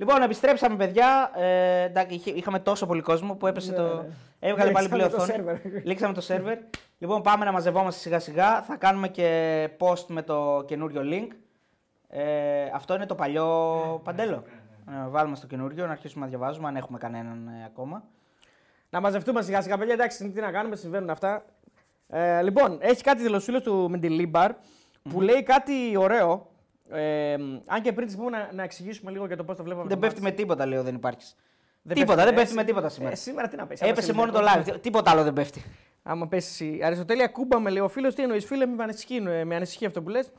Λοιπόν, επιστρέψαμε, παιδιά. Ε, εντάξει, είχε- είχαμε τόσο πολύ κόσμο που έπεσε Ναι, το. ναι. Έβγαλε πάλι Λήξαμε πλέον το οθόνη. σερβερ. Λήξαμε το σερβερ. λοιπόν, πάμε να μαζευόμαστε σιγά σιγά. Θα κάνουμε και post με το καινούριο link. Ε, αυτό είναι το παλιό παντέλο. Ε, βάλουμε στο καινούριο να αρχίσουμε να διαβάζουμε, αν έχουμε κανέναν ε, ακόμα. Να μαζευτούμε σιγά σιγά, παιδιά. Εντάξει, τι να κάνουμε, συμβαίνουν αυτά. Ε, λοιπόν, έχει κάτι δηλωσούλο του Μεντιλίμπαρ που λέει κάτι ωραίο. Ε, αν και πριν της πούμε να, να εξηγήσουμε λίγο για το πώς το βλέπαμε. Δεν το πέφτει μάτς. με τίποτα, λέω, δεν υπάρχει. Δεν τίποτα, πέφτει, δεν ε, πέφτει σι- με τίποτα σήμερα. Ε, σήμερα τι να πέσει. Έπεσε μόνο το live. Τίποτα άλλο δεν πέφτει. Άμα πέσει. Αριστοτέλεια, κούμπα με λέει ο φίλος, τι εννοείς, φίλε, με ανησυχείς, ε, με ανησυχεί αυτό που λες.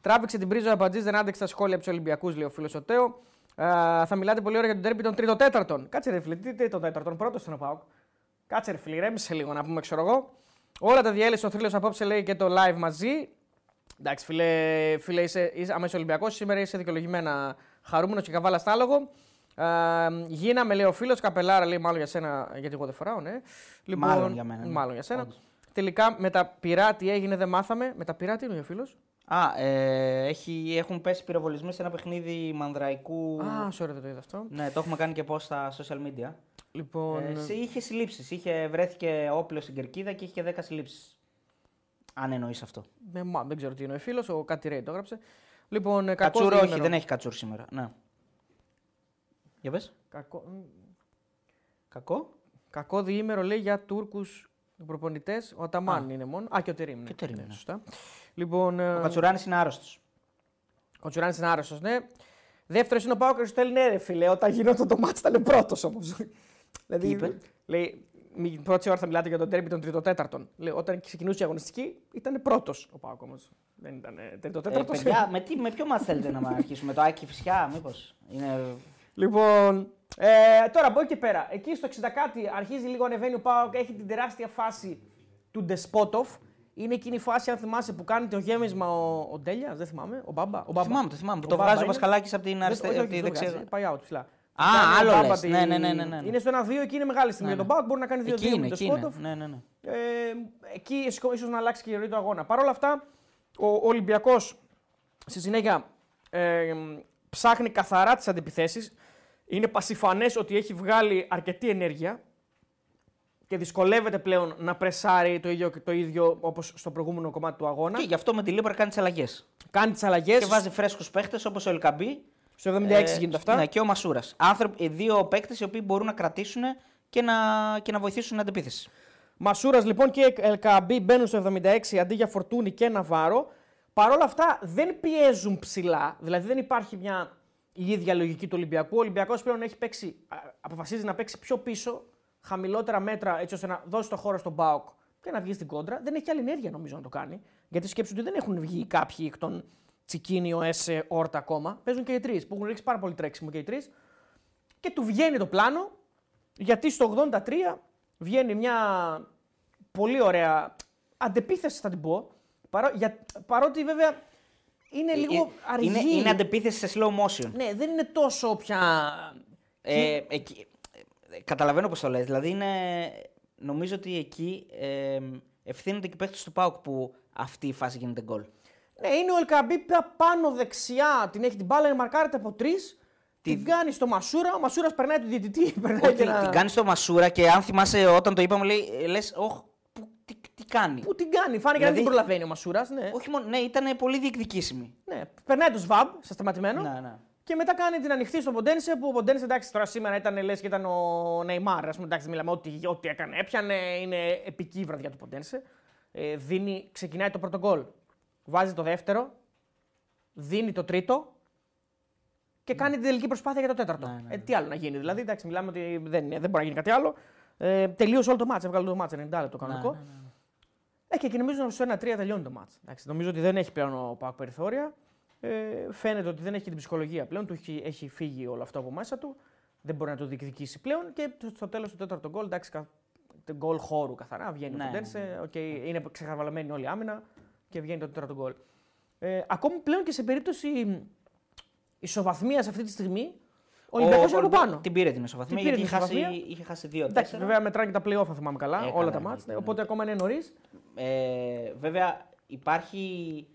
Τράβηξε την πρίζα ο Αμπατζή, δεν άντεξε τα σχόλια από τους Ολυμπιακούς, λέει ο φίλος ο Τέο. Α, θα μιλάτε πολύ ώρα για τον τέρπι των τρίτο τέταρτον. Κάτσε ρε φίλε, τι τρίτο τέταρτον, πρώτο στον Πάοκ. Κάτσε ρε φίλε, ρέμισε λίγο να πούμε, ξέρω εγώ. Όλα τα διέλυσε ο θρύλος απόψε λέει και το live μαζί. Εντάξει, φίλε, φίλε είσαι, είσαι, άμα είσαι Ολυμπιακός, σήμερα είσαι δικαιολογημένα χαρούμενος και καβάλα στάλογο. Α, γίναμε, λέει ο φίλος, καπελάρα λέει μάλλον για σένα, γιατί εγώ δεν φοράω, ναι. Μάλλον για μένα, ναι. Μάλλον για σένα. Όντως. Τελικά με τα πυρά τι έγινε, δεν μάθαμε. Με τα πυρά τι είναι ο φίλος. Α, ε, έχει, έχουν πέσει πυροβολισμοί σε ένα παιχνίδι μανδραϊκού. Α, sorry, δεν το είδα αυτό. Ναι, το έχουμε κάνει και post στα social media. Λοιπόν. Ε, σε- είχε συλλήψεις. Είχε, βρέθηκε όπλο στην κερκίδα και είχε και 10 συλλήψεις. Αν εννοείς αυτό. με, μα, δεν ξέρω τι είναι ο φίλος, ο Κάτι Ρέι το έγραψε. Λοιπόν, ε, κακό Κατσούρο, όχι, διήμερο. δεν έχει κατσούρ σήμερα. Ναι. Για πες. Κακό, μ, Κακό. κακό διήμερο λέει για Τούρκους προπονητές. Ο Αταμάν Α. είναι μόνο. Α, και ο Τερήμ. Και ο Τερίμ, ναι, ναι. σωστά. Λοιπόν, ε, Ο Κατσουράνης είναι άρρωστος. ο Τσουράνη είναι άρρωστος, ναι. Δεύτερος είναι ο Πάο Κριστέλ, ναι, ρε φίλε. Όταν γινόταν το μάτι ήταν πρώτος όμως. δηλαδή, Τι είπε; λέει, μη- πρώτη ώρα θα μιλάτε για τον τέρμι των τριτοτέταρτων. Λέει, όταν ξεκινούσε η αγωνιστική ήταν πρώτος ο Πάο όμω. Δεν ήταν Ε, τριτοτέταρτος. παιδιά, με, τι, με ποιο μα θέλετε να αρχίσουμε, με το Άκη Φυσιά, μήπως. Είναι... Λοιπόν, ε, τώρα από εκεί και πέρα, εκεί στο 60 κάτι αρχίζει λίγο ανεβαίνει ο Πάοκ, έχει την τεράστια φάση του Ντεσπότοφ. Είναι εκείνη η φάση, αν θυμάσαι, που κάνει το γέμισμα ο, ο Ντέλιας, δεν θυμάμαι, ο Μπάμπα. Ο Το Μπάμπα. θυμάμαι, το θυμάμαι. Που Ο το Μπάμπα βγάζει ο είναι. Πασχαλάκη από την, Δεν- αριστε... όχι, από όχι, τη δεν δεξιά. βγάζει, Πάει out ψηλά. Α, Κάνει ο άλλο Μπάμπα λες. τη- Ναι, ναι, ναι, ναι, ναι. Είναι στο 1-2 και είναι μεγάλη στιγμή Ναι, για τον ναι. Πάοκ. Μπορεί να κάνει 2-2 Εκεί είναι, με τον εκεί είναι. Σπότοφ. Ναι, ναι, ναι. Ε, εκεί ίσως να αλλάξει και η ροή του αγώνα. Παρ' όλα αυτά, ο Ολυμπιακός στη συνέχεια ε, ψάχνει καθαρά τις αντιπιθέσεις. Είναι πασιφανές ότι έχει βγάλει αρκετή ενέργεια και δυσκολεύεται πλέον να πρεσάρει το ίδιο, το ίδιο όπως στο προηγούμενο κομμάτι του αγώνα. Και γι' αυτό με τη Λίμπρα κάνει τις αλλαγές. Κάνει τις αλλαγές. Και βάζει φρέσκους παίχτες όπως ο Ελκαμπή. Στο 76 ε, γίνεται αυτά. Ναι, και ο Μασούρας. Δύο παίκτες οι οποίοι μπορούν να κρατήσουν και να, και να βοηθήσουν την αντεπίθεση. Μασούρας λοιπόν και Ελκαμπή μπαίνουν στο 76 αντί για Φορτούνη και Ναβάρο. Παρ' όλα αυτά δεν πιέζουν ψηλά. Δηλαδή δεν υπάρχει μια η ίδια λογική του Ολυμπιακού. Ο Ολυμπιακός πλέον έχει παίξει, α, αποφασίζει να παίξει πιο πίσω, χαμηλότερα μέτρα, έτσι ώστε να δώσει το χώρο στον Μπάουκ και να βγει στην κόντρα. Δεν έχει άλλη ενέργεια νομίζω να το κάνει. Γιατί σκέψου ότι δεν έχουν βγει κάποιοι εκ των Τσικίνιο, Έσε, Όρτα ακόμα. Παίζουν και οι τρεις που έχουν ρίξει πάρα πολύ τρέξιμο και οι τρεις. Και του βγαίνει το πλάνο γιατί στο 83 βγαίνει μια πολύ ωραία αντεπίθεση θα την πω. Παρό, για, παρότι βέβαια είναι λίγο αργή. Είναι, είναι αντεπίθεση σε slow motion. Ναι, δεν είναι τόσο πια... Ε, εκεί, ε, καταλαβαίνω πώς το λες. Δηλαδή είναι, νομίζω ότι εκεί ε, ευθύνονται και οι παίχτε του Πάουκ που αυτή η φάση γίνεται γκολ. Ναι, είναι ο Ελκαμπή πια πάνω δεξιά, την έχει την μπάλα, είναι μαρκάρεται από τρεις. Την κάνει στο Μασούρα, ο Μασούρας περνάει του διαιτητή. Περνάει Ότι και ένα- την κάνει στο Μασούρα και αν θυμάσαι όταν το είπαμε, λέει, λες, όχ, που, τι, τι κάνει; Πού την κάνει, φάνηκε να Δηλαδή- δεν την προλαβαίνει ο Μασούρας. Ναι. Όχι μόνο, ναι, ήταν πολύ διεκδικήσιμη. ναι. Περνάει το Σβάμπ σε σταματημένο. Ναι, ναι. Και μετά κάνει την ανοιχτή στον Ποντένσε που ο Ποντένσε εντάξει τώρα σήμερα ήταν λες και ήταν ο Νεϊμάρ. Α πούμε εντάξει, μιλάμε ό,τι, ό,τι έκανε. Έπιανε, είναι επική η βραδιά του Ποντένσε. Ε, δίνει, ξεκινάει το πρώτο γκολ. Βάζει το δεύτερο. Δίνει το τρίτο. Και κάνει την τελική προσπάθεια για το τέταρτο. Ναι, ναι, Ε, τι άλλο να γίνει. Δηλαδή, εντάξει, μιλάμε ότι δεν, είναι, δεν μπορεί να γίνει κάτι άλλο. Ε, τελείωσε όλο το μάτς, έβγαλε το μάτς 90 λεπτό κανονικό. Ναι, ναι, ναι. Ε, και, και νομίζω ότι στο 1-3 τελειώνει το μάτς. Εντάξει, νομίζω ότι δεν έχει πλέον ο Πάκ περιθώρια. Ε, φαίνεται ότι δεν έχει και την ψυχολογία πλέον. Του έχει, έχει φύγει όλο αυτό από μέσα του. Δεν μπορεί να το διεκδικήσει πλέον. Και στο τέλος του τέταρτου γκολ, εντάξει, κα- το γκολ χώρου καθαρά. Βγαίνει Ναι, ο ναι, Ποντένσε, οκ, είναι ξεχαρβαλωμένη όλη η άμυνα και βγαίνει το τέταρτο γκολ. Ε, ακόμη πλέον και σε περίπτωση ισοβαθμίας αυτή τη στιγμή, ο Ολυμπιακός είναι από Ολυμπιακός πάνω. Την πήρε την ισοβαθμία Την πήρε γιατί την είχε χάσει, ισοβαθμία. είχε χάσει δύο Εντάξει, τέσσερα. βέβαια μετράνε και τα playoff, αν θυμάμαι καλά, Ε, όλα καλά, τα ναι, ματς. ναι, Οπότε ναι. ακόμα είναι νωρίς. Ε, βέβαια υπάρχει.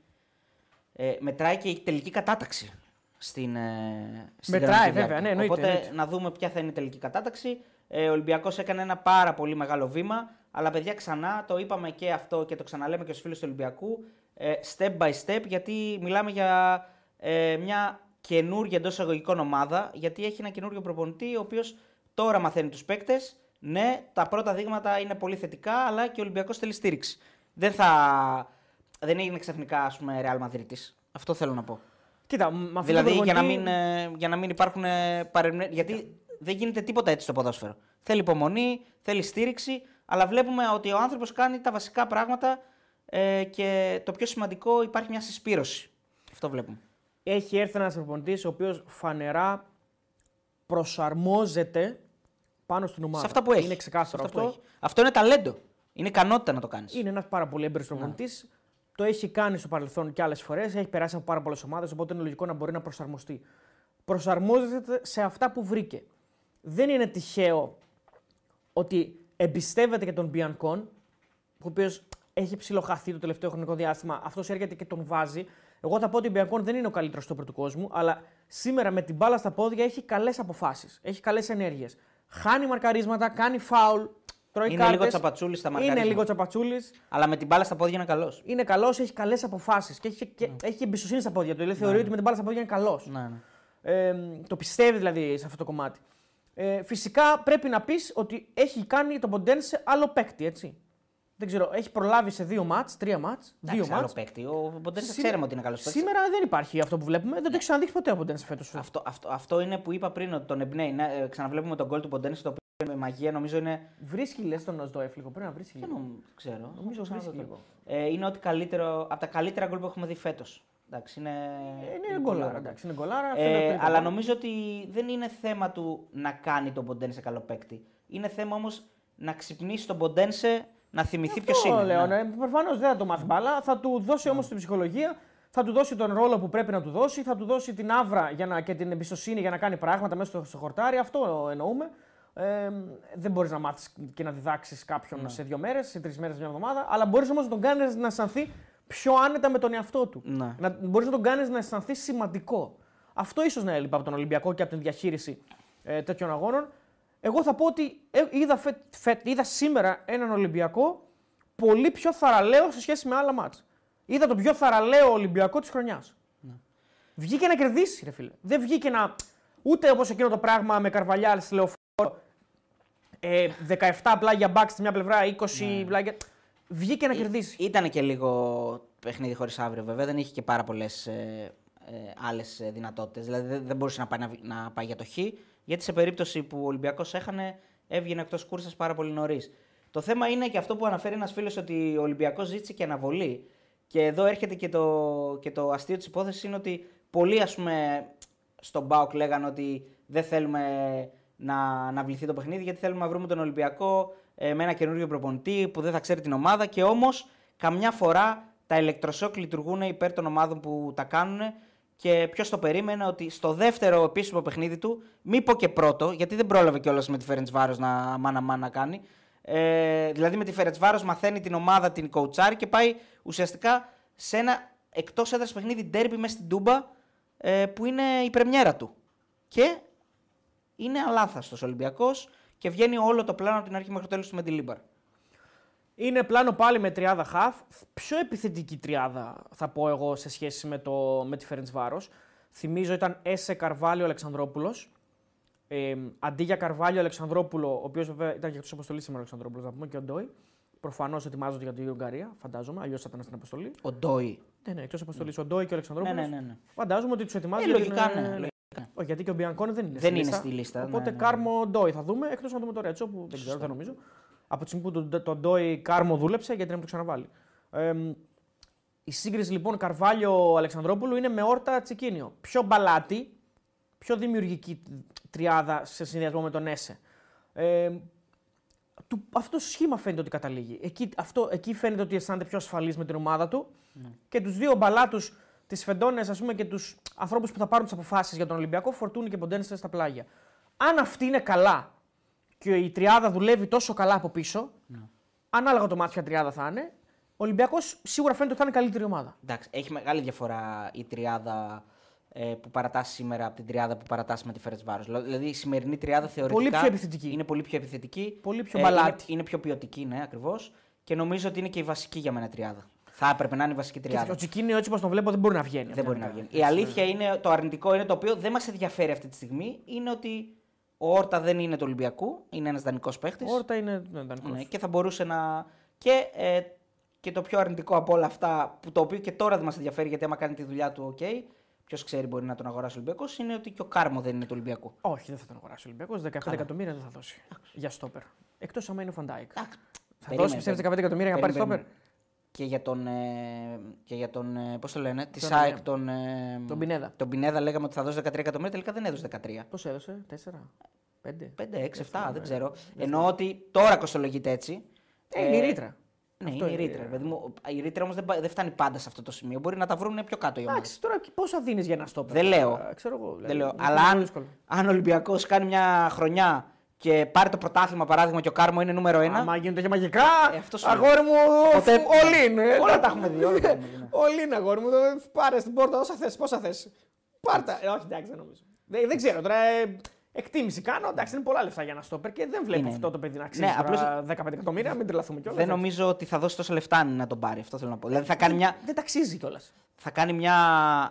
Ε, μετράει και η τελική κατάταξη στην, ε, στην Μετράει, κανονική βέβαια, διάρκεια. ναι, εννοείται, Οπότε εννοείται. να δούμε ποια θα είναι η τελική κατάταξη. Ε, ο Ολυμπιακός έκανε ένα πάρα πολύ μεγάλο βήμα. Αλλά παιδιά, ξανά το είπαμε και αυτό και το ξαναλέμε και στους φίλους του Ολυμπιακού. Ε, step by step, γιατί μιλάμε για ε, μια καινούργια εντός εισαγωγικών ομάδα. Γιατί έχει ένα καινούργιο προπονητή, ο οποίος τώρα μαθαίνει τους παίκτες. Ναι, τα πρώτα δείγματα είναι πολύ θετικά, αλλά και ο Ολυμπιακός θέλει στήριξη. Δεν, θα... δεν έγινε ξαφνικά, ας πούμε, Real Madrid. Αυτό θέλω να πω. Κοίτα, με αυτό Δηλαδή το για, να προπονητή- μην, ε, για να μην υπάρχουν ε, παρεμνε... Γιατί δεν γίνεται τίποτα έτσι στο ποδόσφαιρο. Θέλει υπομονή, θέλει στήριξη, αλλά βλέπουμε ότι ο άνθρωπος κάνει τα βασικά πράγματα ε, και το πιο σημαντικό υπάρχει μια συσπήρωση. Αυτό βλέπουμε. έχει έρθει ένας προπονητής ο οποίος φανερά προσαρμόζεται πάνω στην ομάδα. Σε αυτά που έχει. Είναι ξεκάθαρο Σε αυτά αυτό. που έχει. Αυτό είναι ταλέντο. Είναι ικανότητα να το κάνεις. Είναι ένας πάρα πολύ έμπειρος προπονητής. Το έχει κάνει στο παρελθόν και άλλες φορές. Έχει περάσει από πάρα πολλές ομάδες. Οπότε είναι λογικό να μπορεί να προσαρμοστεί. Προσαρμόζεται σε αυτά που βρήκε. Δεν είναι τυχαίο ότι εμπιστεύεται και τον Μπιανκόν, ο οποίος έχει ψιλοχαθεί το τελευταίο χρονικό διάστημα. Αυτός έρχεται και τον βάζει. Εγώ θα πω ότι ο Μπιανκόν δεν είναι ο καλύτερος στόπερ του κόσμου, αλλά σήμερα με την μπάλα στα πόδια έχει καλές αποφάσεις. Έχει καλές ενέργειες. Χάνει μαρκαρίσματα, κάνει φάουλ, τρώει Είναι κάρτες. λίγο τσαπατσούλης στα Είναι μαρκαρίσματα. λίγο τσαπατσούλης. Αλλά με την μπάλα στα πόδια είναι καλός. Είναι καλός, έχει καλές αποφάσεις και έχει, και, έχει εμπιστοσύνη στα πόδια του. Δηλαδή θεωρεί ότι με την μπάλα στα πόδια είναι καλός. Ναι, ναι. Ε, το πιστεύει δηλαδή σε αυτό το κομμάτι. Ε, φυσικά πρέπει να πεις ότι έχει κάνει τον Ποντένσε άλλο παίκτη, έτσι. Δεν ξέρω, έχει προλάβει σε δύο μάτς, τρία μάτς, δύο Εντάξει, άλλο μάτς. παίκτη. Ο Μποντένσε Σήμε- ξέρουμε ότι είναι καλός παίκτης. Σήμερα δεν υπάρχει αυτό που βλέπουμε. Δεν το έχει ξαναδείξει ποτέ ο Ποντένσε φέτος. Αυτό, αυτό, αυτό είναι που είπα πριν ότι τον εμπνέει. Ναι, ε, ξαναβλέπουμε τον γκολ του Ποντένσε το οποίο με μαγεία νομίζω είναι. Βρίσκει λες τον Νοσδόεφ λίγο. Πρέπει να βρίσκει Δεν λίγο. νομ- ξέρω. Νομίζω Θα βρίσκει ξαναδώ λίγο. τώρα. Ε, είναι ότι καλύτερο, από τα καλύτερα γκολ που έχουμε δει φέτος. Εντάξει, είναι. Ε, είναι πολύ γκολάρα, ωραίο. εντάξει. Είναι γκολάρα. Ε, αυτό είναι το τρίτο αλλά γκολ. νομίζω ότι δεν είναι θέμα του να κάνει τον Ποντένσε καλό παίκτη. Είναι θέμα όμως να ξυπνήσει τον Ποντένσε να θυμηθεί ποιος Αυτό είναι. λέω. Ναι. Ναι. Προφανώς δεν θα το μάθει μπάλα. Θα του δώσει όμως την ψυχολογία, θα του δώσει τον ρόλο που πρέπει να του δώσει, θα του δώσει την άβρα για να, και την εμπιστοσύνη για να κάνει πράγματα μέσα στο, στο χορτάρι. Αυτό εννοούμε. Ε, δεν μπορείς να μάθεις και να διδάξεις κάποιον Ναι. σε δύο μέρες, σε τρεις μέρες, μια εβδομάδα, αλλά μπορείς όμως να τον κάνεις να αισθανθεί πιο άνετα με τον εαυτό του. Ναι. Να, μπορείς να τον κάνεις να αισθανθείς σημαντικό. Αυτό ίσως να έλειπε από τον Ολυμπιακό και από την διαχείριση ε, τέτοιων αγώνων. Εγώ θα πω ότι ε, είδα, φε, φε- είδα σήμερα έναν Ολυμπιακό πολύ πιο θαραλέο σε σχέση με άλλα μάτς. Είδα τον πιο θαραλέο Ολυμπιακό της χρονιάς. Βγήκε να κερδίσει, ρε φίλε. Δεν βγήκε να. Ούτε όπως εκείνο το πράγμα με Καρβαλιάλ στη λεωφόρο. Ε, 17 πλάγια μπακ στη μια πλευρά, 20 πλάγια. Βγήκε να κερδίσει. Ήταν και λίγο παιχνίδι χωρίς αύριο βέβαια. Δεν είχε και πάρα πολλές ε, ε, άλλες δυνατότητες. Δηλαδή δεν, δεν μπορούσε να πάει, να, βγει- να πάει για το χ. Γιατί σε περίπτωση που ο Ολυμπιακός έχανε, έβγαινε εκτός κούρσας πάρα πολύ νωρίς. Το θέμα είναι και αυτό που αναφέρει ένας φίλος ότι ο Ολυμπιακός ζήτησε και αναβολή. Και εδώ έρχεται και το, και το αστείο της υπόθεσης είναι ότι πολλοί ας πούμε στον Μπάουκ λέγανε ότι δεν θέλουμε να αναβληθεί το παιχνίδι γιατί θέλουμε να βρούμε τον Ολυμπιακό ε, με ένα καινούριο προπονητή που δεν θα ξέρει την ομάδα και όμως καμιά φορά τα ηλεκτροσόκ λειτουργούν υπέρ των ομάδων που τα κάνουν και ποιος το περίμενε ότι στο δεύτερο επίσημο παιχνίδι του, μη πω και πρώτο, γιατί δεν πρόλαβε κιόλας με τη Φέρεντς Βάρος να μάνα μάνα κάνει. Ε, δηλαδή με τη Φέρεντς Βάρος μαθαίνει την ομάδα, την κοουτσάρει και πάει ουσιαστικά σε ένα εκτός έδρας παιχνίδι ντέρμπι μέσα στην Τούμπα ε, που είναι η πρεμιέρα του. Και είναι αλάθαστος ο Ολυμπιακός και βγαίνει όλο το πλάνο από την αρχή μέχρι το τέλος του Μεντιλίμπαρ. Είναι πλάνο πάλι με τριάδα χαφ. Πιο επιθετική τριάδα θα πω εγώ σε σχέση με, το, με τη Φέρεντς Βάρος. Θυμίζω ήταν Έσε Καρβάλιο Αλεξανδρόπουλος. Ε, αντί για Καρβάλιο Αλεξανδρόπουλο, ο οποίος βέβαια ήταν και εκτός αποστολής σήμερα ο Αλεξανδρόπουλος, να πούμε και ο Ντόι. Προφανώς ετοιμάζονται για την Ουγγαρία, φαντάζομαι, αλλιώς θα ήταν στην αποστολή. Ο Ντόι. Ναι, ναι, εκτός αποστολής. Ο Ντόι και ο Ναι, Αλεξανδρόπουλος. ναι, ναι. ναι. Φαντάζομαι ότι τους ετοιμάζουν. Ε, για την, λογικά, ε, ναι, ναι. λογικά. Όχι, γιατί και ο Μπιανκόνε δεν είναι, Δεν στη είναι λίστα. στη λίστα, ναι, Οπότε ναι, ναι. Κάρμο Ντόι θα δούμε, εκτός να δούμε το Ρέτσο που δεν ξέρω, δεν νομίζω. Από τη στιγμή που το, το Ντόι Κάρμο δούλεψε, γιατί να μην το ξαναβάλει. Ε, η σύγκριση λοιπόν Καρβάλιο-Αλεξανδρόπουλου είναι με όρτα Τσικίνιο. Πιο μπαλάτη, πιο δημιουργική τριάδα σε συνδυασμό με τον Έσε. Ε, του, αυτό το σχήμα φαίνεται ότι καταλήγει. Εκεί, αυτό, εκεί φαίνεται ότι αισθάνεται πιο ασφαλής με την ομάδα του και τους δύο μπαλάτους, τις φεντόνε ας πούμε και τους ανθρώπους που θα πάρουν τις αποφάσεις για τον Ολυμπιακό, φορτούν και ποντένσε στα πλάγια. Αν αυτή είναι καλά και η τριάδα δουλεύει τόσο καλά από πίσω, ανάλογα το μάτι ποια τριάδα θα είναι, ο Ολυμπιακός σίγουρα φαίνεται ότι θα είναι καλύτερη ομάδα. Εντάξει, έχει μεγάλη διαφορά η τριάδα ε, που παρατάς σήμερα από την τριάδα που παρατάς με τη Φέρετ Βάρος. Δηλαδή η σημερινή τριάδα θεωρητικά Πολύ πιο επιθετική. είναι πολύ πιο επιθετική. Πολύ πιο είναι, μπαλάτη. είναι πιο ποιοτική, ναι, ακριβώς. Και νομίζω ότι είναι και η βασική για μένα τριάδα. Θα έπρεπε να είναι η βασική τριάδα. Ο Τσικίνη, έτσι όπως τον βλέπω, δεν μπορεί να βγαίνει. Δεν μπορεί να βγαίνει. Η αλήθεια είναι, το αρνητικό είναι το οποίο δεν μας ενδιαφέρει αυτή τη στιγμή, είναι ότι ο Όρτα δεν είναι του Ολυμπιακού, είναι ένας δανεικός παίχτης. Ο Όρτα είναι ναι, δανεικός. Ναι, και θα μπορούσε να. Και, ε, και το πιο αρνητικό από όλα αυτά, που το οποίο και τώρα δεν μας ενδιαφέρει γιατί άμα κάνει τη δουλειά του, OK, ποιος ξέρει μπορεί να τον αγοράσει ο Ολυμπιακός, είναι ότι και ο Κάρμο δεν είναι του Ολυμπιακού. Όχι, δεν θα τον αγοράσει ο Ολυμπιακός. 15 Καλά. εκατομμύρια δεν θα δώσει για στόπερ. Εκτός αν είναι ο Φαν Ντάικ. Εντάξει, Θα περίμενε, δώσει πιστεύεις 15 περίμενε. εκατομμύρια για να πάρει Περίμενε. στόπερ; Και για τον. Ε, και για τον ε, πώς το λένε, της Τον, ΑΕΚ, ε, τον. Ε, Τον Πινέδα. τον Πινέδα λέγαμε ότι θα δώσει 13 εκατομμύρια, τελικά δεν έδωσε 13. Πώς έδωσε, 4, 5. 5, 6, 7, δεν ξέρω. Εννοώ ότι τώρα κοστολογείται έτσι. Ε, είναι η ρήτρα. Ναι, Αυτό είναι η είναι. ρήτρα. παιδί μου. Η ρήτρα όμως δεν, πα- δεν φτάνει πάντα σε αυτό το σημείο. Μπορεί να τα βρουν πιο κάτω οι ομάδες. Εντάξει, τώρα πόσα δίνεις για ένα στόπερ; Δεν λέω. τώρα, Ξέρω εγώ. δηλαδή, Δεν λέω. είναι Αλλά πολύ αν, δύσκολο. αν ο Ολυμπιακός κάνει μια χρονιά και πάρει το πρωτάθλημα παράδειγμα και ο Κάρμο είναι νούμερο ένα. Άμα γίνεται και μαγικά, Ε, αυτός σου λέω. αγόρι μου, Ποτέ- all in. ε. Όλα τα έχουμε δει. Όλα τα έχουμε δει. ναι. All in, αγόρι μου. το- Πάρε στην πόρτα όσα θες, πόσα θες. Πάρτα. Ε, όχι, εντάξει, δεν νομίζω. Δεν, δεν ξέρω τώρα. ε, εκτίμηση κάνω. Εντάξει, είναι πολλά λεφτά για ένα στόπερ και δεν βλέπω Είναι, αυτό είναι. το παιδί να αξίζει Ναι, τώρα 15 εκατομμύρια. Μην τρελαθούμε κιόλας. Δεν νομίζω ότι θα δώσει τόσα λεφτά αν να τον πάρει. Αυτό θέλω να πω. Δηλαδή θα κάνει μια, Δεν ταξίζει κιόλας. Θα κάνει μια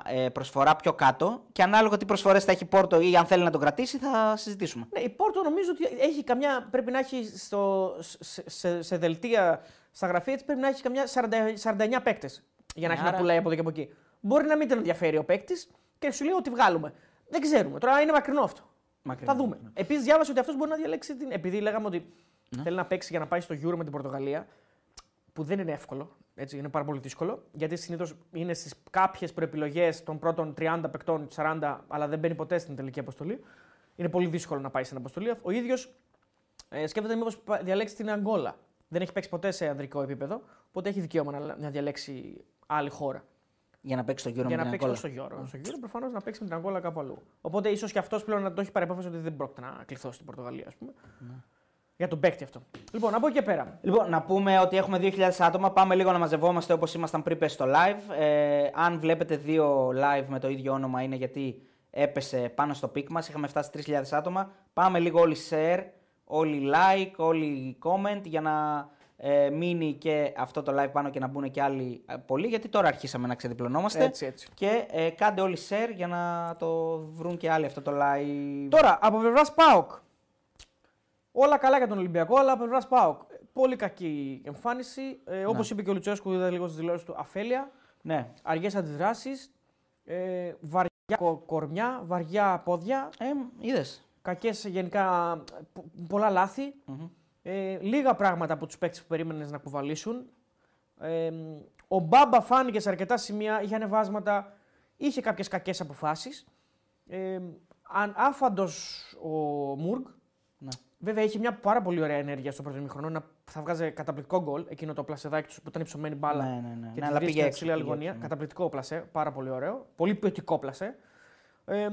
ε, προσφορά πιο κάτω και ανάλογα τι προσφορές θα έχει η Πόρτο ή αν θέλει να τον κρατήσει θα συζητήσουμε. Ναι, η Πόρτο νομίζω ότι έχει καμιά. Πρέπει να έχει στο, σε, σε, σε δελτία στα γραφεία της πρέπει να έχει καμιά 40, 49 παίκτες για να Ναι, έχει να άρα- πουλάει από εδώ και από εκεί. Μπορεί να μην τον ενδιαφέρει ο παίκτης και σου λέει ότι βγάλουμε. Δεν ξέρουμε. Τώρα είναι μακρινό αυτό. Μακρινό, Θα δούμε. ναι. Επίσης, διάβασα ότι αυτός μπορεί να διαλέξει την. Επειδή λέγαμε ότι θέλει να παίξει για να πάει στο Euro με την Πορτογαλία, που δεν είναι εύκολο. Έτσι, είναι πάρα πολύ δύσκολο. Γιατί συνήθως είναι στις κάποιες προεπιλογές των πρώτων 30 παικτών, 40, αλλά δεν μπαίνει ποτέ στην τελική αποστολή. Είναι πολύ δύσκολο να πάει στην αποστολή. Ο ίδιος ε, σκέφτεται μήπως διαλέξει την Αγγόλα. Δεν έχει παίξει ποτέ σε ανδρικό επίπεδο, οπότε έχει δικαίωμα να, να διαλέξει άλλη χώρα. Για να παίξει το γύρο για με να την παίξει Αγκόλα. στο Euro. Στο Euro προφανώς να παίξει με την Αγκόλα κάπου αλλού. Οπότε ίσως και αυτός πλέον να το έχει πάρει απόφαση ότι δεν πρόκειται να κληθώ στην Πορτογαλία, ας πούμε. Ναι. Για τον παίκτη αυτό. Λοιπόν, από εκεί και πέρα. Λοιπόν, να πούμε ότι έχουμε 2.000 άτομα. Πάμε λίγο να μαζευόμαστε όπως ήμασταν πριν πέσει στο live. Ε, αν βλέπετε δύο live με το ίδιο όνομα, είναι γιατί έπεσε πάνω στο peak μας. Είχαμε φτάσει 3.000 άτομα. Πάμε λίγο όλοι share, όλοι like, όλοι comment για να ε, μείνει και αυτό το live πάνω και να μπουν και άλλοι ε, πολλοί. Γιατί τώρα αρχίσαμε να ξεδιπλωνόμαστε. Έτσι, έτσι. Και ε, κάντε όλοι share για να το βρουν και άλλοι αυτό το live. Τώρα, από πλευράς ΠΑΟΚ. Όλα καλά για τον Ολυμπιακό, αλλά από πλευράς ΠΑΟΚ. Πολύ κακή εμφάνιση. Ε, Όπως είπε και ο Λουτσέσκου, είδα λίγο στις δηλώσεις του, αφέλεια. Ναι. Αργές αντιδράσεις. Ε, βαριά κο- κορμιά, βαριά πόδια. Ε, Είδες. Κακές γενικά. πο- πολλά λάθη. Ε, λίγα πράγματα από τους παίκτες που περίμενες να κουβαλήσουν. Ε, ο Μπάμπα φάνηκε σε αρκετά σημεία, είχε ανεβάσματα, είχε κάποιες κακές αποφάσεις. Ε, αν άφαντος ο Μουργκ, Ναι. Βέβαια είχε μια πάρα πολύ ωραία ενέργεια στο πρώτο ημίχρονο. να- Θα βγάζει καταπληκτικό γκολ. Εκείνο το πλασεδάκι του που ήταν υψωμένη μπάλα. Ναι, ναι, ναι. Και Ναι, τη αλλά βρίσκει πήγε με έξω, ψηλή πήγε αλγωνία. έξω, ναι. Καταπληκτικό πλασέ. Πάρα πολύ ωραίο. Πολύ ποιοτικό πλασέ. Ε,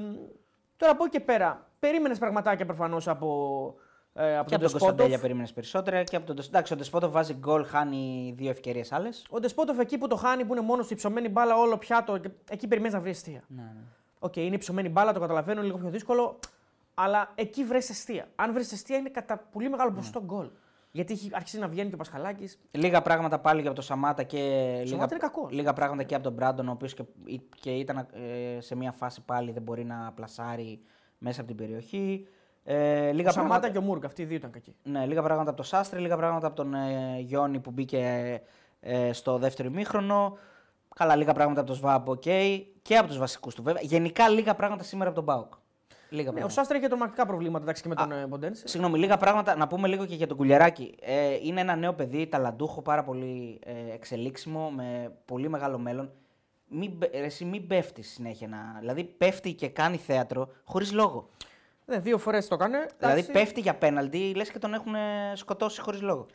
τώρα από εκεί και πέρα, περίμενες πραγματάκια προφανώς από, ε, από Και από τον τον Κωνσταντέλια Ντεσπότοφ. περίμενες περισσότερα. Και από τον... Ντεσ- Εντάξει, ο Ντεσπότοφ βάζει γκολ, χάνει δύο ευκαιρίες άλλες. Ο Ντεσπότοφ εκεί που το χάνει, που είναι μόνος στην υψωμένη μπάλα, όλο πιάτο, και εκεί περιμένεις να βρει εστία. Ναι, ναι. Οκ, είναι υψωμένη μπάλα, το καταλαβαίνω, είναι λίγο πιο δύσκολο. Αλλά εκεί βρει εστία. Αν βρεις εστία, είναι κατά πολύ μεγάλο Ναι. ποσοστό γκολ. Γιατί έχει αρχίσει να βγαίνει και ο Πασχαλάκης. Λίγα πράγματα πάλι για από τον Σαμάτα και λίγα, είναι κακός. λίγα πράγματα και από τον Μπράντον, ο οποίος και, και ήταν ε, σε μια φάση πάλι δεν μπορεί να πλασάρει μέσα από την περιοχή. Ε, λίγα, Ο Σαμάτα πράγματα, και ο Μούργκ, αυτοί οι δύο ήταν κακοί. ναι, λίγα πράγματα από τον Σάστρε, λίγα πράγματα από τον ε, Γιόνι που μπήκε ε, στο δεύτερο ημίχρονο. Καλά, λίγα πράγματα από τον Σβάμπ, οκ. Και από τους βασικούς του βέβαια. Γενικά λίγα πράγματα σήμερα από τον ΠΑΟΚ. Λίγα Ναι, ο πράγματα. Σάστρε είχε τρομακτικά προβλήματα εντάξει, και με τον ε, Ποντένσε. Συγγνώμη, λίγα πράγματα να πούμε λίγο και για τον Κουλιαράκη. Ε, είναι ένα νέο παιδί, ταλαντούχο, πάρα πολύ ε, εξελίξιμο, με πολύ μεγάλο μέλλον. Μην, μπε- ρε, εσύ μην πέφτεις συνέχεια. Να, δηλαδή πέφτει και κάνει θέατρο χωρίς λόγο. Ναι, δύο φορές το έκανε. Δηλαδή Εντάξει, πέφτει για πέναλτι, λες και τον έχουν ε, σκοτώσει χωρίς λόγο.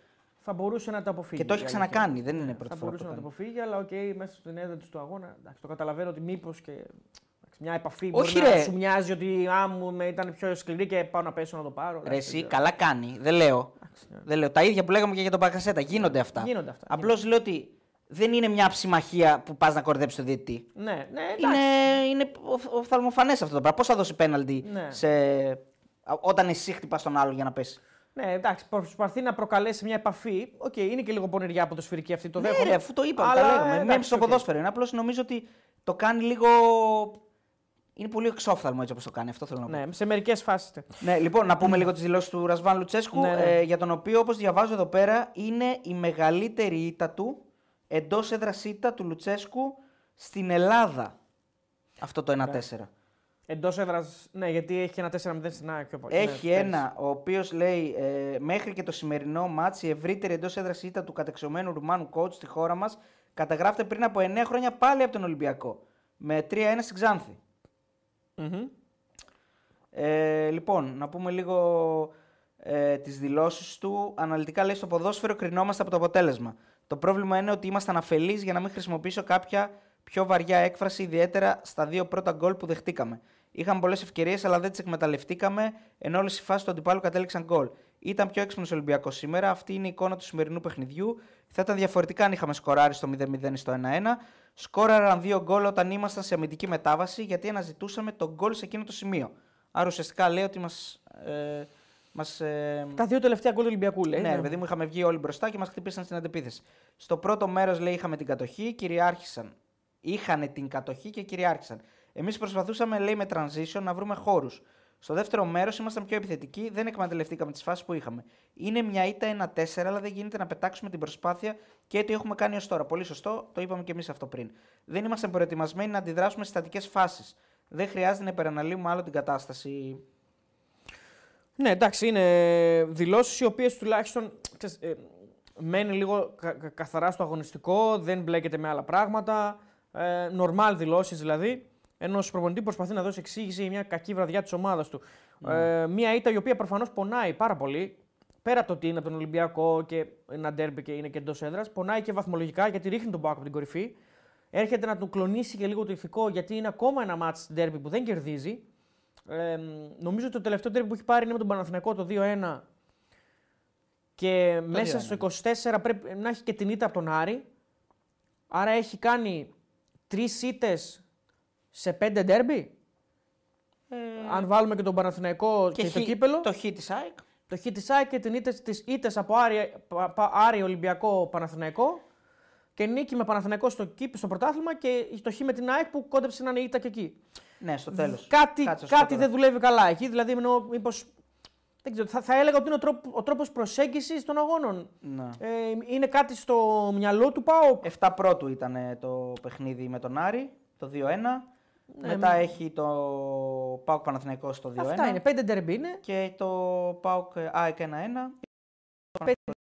Θα μπορούσε να το αποφύγει. Και το έχει η αλήθεια. ξανακάνει, δεν είναι πρώτη Θα φορά. που μπορούσε το να το κάνει. αποφύγει, αλλά οκ, μέσα στην έδρα του αγώνα. Εντάξει, το καταλαβαίνω ότι μήπως και. Εντάξει, Μια επαφή Όχι, μπορεί να ρε. σου μοιάζει ότι α, μου με ήταν πιο σκληρή και πάω να πέσω να το πάρω. Ρε, εντάξει, εσύ, δεν ξέρω. καλά κάνει. Δεν λέω. Εντάξει, ναι. Δεν λέω. Τα ίδια που λέγαμε και για τον Μπακασέτα. Γίνονται αυτά. Γίνονται αυτά, Απλώς λέω ότι δεν είναι μια ψιμαχία που πας να κορδέψει το διαιτητή. Ναι, ναι, εντάξει. Είναι, είναι οφθαλμοφανές αυτό το πράγμα. Πώς θα δώσει πέναλτι Ναι. σε... όταν εσύ χτυπάς τον άλλο για να πέσει; Ναι, εντάξει, προσπαθεί να προκαλέσει μια επαφή. Οκ, είναι και λίγο πονηριά ποδοσφαιρική αυτή, το ναι, δέχομαι. ρε, αφού το είπαμε, Αλλά, τα λέγαμε. εντάξει, Μέχρι στο οκ. ποδόσφαιρο είναι. Απλώς νομίζω ότι το κάνει λίγο. Είναι πολύ εξόφθαλμο έτσι όπως το κάνει. Αυτό θέλω να πω. Ναι, σε μερικές φάσεις. Ναι, λοιπόν, να πούμε λίγο τις δηλώσεις του Ρασβάν Λουτσέσκου, Ναι, ναι. Ε, για τον οποίο, όπως διαβάζω εδώ πέρα, είναι η μεγαλύτερη ήττα του εντός έδρας ήττα του Λουτσέσκου στην Ελλάδα. Αυτό το 1-4. Εντός έδρας. Ναι, γιατί έχει και ένα 4-0 στην ΑΕΚ. πιο πολύ. Έχει ναι, ένα, ο οποίος λέει ε, μέχρι και το σημερινό μάτς η ευρύτερη εντός έδρας ήττα του κατεξομένου Ρουμάνου coach στη χώρα μας καταγράφεται πριν από 9 χρόνια πάλι από τον Ολυμπιακό. Με 3-1 στην Ξάνθη. Μμμ. Ε, λοιπόν, να πούμε λίγο ε, τις δηλώσεις του. Αναλυτικά λέει στο ποδόσφαιρο κρινόμαστε από το αποτέλεσμα. Το πρόβλημα είναι ότι ήμασταν αφελείς για να μην χρησιμοποιήσω κάποια πιο βαριά έκφραση, ιδιαίτερα στα δύο πρώτα γκολ που δεχτήκαμε. Είχαμε πολλές ευκαιρίες, αλλά δεν τις εκμεταλλευτήκαμε, ενώ όλες οι φάσεις του αντιπάλου κατέληξαν γκολ. Ήταν πιο έξυπνος Ολυμπιακός σήμερα. Αυτή είναι η εικόνα του σημερινού παιχνιδιού. Θα ήταν διαφορετικά αν είχαμε σκοράρει στο 0-0 ή στο 1-1. Σκόραραν δύο γκολ όταν ήμασταν σε αμυντική μετάβαση, γιατί αναζητούσαμε τον γκολ σε εκείνο το σημείο. Άρα ουσιαστικά λέει ότι μας. Ε, μας, ε, Τα δύο τελευταία γκολ του Ολυμπιακού λέει. ναι, ρε παιδί μου, είχαμε βγει όλοι μπροστά και μας χτυπήσαν στην αντεπίθεση. Στο πρώτο μέρος, λέει, είχαμε την κατοχή, κυριάρχησαν. Είχαν την κατοχή και κυριάρχησαν. Εμείς προσπαθούσαμε, λέει, με transition να βρούμε χώρους. Στο δεύτερο μέρος ήμασταν πιο επιθετικοί, δεν εκμεταλλευτήκαμε τις φάσεις που είχαμε. Είναι μια ήττα 1-4, αλλά δεν γίνεται να πετάξουμε την προσπάθεια και τι έχουμε κάνει ως τώρα. Πολύ σωστό, το είπαμε και εμείς αυτό πριν. Δεν είμαστε προετοιμασμένοι να αντιδράσουμε στις στατικές φάσεις. Δεν χρειάζεται να υπεραναλύουμε άλλο την κατάσταση. Ναι, εντάξει, είναι δηλώσεις οι οποίες τουλάχιστον ξέρεις, ε, μένει λίγο κα- κα- καθαρά στο αγωνιστικό, δεν μπλέκεται με άλλα πράγματα. Ε, normal δηλώσεις δηλαδή. Ενός προπονητή που προσπαθεί να δώσει εξήγηση για μια κακή βραδιά της ομάδας του. Ε, μια ήττα η οποία προφανώς πονάει πάρα πολύ. Πέρα από το ότι είναι από τον Ολυμπιακό και ένα ντέρμπι και είναι και εντός έδρας, πονάει και βαθμολογικά γιατί ρίχνει τον Πάκο από την κορυφή. Έρχεται να του κλονίσει και λίγο το ηθικό γιατί είναι ακόμα ένα μάτς ντέρμπι που δεν κερδίζει. Ε, νομίζω ότι το τελευταίο ντέρμπι που έχει πάρει είναι με τον Παναθηναϊκό το 2-1 και μέσα 2-1. στο 24 πρέπει να έχει και την ήττα από τον Άρη. Άρα έχει κάνει τρεις ήττες σε πέντε ντέρμπι; Αν βάλουμε και τον Παναθηναϊκό και, το χ- κύπελο. Το χ της ΑΕΚ. Το χ της ΑΕΚ και την ήττες, τις ήττες από Άρη, πα- πα- Άρη Ολυμπιακό Παναθηναϊκό και νίκη με Παναθηναϊκό στο, κύπ- στο πρωτάθλημα και το χ με την ΑΕΚ που κόντεψε να είναι ήττα και εκεί. Ναι, στο τέλος. Κάτι, κάτι δεν δουλεύει καλά εκεί, δηλαδή εννοώ μήπως, δεν ξέρω, θα, θα έλεγα ότι είναι ο, τρόπο, ο τρόπος προσέγγισης των αγώνων. Ναι. Ε, είναι κάτι στο μυαλό του πάω. 7 πρώτου ήταν ε, το παιχνίδι με τον Άρη, το 2-1. Ναι, Μετά έχει το ΠΑΟΚ Παναθηναϊκός το 2-1. Αυτά είναι, πέντε ντερμπι είναι, Και το ΠΑΟΚ ε, ΑΕΚ 1-1.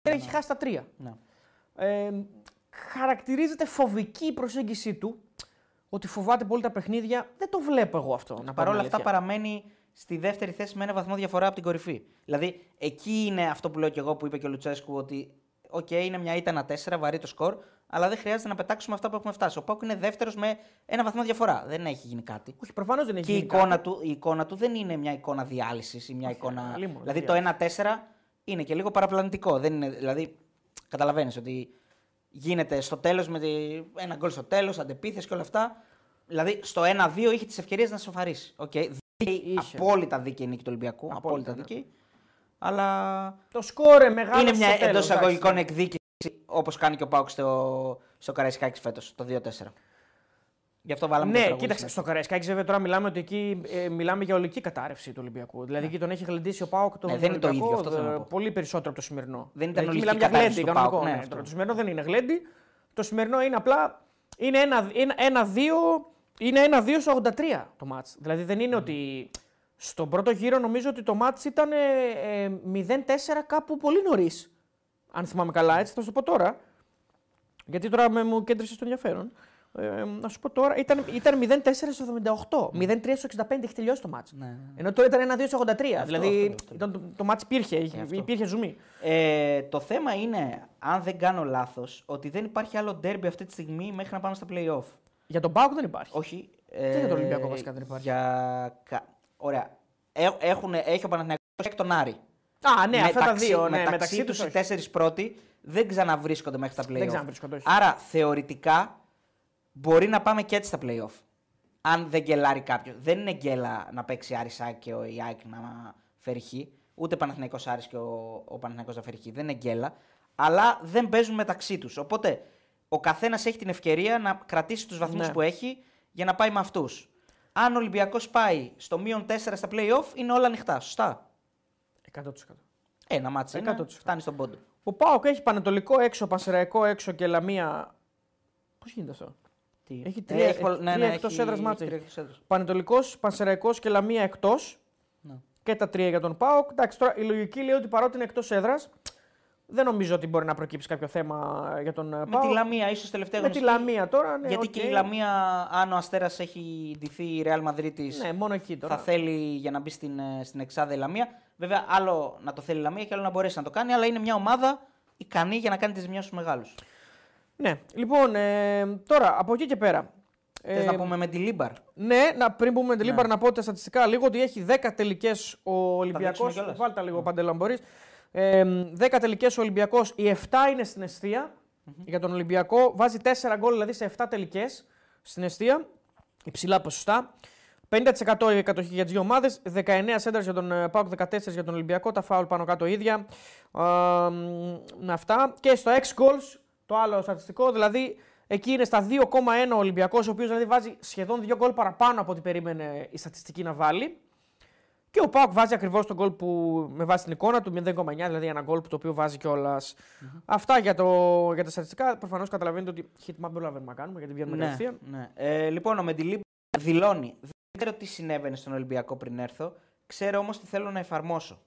έχει χάσει τα τρία. Ναι. Ε, χαρακτηρίζεται φοβική η προσέγγιση του, ότι φοβάται πολύ τα παιχνίδια. Δεν το βλέπω εγώ αυτό. Να Παρ' όλα πούμε αυτά αλήθεια. παραμένει στη δεύτερη θέση με ένα βαθμό διαφορά από την κορυφή. Δηλαδή εκεί είναι αυτό που λέω και εγώ που είπε και ο Λουτσέσκου ότι Οκ, είναι μια ήττα 1-4, βαρύ το σκορ, αλλά δεν χρειάζεται να πετάξουμε αυτά που έχουμε φτάσει. Ο ΠΑΟΚ είναι δεύτερος με ένα βαθμό διαφορά. Δεν έχει γίνει κάτι. Όχι, προφανώς δεν έχει Και η γίνει εικόνα, κάτι. του, η εικόνα του δεν είναι μια εικόνα διάλυσης ή μια εικόνα. αλλήμον, Δηλαδή το 1-4 είναι και λίγο παραπλανητικό. Δεν είναι, δηλαδή, καταλαβαίνεις ότι γίνεται στο τέλος με τη- ένα γκολ στο τέλος, αντεπίθεση και όλα αυτά. Δηλαδή στο 1-2 είχε τις ευκαιρίες να σοφαρίσει. Okay. Δίκαιη, Είχε. απόλυτα δίκαιη νίκη του Ολυμπιακού. Απόλυτα, Απόλυτα, ναι. δίκαιη. Αλλά Το σκόρε μεγάλο. είναι μια στο τέλος, εντός εισαγωγικών εντάξει. εκδίκηση όπως κάνει και ο Πάουκ στο, στο Καραϊσκάκης φέτος, το 2-4. Γι' αυτό βάλαμε το Ναι, τραγούδι κοίταξε, μέσα. στο Καραϊσκάκης βέβαια τώρα μιλάμε ότι εκεί ε, μιλάμε για ολική κατάρρευση του Ολυμπιακού. Δηλαδή εκεί τον έχει γλεντήσει ο Πάοκ τον Ναι, δεν είναι το Ολυμπιακό, ίδιο, αυτό θέλω να ε, πω. πολύ περισσότερο από το σημερινό. Δεν ήταν Δηλαδή, εκεί ολική μιλάμε για κατάρρευση γλέντι, του κανονικό. ΠΑΟΚ, ναι, ναι, αυτό. τώρα το σημερινό δεν είναι γλέντι. Το σημερινό είναι απλά. Είναι ένα- είναι ένα-δύο είναι ένα-δύο στο 83 το μάτς. Δηλαδή δεν είναι ότι. Στον πρώτο γύρο νομίζω ότι το μάτς ήταν ε, ε, 0-4 κάπου πολύ νωρίς. Αν θυμάμαι καλά, έτσι θα σου το πω τώρα. Γιατί τώρα με, μου κέντρισες στο ενδιαφέρον. Ε, να σου πω τώρα, ήταν, ήταν 0-4 στο 78. 0-3 στο 65 έχει τελειώσει το μάτς. Ναι. Ενώ τώρα ήταν 1-2 στο 83. δηλαδή αυτό, αυτό. Ήταν, το, το μάτς υπήρχε, αυτό. υπήρχε ζουμί. Ε, το θέμα είναι, αν δεν κάνω λάθος, ότι δεν υπάρχει άλλο ντέρμπι αυτή τη στιγμή μέχρι να πάμε στα playoff. Για τον Πάουκ δεν υπάρχει. Όχι. Και για τον Ολυμπιακό βασικά δεν υπάρχει. Για... κα- Ωραία. Ε, έχουν, έχει ο Παναθηναϊκός και τον Άρη. Α, ναι, αυτά τα δύο. Ναι, μεταξύ μεταξύ τους τους. οι τέσσερις πρώτοι δεν ξαναβρίσκονται μέχρι τα playoff. Δεν ξαναβρίσκονται, όχι. Άρα θεωρητικά μπορεί να πάμε και έτσι στα playoff. Αν δεν γκελάρει κάποιο. Δεν είναι γκέλα να παίξει Άρης Σάκ και ο Ιάκ να φέρει χ. Ούτε Παναθηναϊκός Άρης και ο, ο Παναθηναϊκός να φέρει χ. Δεν είναι γκέλα. Αλλά δεν παίζουν μεταξύ τους. Οπότε ο καθένας έχει την ευκαιρία να κρατήσει τους βαθμούς Ναι. που έχει για να πάει με αυτούς. Αν ο Ολυμπιακός πάει στο μείον 4 στα playoff, είναι όλα ανοιχτά. Σωστά. 100%. Ένα μάτσο είναι. 100%. Φτάνει στον πόντο. Ο Πάοκ έχει πανετολικό έξω, πασεραϊκό έξω και λαμία. Πώς γίνεται αυτό; Τι; Έχει Ε, τρία- έχει πολλ- τρία εκτός έδρας μάτς τρία έχει. εκτός έδρας. Πανετολικός, Πανσεραϊκό και Λαμία εκτός. Ναι. Και τα τρία για τον ΠΑΟΚ. Εντάξει, τώρα η λογική λέει ότι παρότι είναι εκτός έδρας, δεν νομίζω ότι μπορεί να προκύψει κάποιο θέμα για τον Με ΠΑΟΚ. τη Λαμία, ίσως τελευταία Με τη αγωνιστική. Λαμία τώρα. Ναι, Γιατί οκ. και η Λαμία, αν ο Αστέρας έχει ντυθεί η Real Madrid Ναι, μόνο εκεί τώρα. θα θέλει για να μπει στην, ε, στην Εξάδα η Λαμία. Βέβαια, άλλο να το θέλει η Λαμία και άλλο να μπορέσει να το κάνει, αλλά είναι μια ομάδα ικανή για να κάνει τις ζημιέ στους μεγάλους. Ναι, λοιπόν, ε, τώρα από εκεί και πέρα. Θες Ε, να πούμε με τη Λίμπαρ; Ναι, να, πριν πούμε την Λίμπαρ να πω τα στατιστικά λίγο ότι έχει 10 τελικές ο Ολυμπιακός. δείξουμε κιόλας. Βάλτε λίγο Παντελή αν μπορείς. Ε, 10 τελικές ο Ολυμπιακός, οι 7 είναι στην εστία για τον Ολυμπιακό. Βάζει 4 γκολ δηλαδή σε 7 τελικές στην εστία. Υψηλά ποσοστά. 50% η κατοχή για τις δύο ομάδες. 19 σέντρα για τον ε, ΠΑΟΚ, 14 για τον Ολυμπιακό. Τα φάουλ πάνω κάτω ίδια. Ε, μ, αυτά. Και στο 6 goals, το άλλο στατιστικό, δηλαδή εκεί είναι στα 2,1 ο Ολυμπιακός, ο οποίος δηλαδή βάζει σχεδόν 2 γκολ παραπάνω από ό,τι περίμενε η στατιστική να βάλει. Και ο Πάουκ βάζει ακριβώς τον γκολ που με βάση την εικόνα του, 0,9 δηλαδή ένα γκολ που το οποίο βάζει κιόλας. Αυτά για, το, για τα στατιστικά. Προφανώς καταλαβαίνετε ότι hit map δεν προλαβαίνουμε να κάνουμε γιατί βγαίνουμε Ναι, κατευθείαν. ναι. Ε, λοιπόν, ο Μεντιλίμπ δηλώνει. Δεν ξέρω τι συνέβαινε στον Ολυμπιακό πριν έρθω. Ξέρω όμως τι θέλω να εφαρμόσω.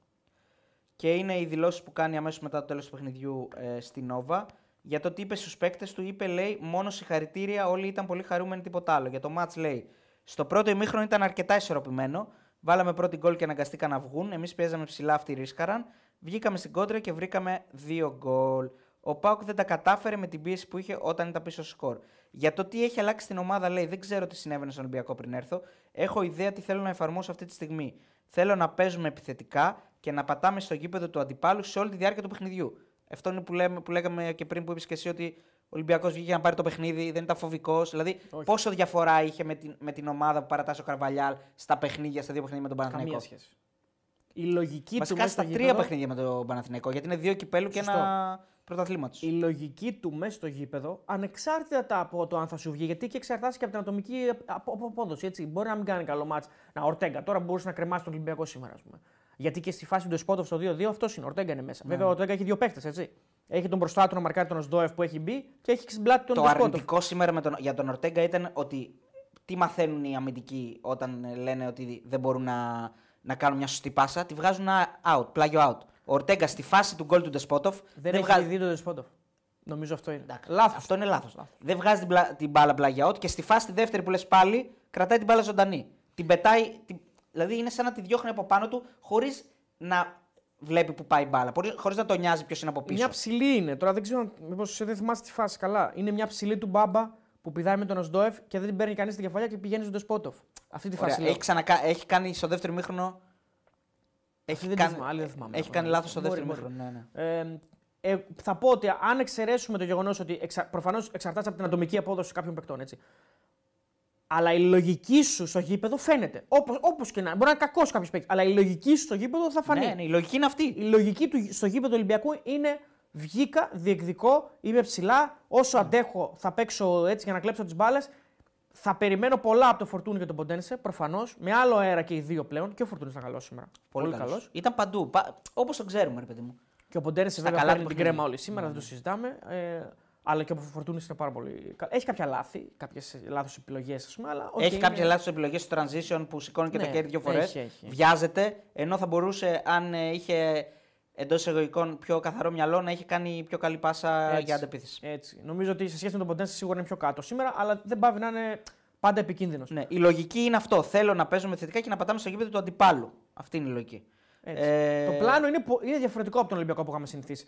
Και είναι οι δηλώσεις που κάνει αμέσως μετά το τέλος του παιχνιδιού ε, στην Νόβα. Για το τι είπε στους παίκτες του, είπε λέει μόνο συγχαρητήρια, όλοι ήταν πολύ χαρούμενοι, τίποτα άλλο. Για το match λέει. Στο πρώτο ημίχρονο ήταν αρκετά ισορροπημένο. Βάλαμε πρώτη γκολ και αναγκαστήκαν να βγουν. Εμείς παίζαμε ψηλά, αυτοί ρίσκαραν. Βγήκαμε στην κόντρα και βρήκαμε δύο γκολ. Ο Πάουκ δεν τα κατάφερε με την πίεση που είχε όταν ήταν πίσω στο σκορ. Για το τι έχει αλλάξει την ομάδα, λέει: Δεν ξέρω τι συνέβαινε στον Ολυμπιακό πριν έρθω. Έχω ιδέα τι θέλω να εφαρμόσω αυτή τη στιγμή. Θέλω να παίζουμε επιθετικά και να πατάμε στο γήπεδο του αντιπάλου σε όλη τη διάρκεια του παιχνιδιού. Αυτό είναι που, λέμε, που λέγαμε και πριν που είπες και εσύ ότι ο Ολυμπιακός βγήκε να πάρει το παιχνίδι, δεν ήταν φοβικός. Δηλαδή, Όχι. πόσο διαφορά είχε με την, με την ομάδα που παρατάσσει ο Καρβαλιάλ στα παιχνίδια, στα δύο παιχνίδια με τον Καμία Παναθηναϊκό; σχέση. Η λογική του Βασικά μέσα στα στο τρία γήπεδο- παιχνίδια με τον Παναθηναϊκό. Γιατί είναι δύο κυπέλου και Σωστό. ένα πρωταθλήματο. η λογική του μέσα στο γήπεδο, ανεξάρτητα από το αν θα σου βγει, γιατί και εξαρτάται και από την ατομική απο- απο- απόδοση. Έτσι. Μπορεί να μην κάνει καλό μάτς. Να, Ορτέγκα τώρα μπορούσε να κρεμάσει τον Ολυμπιακό σήμερα, ας πούμε. Γιατί και στη φάση του Σπότοφ στο 2-2 αυτός είναι. Ο Ορτέγκα είναι μέσα. Βέβαια, ο Ορτέγκα έχει δύο παίχτες, έτσι. Έχει τον μπροστά του να μαρκάρει τον Οσδόεφ που έχει μπει και έχει στην πλάτη τον Το Ντεσπότοφ. αρνητικό σήμερα με τον, για τον Ορτέγκα ήταν ότι τι μαθαίνουν οι αμυντικοί όταν ε, λένε ότι δεν μπορούν να, να κάνουν μια σωστή πάσα. Τη βγάζουν ένα out, πλάγιο out. Ο Ορτέγκα στη φάση του γκολ του Ντεσπότοφ Δεν, έχει βγάζει. δει τον Ντεσπότοφ. Νομίζω αυτό είναι. Εντάξει, Λάθος. Αυτό είναι λάθος. Δεν βγάζει την, πλα- την μπάλα πλάγια out και στη φάση τη δεύτερη που λες πάλι κρατάει την μπάλα ζωντανή. Την πετάει. Την... Δηλαδή είναι σαν να τη διώχνει από πάνω του χωρίς να βλέπει που πάει η μπάλα. Χωρίς να τον νοιάζει ποιος είναι από πίσω. Μια ψηλή είναι. Τώρα δεν ξέρω μήπως δεν θυμάσαι τη φάση καλά. Είναι μια ψηλή του μπάμπα που πηδάει με τον Οσδόεφ και δεν την παίρνει κανείς στην κεφαλιά και πηγαίνει στον Ντεσπότοφ. Αυτή τη Ωραία, φάση. λέω. Έχει, ξανακα... έχει κάνει στο δεύτερο μήχρονο. Έχει δεν τη κάνει, θυμάμαι, άλλη δεν θυμάμαι. έχει κάνει λάθος στο Μπορεί, δεύτερο μπορεί. μήχρονο. Ναι, ναι. Ε, ε, θα πω ότι αν εξαιρέσουμε το γεγονός ότι εξα... προφανώς εξαρτάται από την ατομική απόδοση κάποιων παικτών, έτσι. Αλλά η λογική σου στο γήπεδο φαίνεται. Όπως όπως και να είναι. Μπορεί να είναι κακός κάποιος παίκτης. Αλλά η λογική σου στο γήπεδο θα φανεί. Ναι, ναι, η λογική είναι αυτή. Η λογική του στο γήπεδο του Ολυμπιακού είναι βγήκα, διεκδικώ, είμαι ψηλά. Όσο αντέχω θα παίξω έτσι για να κλέψω τις μπάλες. Θα περιμένω πολλά από το Φορτούνι και τον Ποντένσε, προφανώς. Με άλλο αέρα και οι δύο πλέον. Και ο Φορτούνι ήταν καλό σήμερα. Πολύ, καλός. Ήταν παντού. Πα... Όπως το ξέρουμε, ρε παιδί μου. Και ο Ποντένσε βέβαια καλά παίρνει του την παιχνίδια. κρέμα όλη σήμερα, δεν το συζητάμε. Ε, αλλά και ο Φορτούνη είναι πάρα πολύ. κα- Έχει κάποια λάθη, κάποιες λάθος επιλογές, ας πούμε. Αλλά, οκ, έχει είναι- κάποια λάθος επιλογές στο transition που σηκώνει και Ναι, τα κέρδη δύο φορές. έχει, έχει. Βιάζεται, ενώ θα μπορούσε, αν ε, είχε εντός εισαγωγικών πιο καθαρό μυαλό, να έχει κάνει πιο καλή πάσα Έτσι. για αντεπίθεση. Έτσι. Νομίζω ότι σε σχέση με τον Ποντένσε σίγουρα είναι πιο κάτω σήμερα, αλλά δεν παύει να είναι πάντα επικίνδυνος. Ναι, η λογική είναι αυτό. Θέλω να παίζουμε θετικά και να πατάμε στο γήπεδο του αντιπάλου. Αυτή είναι η λογική. Ε, Το πλάνο είναι, πο- είναι διαφορετικό από τον Ολυμπιακό που είχαμε συνηθίσει.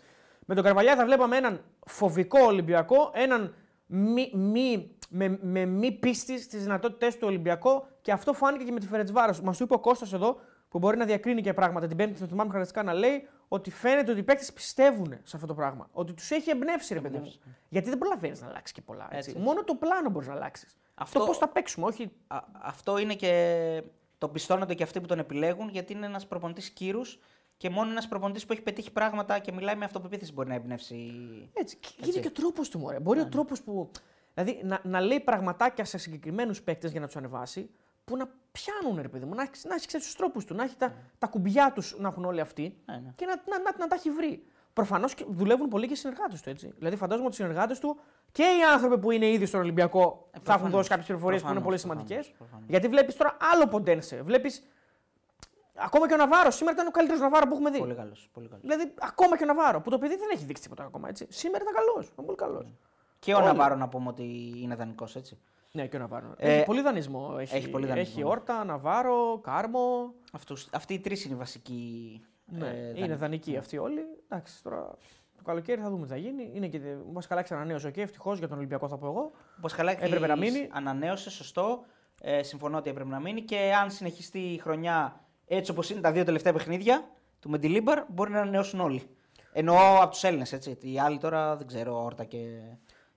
Με τον Καρβαλιά θα βλέπαμε έναν φοβικό Ολυμπιακό, έναν μη, μη, με, με μη πίστη στις δυνατότητές του Ολυμπιακό και αυτό φάνηκε και με τη Φερετσβάρος. Μας το είπε ο Κώστας εδώ που μπορεί να διακρίνει και πράγματα. Την Πέμπτη, θα θυμάμαι χαρακτηριστικά να λέει ότι φαίνεται ότι οι παίκτες πιστεύουν σε αυτό το πράγμα. Ότι τους έχει εμπνεύσει, ρε παιδί μου. Γιατί δεν προλαβαίνεις να αλλάξεις και πολλά. Έτσι. Έτσι. Μόνο το πλάνο μπορείς να αλλάξεις. Αυτό- Το πώς θα παίξουμε, όχι. Α, αυτό είναι και. Το πιστώνονται και αυτοί που τον επιλέγουν, γιατί είναι ένας προπονητής κύρους και μόνο ένας προπονητής που έχει πετύχει πράγματα και μιλάει με αυτοπεποίθηση μπορεί να εμπνεύσει. Έτσι. Και είναι και ο τρόπος του, μωρέ. Μπορεί ο τρόπος που. Δηλαδή να, να λέει πραγματάκια σε συγκεκριμένους παίκτες για να τους ανεβάσει, που να πιάνουν, ρε παιδί μου, να έχει να έχει τους τρόπους του, να έχει τα, τα κουμπιά τους να έχουν όλοι αυτοί Ναι, ναι. και να, να, να, να τα έχει βρει. Προφανώς δουλεύουν πολύ και οι συνεργάτες του, έτσι. Δηλαδή, φαντάζομαι ότι οι συνεργάτες του και οι άνθρωποι που είναι ήδη στον Ολυμπιακό θα έχουν προφανώς. δώσει κάποιες πληροφορίες που είναι Προφανώς, πολύ προφανώς, σημαντικέ. προφανώς. Γιατί βλέπεις τώρα άλλο ποντένσε. Βλέπεις. Ακόμα και ο Ναβάρος. Σήμερα ήταν ο καλύτερος Ναβάρο που έχουμε δει. Πολύ καλός. Πολύ καλός. Δηλαδή, ακόμα και ο Ναβάρο που το παιδί δεν έχει δείξει τίποτα ακόμα έτσι. Σήμερα ήταν καλός. Ήταν πολύ καλός. Και ο Όλοι. Ναβάρο να πούμε ότι είναι δανεικός, έτσι. Ναι, και ο Ναβάρο. Ε, έχει πολύ δανεισμό. Έχει, έχει πολύ δανεισμό, Έχει ναι. Όρτα, Ναβάρο, Κάρμο. Αυτούς, αυτοί οι τρεις είναι οι βασικοί. Ναι, ε, είναι δανεικοί. δανεικοί αυτοί όλοι. Εντάξει, τώρα το καλοκαίρι θα δούμε τι θα γίνει. Είναι και ο Πασχαλάκη ανανέωσε και ευτυχώς για τον Ολυμπιακό θα πω εγώ. Ο Πασχαλάκης Έπρεπε να μείνει. Ανανέωσε, σωστό. Ε, συμφωνώ ότι έπρεπε να μείνει και αν συνεχιστεί η χρονιά έτσι όπως είναι τα δύο τελευταία παιχνίδια του Μεντιλίμπαρ, μπορεί να ανανεώσουν όλοι. Εννοώ από τους Έλληνες, έτσι. Οι άλλοι τώρα δεν ξέρω, Όρτα και,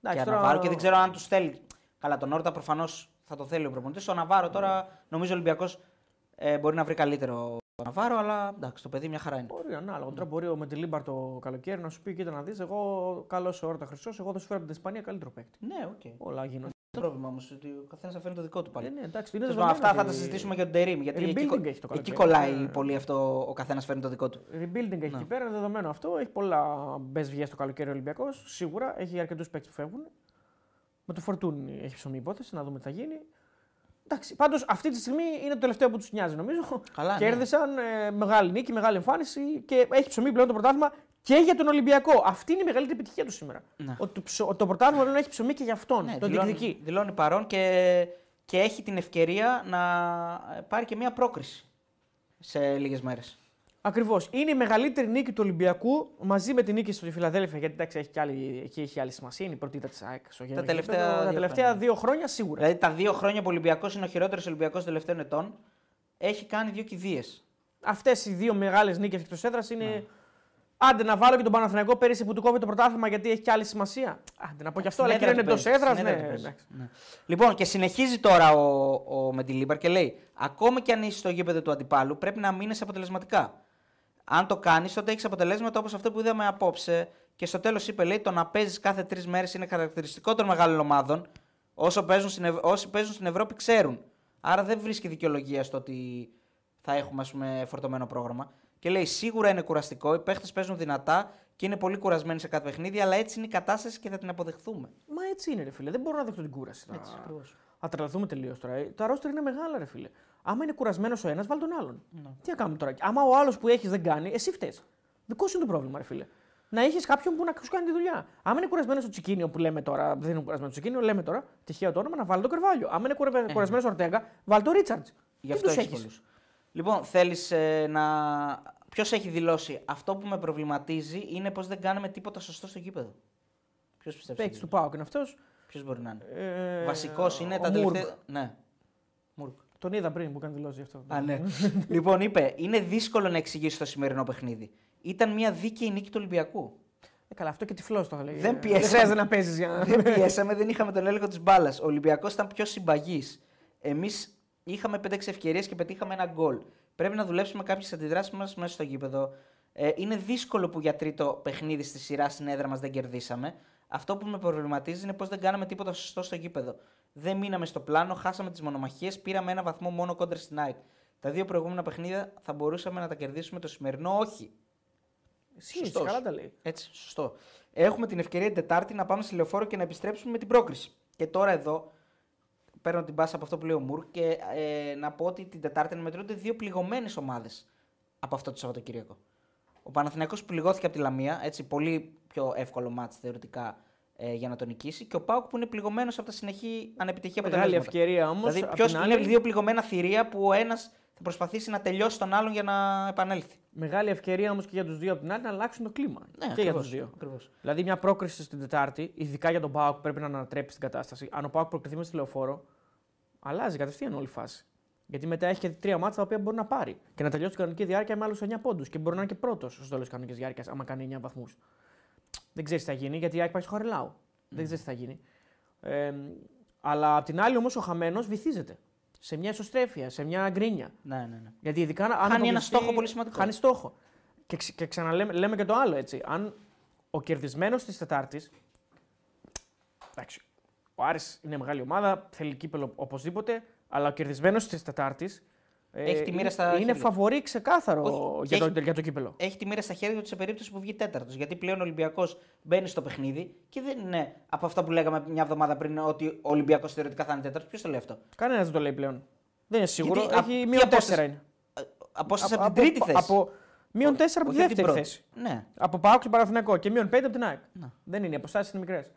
Εντάξει, και τώρα- Ναβάρο και δεν ξέρω αν τους θέλει. Καλά, τον Όρτα προφανώς θα το θέλει ο προπονητής. Ο Ναβάρο τώρα νομίζω ο Ολυμπιακός ε, μπορεί να βρει καλύτερο ο Ναβάρο, αλλά εντάξει, το παιδί μια χαρά είναι. Μπορεί ανάλογα. Τώρα μπορεί ο Μεντιλίμπαρ το καλοκαίρι να σου πει: Κοίτα να δεις, εγώ καλός ο Όρτα Χρυσός, εγώ θα σου φέρω από την Ισπανία καλύτερο παίκτη. Ναι, οκ. Όλα γίνονται. Το πρόβλημα όμως ότι ο καθένας θα φέρει το δικό του πάλι. Ε, ναι, εντάξει, είναι Τέλος πάντων, δεδομένο αυτά θα τα ότι- συζητήσουμε για τον Τερίμ. Γιατί εκεί, Rebuilding κο- έχει το εκεί καλοκαίρι. κολλάει Ναι. πολύ αυτό ο καθένας φέρνει το δικό του. Rebuilding έχει Ναι. εκεί πέρα, είναι δεδομένο αυτό. Έχει πολλά μπε βγέ το καλοκαίρι ο Ολυμπιακός. Σίγουρα έχει αρκετούς παίκτες που φεύγουν. Με το φορτούνι έχει ψωμί υπόθεση, να δούμε τι θα γίνει. Εντάξει, πάντως αυτή τη στιγμή είναι το τελευταίο που τους νοιάζει νομίζω. Καλά, ναι. Κέρδισαν ε, μεγάλη νίκη, μεγάλη εμφάνιση και έχει ψωμί πλέον το πρωτάθλημα και για τον Ολυμπιακό. Αυτή είναι η μεγαλύτερη επιτυχία του σήμερα. Ναι. Ότι το, ψω- το πρωτάθλημα πλέον έχει ψωμί και για αυτόν. Ναι, τον δηλώνει, διεκδικεί. δηλώνει παρόν και, και έχει την ευκαιρία να πάρει και μια πρόκριση σε λίγες μέρες. Ακριβώς. Είναι η μεγαλύτερη νίκη του Ολυμπιακού μαζί με την νίκη στη Φιλαδέλφια. Γιατί εντάξει, έχει και άλλη, εκεί έχει άλλη σημασία. Είναι η πρωτή της ΑΕΚ στο γήπεδο. τελευταία Τα δύο τελευταία χρόνια. δύο χρόνια σίγουρα. Δηλαδή τα δύο χρόνια που ο Ολυμπιακός είναι ο χειρότερος Ολυμπιακός των τελευταίων ετών, έχει κάνει δύο κηδείες. Αυτές οι δύο μεγάλες νίκες εκτός έδρας είναι. Ναι. Άντε να βάλω και τον Παναθηναϊκό πέρυσι που του κόβει το πρωτάθλημα γιατί έχει και άλλη σημασία. Άντε να πω και αυτό, αλλά και είναι εντός έδρας. Ναι, εντάξει. Λοιπόν, και συνεχίζει τώρα ο, ο Μεντιλίμπαρ και λέει: Ακόμα και αν είσαι στο γήπεδο του αντιπάλου, πρέπει να μείνεις αποτελεσματικά. Αν το κάνεις, τότε έχεις αποτελέσματα όπως αυτό που είδαμε απόψε. Και στο τέλος είπε: λέει, Το να παίζεις κάθε τρεις μέρες είναι χαρακτηριστικό των μεγάλων ομάδων. Όσο παίζουν στην, Ευ- όσοι παίζουν στην Ευρώπη ξέρουν. Άρα δεν βρίσκει δικαιολογία στο ότι θα έχουμε ας πούμε, φορτωμένο πρόγραμμα. Και λέει: Σίγουρα είναι κουραστικό, οι παίχτες παίζουν δυνατά και είναι πολύ κουρασμένοι σε κάθε παιχνίδι, αλλά έτσι είναι η κατάσταση και θα την αποδεχθούμε. Μα έτσι είναι, ρε φίλε. Δεν μπορώ να δεχτώ την κούραση. τώρα. Έτσι, ακριβώς. Θα τρελαθούμε τελείως τώρα. Ε, Τα ρόστερ είναι μεγάλα, ρε φίλε. Άμα είναι κουρασμένος ο ένας, βάλ τον άλλον. Ναι. Τι να κάνουμε τώρα; Άμα ο άλλος που έχεις δεν κάνει, εσύ φταίει. Δικό σου είναι το πρόβλημα, ρε φίλε. Να έχει κάποιον που να σου κάνει τη δουλειά. Άμα είναι κουρασμένος ο Τσικίνιο που λέμε τώρα, δεν είναι κουρασμένος ο Τσικίνιο, λέμε τώρα, τυχαίο το όνομα, να βάλει τον Καρβάλιο. Άμα είναι κουρασμένος ο Ορτέγκα, βάλει τον Ρίτσαρτς. Ε. Γι' αυτό έχεις πολλούς. Λοιπόν, θέλεις να. Ποιος έχει δηλώσει αυτό που με προβληματίζει είναι πως δεν κάνουμε τίποτα σωστό στο γήπεδο. Ποιος πιστεύεις. Παίκτης του Πάουκ είναι αυτός. Ποιος μπορεί να είναι; Ε, Βασικός είναι ο τα Μουργκ. τελευταία. Ναι. Μουργκ. Τον είδα πριν που έκανε δηλώσεις γι' αυτό. Α, ναι. λοιπόν, είπε: Είναι δύσκολο να εξηγήσει το σημερινό παιχνίδι. Ήταν μια δίκαιη νίκη του Ολυμπιακού. Ε, καλά, αυτό και τυφλός το θα λέει. Δεν Ε, πιέσαμε. Δεν χρειάζεται να παίζεις για να. δεν πιέσαμε, δεν είχαμε τον έλεγχο της μπάλας. Ο Ολυμπιακός ήταν πιο συμπαγής. Εμείς είχαμε 5-6 ευκαιρίες και πετύχαμε ένα γκολ. Πρέπει να δουλέψουμε κάποιες αντιδράσεις μας μέσα στο γήπεδο. Ε, είναι δύσκολο που για τρίτο παιχνίδι στη σειρά στην έδρα μας δεν κερδίσαμε. Αυτό που με προβληματίζει είναι πω δεν κάναμε τίποτα σωστό στο γήπεδο. Δεν μείναμε στο πλάνο, χάσαμε τις μονομαχίες, πήραμε ένα βαθμό μόνο κόντρα στην ΑΕΚ. Τα δύο προηγούμενα παιχνίδια θα μπορούσαμε να τα κερδίσουμε, το σημερινό όχι. Εσύ, Σωστός. καλά τα λέει. Έτσι, σωστό. Έχουμε την ευκαιρία την Τετάρτη να πάμε στη λεωφόρο και να επιστρέψουμε με την πρόκριση. Και τώρα εδώ παίρνω την πάσα από αυτό που λέει ο Μουρ και ε, να πω ότι την Τετάρτη μετρούνται δύο πληγωμένες ομάδες από αυτό το Σαββατοκύριακο. Ο Παναθηναϊκός πληγώθηκε από τη Λαμία, έτσι πολύ πιο εύκολο μάτς θεωρητικά ε, για να τον νικήσει. Και ο Πάουκ που είναι πληγωμένος από τα συνεχή ανεπιτυχία Μεγάλη αποτελέσματα. ευκαιρία όμως. Δηλαδή, ποιος είναι δύο πληγωμένα θηρία που ο ένας θα προσπαθήσει να τελειώσει τον άλλον για να επανέλθει. Μεγάλη ευκαιρία όμως και για τους δύο από την άλλη να αλλάξουν το κλίμα. και για τους δύο. Ναι, Ακριβώς. Δηλαδή, μια πρόκριση στην Τετάρτη, ειδικά για τον Πάοκ, πρέπει να ανατρέψει την κατάσταση. Αν ο Πάοκ προκριθεί μες στη λεωφόρο, αλλάζει κατευθείαν όλη η φάση. Γιατί μετά έχει και τρία μάτσα τα οποία μπορεί να πάρει και να τελειώσει την κανονική διάρκεια με άλλους 9 πόντους και μπορεί να είναι και πρώτος στο τέλος της κανονικής διάρκειας, άμα κάνει 9 βαθμούς. Δεν ξέρεις τι θα γίνει γιατί η Άκη πάει στο Χαριλάου. Δεν ξέρεις τι θα γίνει. Ε, αλλά απ' την άλλη όμως ο χαμένος βυθίζεται. Σε μια ισοστρέφεια, σε μια γκρίνια. Ναι, ναι, ναι. Γιατί ειδικά αν Χάνει ένα αποκλειστεί, στόχο πολύ σημαντικό. Χάνει στόχο. Και, ξ- και ξαναλέμε λέμε και το άλλο έτσι. Αν ο κερδισμένος της Τετάρτη. Εντάξει. Ο Άρης είναι μεγάλη ομάδα, θέλει κύπελο οπωσδήποτε, αλλά ο κερδισμένος της Τετάρτης. Έχει τη μοίρα στα Είναι χέρια. φαβορή ξεκάθαρο Όχι, για, και το, για το κύπελο. Έχει τη μοίρα στα χέρια του σε περίπτωση που βγει τέταρτος. Γιατί πλέον ο Ολυμπιακός μπαίνει στο παιχνίδι και δεν είναι από αυτά που λέγαμε μια εβδομάδα πριν ότι ο Ολυμπιακός θεωρητικά θα είναι τέταρτος. Ποιος το λέει αυτό; Κανένας δεν το λέει πλέον. Δεν είναι σίγουρο. Γιατί, α, Έχει τι μείον απόσταση- 4 είναι. Απόσταση από, Από- την τρίτη θέση. Από μείον 4 από τη Όχι από την δεύτερη πρώτη. θέση. Ναι. Από Πάοξ και Παναθηναϊκό και μείον 5 από την ΑΕΚ. Ναι. Δεν είναι, οι αποστάσεις είναι μικρές.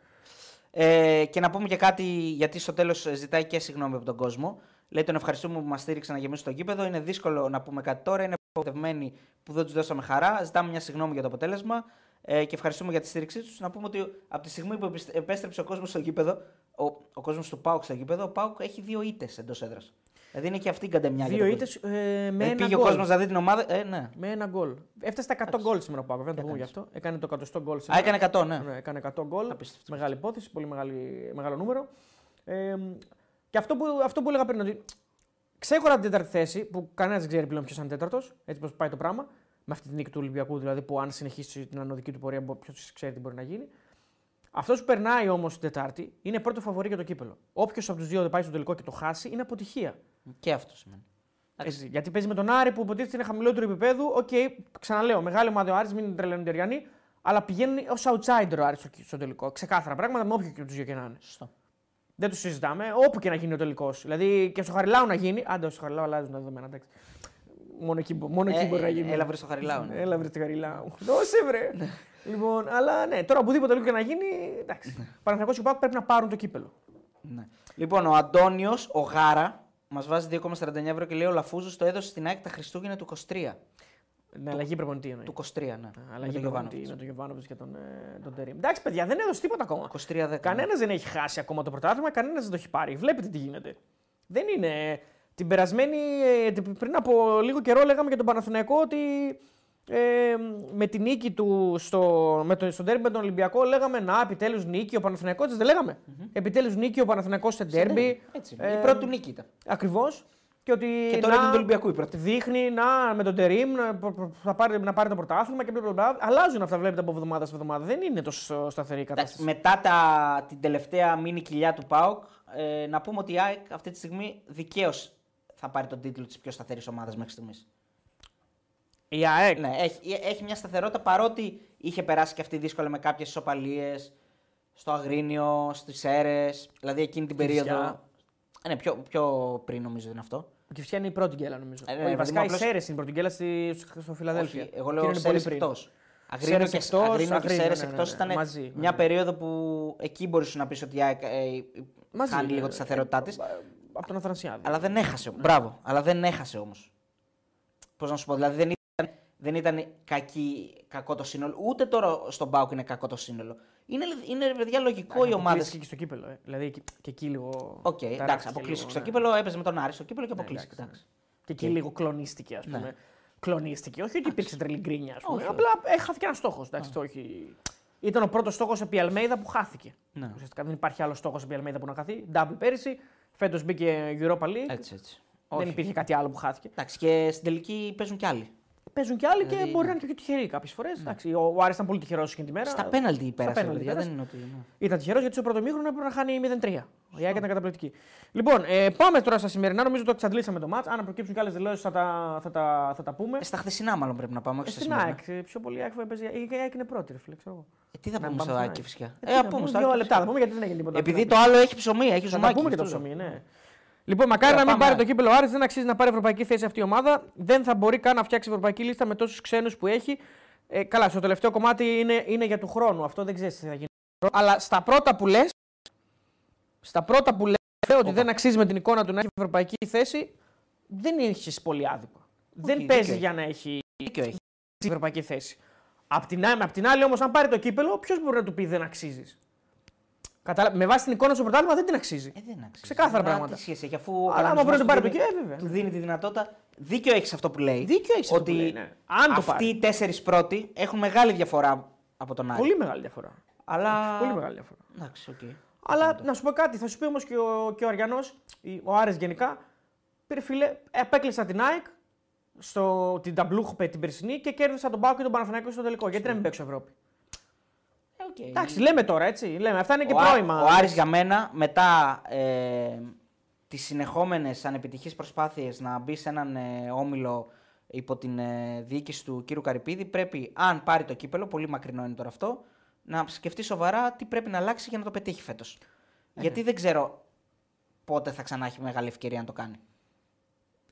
Ε, και να πούμε και κάτι, γιατί στο τέλος ζητάει και συγγνώμη από τον κόσμο. Λέει τον ευχαριστούμε που μας στήριξαν να γεμίσουν το γήπεδο. Είναι δύσκολο να πούμε κάτι τώρα. Είναι απογοητευμένοι που δεν τους δώσαμε χαρά. Ζητάμε μια συγγνώμη για το αποτέλεσμα ε, και ευχαριστούμε για τη στήριξή τους. Να πούμε ότι από τη στιγμή που επιστ- επέστρεψε ο κόσμος στο γήπεδο, ο, ο κόσμος του Πάουκ στο γήπεδο, ο Πάουκ έχει δύο ήττες εντός έδρας. Δηλαδή είναι και αυτή η καντεμιά. για Δύο τον ήττες κόσμο. ε, με Ε, ένα πήγε ο γκολ. κόσμος να δει την ομάδα. Ε, ναι. Με ένα γκολ. Έφτασε στα 100 γκολ σήμερα ο Πάοκ. Δεν το πούμε γι' αυτό. Έκανε το 100 γκολ Α, σήμερα. έκανε 100, ναι. Ναι, έκανε 100 γκολ. Απίστευτο. Μεγάλη υπόθεση, πολύ μεγάλη, μεγάλο νούμερο. Ε, και αυτό που, αυτό που έλεγα πριν, ότι ξέχωρα από την τέταρτη θέση, που κανένας δεν ξέρει πλέον ποιος είναι τέταρτος, έτσι πώ πάει το πράγμα, με αυτή την νίκη του Ολυμπιακού, δηλαδή που αν συνεχίσει την ανωδική του πορεία, ποιος ξέρει τι μπορεί να γίνει. Αυτός που περνάει όμως την Τετάρτη είναι πρώτο φαβορή για το κύπελο. Όποιος από τους δύο δεν πάει στο τελικό και το χάσει, είναι αποτυχία. Και αυτό σημαίνει. Έτσι, γιατί παίζει με τον Άρη που υποτίθεται είναι χαμηλότερο επίπεδο. Οκ, ξαναλέω, μεγάλη ομάδα ο Άρης, μην τρελαίνονται οι Αριανοί, αλλά πηγαίνει ως outsider ο Άρης στο, στο τελικό. Ξεκάθαρα πράγματα με όποιο και τους δύο και να είναι. Σωστό. Δεν το συζητάμε, όπου και να γίνει ο τελικός. Δηλαδή και στο Χαριλάου να γίνει. Άντε, στο Χαριλάου αλλάζουν τα δεδομένα, εντάξει. Μόνο εκεί, μπο- μόνο εκεί Ε, μπορεί να γίνει. Έλα βρε στο Χαριλάου. ναι. Έλα βρε στο Χαριλάου. Δώσε βρε. λοιπόν, αλλά ναι, τώρα οπουδήποτε λίγο και να γίνει. Εντάξει. Παναθηναϊκός και ο ΠΑΟΚ πρέπει να πάρουν το κύπελο. Ναι. Λοιπόν, ο Αντώνιος, ο Γάρα, μας βάζει 2,49 ευρώ και λέει: Ο Λαφούζος το έδωσε στην ΑΕΚ τα Χριστούγεννα του 23. Με αλλαγή προπονητή εννοείς. Του 23, ναι. Με Αλλαγή τον προπονητή Γιωβάνοβιτς. με τον Γιωβάνοβιτς και τον, ε, τον Τερήμ. Εντάξει, παιδιά, δεν έδωσε τίποτα ακόμα. 23-10. Κανένας δεν έχει χάσει ακόμα το πρωτάθλημα, κανένας δεν το έχει πάρει. Βλέπετε τι γίνεται. Δεν είναι. Την περασμένη, ε, την- πριν από λίγο καιρό λέγαμε για τον Παναθηναϊκό ότι ε, με τη νίκη του στο, με το, στον τέρμπι με τον Ολυμπιακό λέγαμε να επιτέλους νίκη ο Παναθηναϊκός, δεν λέγαμε. Επιτέλους νίκη ο Παναθηναϊκός σε ντέρμπι. Έτσι. Ε, η πρώτη του νίκη ήταν. Ακριβώς. Και ότι. Και τώρα ήταν του Ολυμπιακού η πρώτη. Δείχνει να, με τον Τερήμ να, προ- προ- θα πάρει, να πάρει το πρωτάθλημα και μπλα, μπλα, μπλα. Αλλάζουν αυτά, βλέπετε από εβδομάδα σε εβδομάδα. Δεν είναι τόσο σταθερή η Εντάξει, κατάσταση. μετά τα, την τελευταία μήνυ κοιλιά του ΠΑΟΚ, ε, να πούμε ότι η ΑΕΚ αυτή τη στιγμή δικαίως θα πάρει τον τίτλο της πιο σταθερής ομάδας μέχρι στιγμής. Η ΑΕΚ. Ναι, έχει, έχει μια σταθερότητα παρότι είχε περάσει και αυτή δύσκολα με κάποιες ισοπαλίες στο Αγρίνιο, στις Έρες, δηλαδή εκείνη την Κηφισιά. περίοδο. Ε, Ναι, πιο, πιο πριν νομίζω είναι αυτό. Η Κυφσιά είναι η πρώτη γκέλα νομίζω. Ε, ναι, Όχι, ναι, βασικά δηλαδή, η απλώς- Σέρες είναι η πρώτη γκέλα στη, στο Φιλαδέλφια. Όχι, εγώ Και λέω είναι Σέρες πριν. εκτός. Αγρίνιο Σέρες και, εκτός, Αγρίνιο και Αγρίνιο, Σέρες ναι, ναι, εκτός ναι, ήταν μαζί, μια μαζί. περίοδο που εκεί μπορούσε να πεις ότι η ΑΕΚ ε, Μαζί χάνει είναι. λίγο τη σταθερότητά της. Από τον Αθανασιάδη. Αλλά δεν έχασε. Μπράβο. Αλλά δεν έχασε όμως. Πώς να σου πω, δηλαδή δεν ήταν, δεν ήταν κακή, κακό το σύνολο. Ούτε τώρα στον Πάουκ είναι κακό το σύνολο. Είναι, είναι ρε παιδιά λογικό οι ομάδες. Αποκλείστηκε και στο κύπελο. Ε. Δηλαδή και, και εκεί λίγο. Οκ, εντάξει, ταράχτηκε αποκλείστηκε λίγο, στο ναι. κύπελο, έπαιζε με τον Άρη στο κύπελο και Ναι, αποκλείστηκε. εντάξει, εντάξει. Και εκεί λίγο κλονίστηκε, ας Ναι. πούμε. Κλονίστηκε. Όχι ότι υπήρξε τρελή γκρίνια, ας πούμε. Όχι, Απλά ε, χάθηκε ένας στόχος. Όχι... Ήταν ο πρώτος στόχος επί Αλμέιδα που χάθηκε. Ναι. Ουσιαστικά δεν υπάρχει άλλος στόχος επί Αλμέιδα που να χαθεί. Double πέρυσι. Φέτος μπήκε Europa League. Έτσι, έτσι. Δεν Όχι. υπήρχε κάτι άλλο που χάθηκε. Εντάξει, και στην τελική παίζουν κι άλλοι. Παίζουν κι άλλοι και Δηλαδή, μπορεί ναι. να είναι και πιο τυχεροί κάποιες φορές. Ο, ο Άρης ήταν πολύ τυχερός εκείνη τη μέρα. Στα πέναλτι πέρασε. πέναλτι παιδιά, πέρασε. Δεν είναι ότι. ναι. Ήταν τυχερός γιατί στο πρώτο μήχρονο έπρεπε να χάνει 0-3. Η ΑΕΚ ήταν καταπληκτική. Λοιπόν, ε, πάμε τώρα στα σημερινά. Νομίζω το εξαντλήσαμε το μάτς. Αν προκύψουν και άλλες δηλώσεις θα τα, θα, τα, θα τα πούμε. Ε, στα χθεσινά, μάλλον πρέπει να πάμε. Όχι Ε, στα στην σημερινά. ΑΕΚ. ε, Πιο πολύ η ΑΕΚ παίζει. Η ΑΕΚ είναι πρώτη, ρε φίλε, ξέρω εγώ. Ε, τι θα Να πούμε πάμε στο στην Άκη ΑΕΚ. φυσικά. Ε, Ε, τι α να πούμε πούμε, στο δύο Άκη. λεπτά θα πούμε γιατί δεν έγινε τίποτα. Επειδή το άλλο έχει ψωμί, έχει Θα τα ζουμάκι. πούμε και το αυτό ψωμί, λέω. ναι. Λοιπόν, μακάρι Ωραία, να μην πάμε. πάρει το κύπελο ο Άρης, δεν αξίζει να πάρει ευρωπαϊκή θέση αυτή η ομάδα. Δεν θα μπορεί καν να φτιάξει ευρωπαϊκή λίστα με τόσους ξένους που έχει. Ε, καλά, στο τελευταίο κομμάτι είναι, είναι για του χρόνου. Αυτό δεν ξέρεις τι θα γίνει. Αλλά στα πρώτα που λες, στα πρώτα που λες ότι Όπα. δεν αξίζει με την εικόνα του να έχει ευρωπαϊκή θέση, δεν έχεις πολύ άδικο. δεν δίκιο παίζει έχει. για να έχει Δίκιο έχει. ευρωπαϊκή θέση. Απ' την, άλλη- απ' την άλλη, όμως, αν πάρει το κύπελο, ποιος μπορεί να του πει δεν αξίζεις; Κατάλα... Με βάση την εικόνα στο πρωτάθλημα δεν την αξίζει. Ε, δεν αξίζει. Ξεκάθαρα Αλλά πράγματα. Τι σχέση έχει, αφού. ο Αλλά άμα κανονισμός μπορεί να το πάρει του το δίνει- και, βέβαια. Του δίνει τη δυνατότητα. Δίκιο έχεις αυτό που λέει. Δίκιο έχεις αυτό ότι που λέει, ναι. Αν το αυτοί πάρει. οι τέσσερις πρώτοι έχουν μεγάλη διαφορά από τον Άρη. Πολύ μεγάλη διαφορά. Αλλά. Πολύ μεγάλη διαφορά. Εντάξει, οκ. Αλλά να σου πω κάτι, θα σου πει όμως και ο, και ο Αριανός, ο Άρης γενικά, πήρε φίλε, απέκλεισα την ΑΕΚ στο, την νταμπλούχο την περσινή και κέρδισα τον ΠΑΟ και τον Παναθηναϊκό στο τελικό. Γιατί να μην παίξω Ευρώπη. Ε, οκ. Εντάξει, λέμε τώρα έτσι. Λέμε. Αυτά είναι και ο, Άρ- πρόβλημα. ο Άρης για μένα μετά ε, τις συνεχόμενες ανεπιτυχείς προσπάθειες να μπει σε έναν ε, όμιλο υπό την ε, διοίκηση του κύρου Καρυπίδη πρέπει, αν πάρει το κύπελο, πολύ μακρινό είναι τώρα αυτό, να σκεφτεί σοβαρά τι πρέπει να αλλάξει για να το πετύχει φέτος. Γιατί δεν ξέρω πότε θα ξανά έχει μεγάλη ευκαιρία να το κάνει.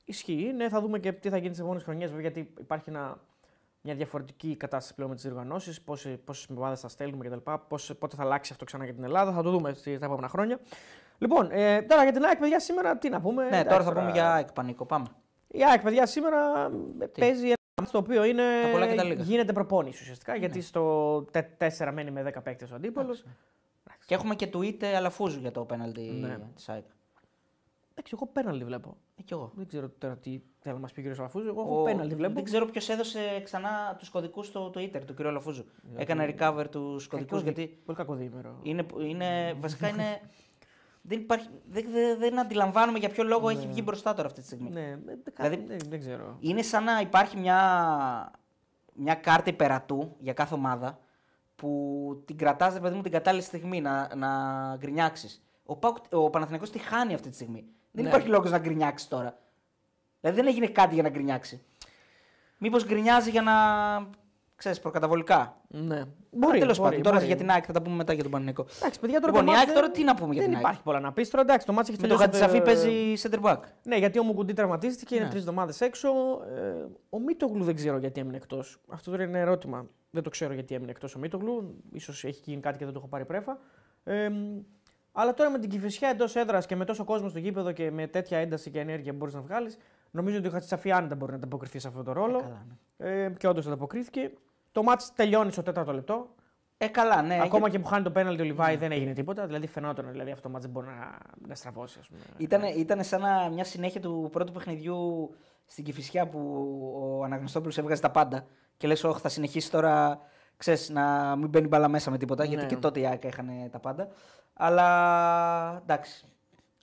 Ισχύει. Ναι, θα δούμε και τι θα γίνει τις επόμενες χρονιές. Βέβαια, γιατί υπάρχει ένα, μια διαφορετική κατάσταση πλέον με τις διοργανώσεις. Πόσες ομάδες θα στέλνουμε κτλ. Πώς, πότε θα αλλάξει αυτό ξανά για την Ελλάδα. Θα το δούμε στα επόμενα χρόνια. Λοιπόν, ε, τώρα για την ΑΕΚ, παιδιά, σήμερα τι να πούμε. ναι, Εντάξει, τώρα θα πούμε για εκπανικό. Πάμε. Η ΑΕΚ, παιδιά, σήμερα ε, παίζει ένα μάτς το οποίο είναι, Τα πολλά και τα λίγα. γίνεται προπόνηση ουσιαστικά. Γιατί στο 4 μένει με 10 παίκτες ο αντίπαλος. Και έχουμε και tweet ε, αλαφούζου για το πέναλτι Ναι. της ΑΕΚ. Εντάξει, εγώ πέναλτι βλέπω. Ε, κι εγώ. Δεν ξέρω τώρα τι θέλει να μας πει ο κ. Αλαφούζου. Εγώ έχω Ο- πέναλτι βλέπω. Δεν ξέρω ποιος έδωσε ξανά τους κωδικούς στο Twitter του κ. Λαφούζου. Έκανε recover τους κωδικούς Κακό δι- γιατί Πολύ κακό διήμερο. είναι, είναι, βασικά είναι. Δεν, υπάρχει, δεν, δεν, δεν αντιλαμβάνομαι για ποιο λόγο έχει βγει μπροστά τώρα αυτή τη στιγμή. Ναι, ε, Δηλαδή- δεν, δεν ξέρω. Είναι σαν να υπάρχει μια, μια κάρτα υπερατού για κάθε ομάδα που την κρατάς, ρε παιδί μου, την κατάλληλη στιγμή να, να γκρινιάξεις. Ο, Πάουκ- ο Παναθηναϊκός τη χάνει αυτή τη στιγμή. Δεν Ναι. υπάρχει λόγος να γκρινιάξεις τώρα. Δηλαδή δεν έγινε κάτι για να γκρινιάξει. Μήπως γκρινιάζει για να. ξέρεις, προκαταβολικά. Ναι. Μπορεί, τέλος μπορεί, πάντων. Τώρα μπορεί. για την ΑΕΚ θα τα πούμε μετά για τον Παναθηναϊκό. Εντάξει, παιδιά, τώρα Λοιπόν, το η μάτς ΑΕΚ δεν- τώρα τι να πούμε για δεν την ΑΕΚ; υπάρχει πολλά να πεις. Τώρα εντάξει, το μάτι έχει Με τον τελειώσει. Χατζησαφή ε, παίζει center back. Ναι, γιατί ο Μουκουντή τραυματίστηκε, είναι Ναι. τρεις εβδομάδες έξω. Ε, ο Μίτογλου δεν ξέρω γιατί έμεινε εκτός. Αυτό τώρα είναι ερώτημα. Δεν το ξέρω γιατί έμεινε εκτός ο Μίτογλου. σω έχει γίνει κάτι και δεν το έχω πάρει πρέφα. Ε, αλλά τώρα με την κυφισιά εντός έδρας και με τόσο κόσμο στο γήπεδο και με τέτοια ένταση και ενέργεια που μπορείς να βγάλεις, νομίζω ότι ο Χατσαφή άνετα μπορεί να ανταποκριθεί σε αυτόν τον ρόλο. Ε, καλά, ναι. Ε, και όντως ανταποκρίθηκε. Το μάτς τελειώνει στο τέταρτο λεπτό. Ε, καλά, ναι. Ακόμα και που χάνει το πέναλτι ο Λιβάη δεν έγινε τίποτα. Δηλαδή φαινόταν δηλαδή, αυτό το μάτς δεν μπορεί να, να στραβώσει. Ας πούμε. Ήτανε, ήτανε σαν να- μια συνέχεια του πρώτου παιχνιδιού στην Κηφισιά που ο Αναγνωστόπουλος έβγαζε τα πάντα και λες όχι θα συνεχίσει τώρα ξέρεις, να μην μπαίνει μπάλα μέσα με τίποτα γιατί Ναι. και τότε η ΑΕΚ είχαν τα πάντα. Αλλά εντάξει,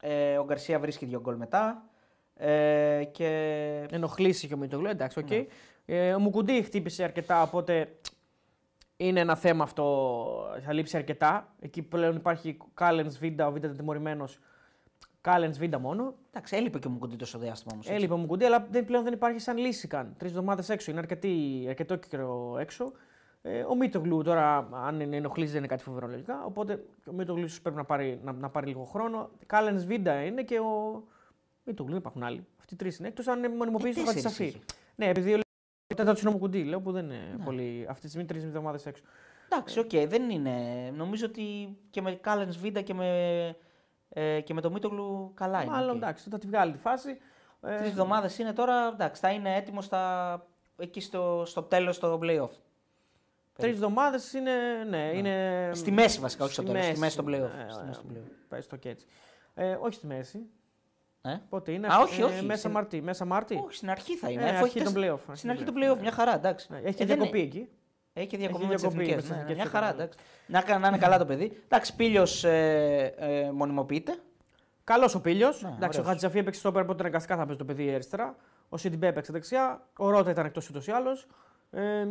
ε, ο Γκαρσία βρίσκει δύο γκολ μετά ε, και Ενοχλήσει και ο Μήτογλου, εντάξει, οκ. Ναι. Ε, ο Μουκουντή χτύπησε αρκετά, οπότε είναι ένα θέμα αυτό. Θα λείψει αρκετά. Εκεί πλέον υπάρχει Κάλενς, Βίντα, ο Βίντα ήταν τιμωρημένος. Κάλενς Βίντα μόνο. εντάξει, έλειπε και ο Μουκουντή τόσο διάστημα όμως. έτσι. Έλειπε ο Μουκουντή, αλλά δεν, πλέον δεν υπάρχει σαν λύση καν. Τρεις εβδομάδες έξω. Είναι αρκετή, αρκετό καιρό έξω. Ε, ο Μίτογλου τώρα, αν είναι ενοχλήσει, δεν είναι κάτι φοβερό λογικά. Οπότε ο Μίτογλου ίσως πρέπει να πάρει, να, να πάρει λίγο χρόνο. Κάλενς Βίντα είναι και ο. Μίτογλου, δεν υπάρχουν άλλοι. Αυτοί οι τρεις είναι. Εκτός αν μονιμοποιήσει Ε, το τέσσερις Χατζησαφή. είχε. Ναι, επειδή ο τέταρτο είναι ο Μουκουντή, λέω που δεν είναι πολύ. Αυτή τη στιγμή τρεις εβδομάδες έξω. Εντάξει, οκ, δεν είναι. Νομίζω ότι και με Κάλεν Βίντα και με, ε, και με το Μίτογλου καλά είναι. Μάλλον οκ. εντάξει, θα τη βγάλει τη φάση. Ε, Τρεις εβδομάδες είναι τώρα, εντάξει, θα είναι έτοιμος στα... εκεί στο, στο τέλος στο playoff. Τρεις εβδομάδες είναι. Ναι, είναι. Στη μέση βασικά, όχι στο στη τέλος. Στη μέση. μέση στο playoff. Ναι, Στη ναι, μέση στο playoff. Πες το και έτσι. Ε, όχι στη μέση. Ε; Πότε είναι; Α, όχι, ε, όχι, Μέσα στην- Μάρτι. Μέσα Μάρτι; Όχι, στην αρχή θα είναι. Ε, αφού αρχή έχεις των τεσ- playoff, αρχή Στην αρχή των του playoff, playoff, ναι. μια χαρά, εντάξει. Ναι, Έχει Ε, δεν διακοπή είναι- εκεί. Έχει και διακοπή Έχει με τις διακοπή με εθνικές. τις Ναι, ναι, εθνικές μια του, χαρά, ναι. εντάξει. Να, κα- να είναι καλά το παιδί. Εντάξει, πίλιο ε, ε, μονιμοποιείται. Καλός ο Πίλιο. Ναι, Εντάξει, ο ωραίος. Χατζαφή έπαιξε στο πέρα, οπότε αναγκαστικά θα παίζει το παιδί αριστερά. Ο Σιντιμπέ έπαιξε δεξιά. Ο Ρότα ήταν εκτός ούτως ή άλλως. Ε,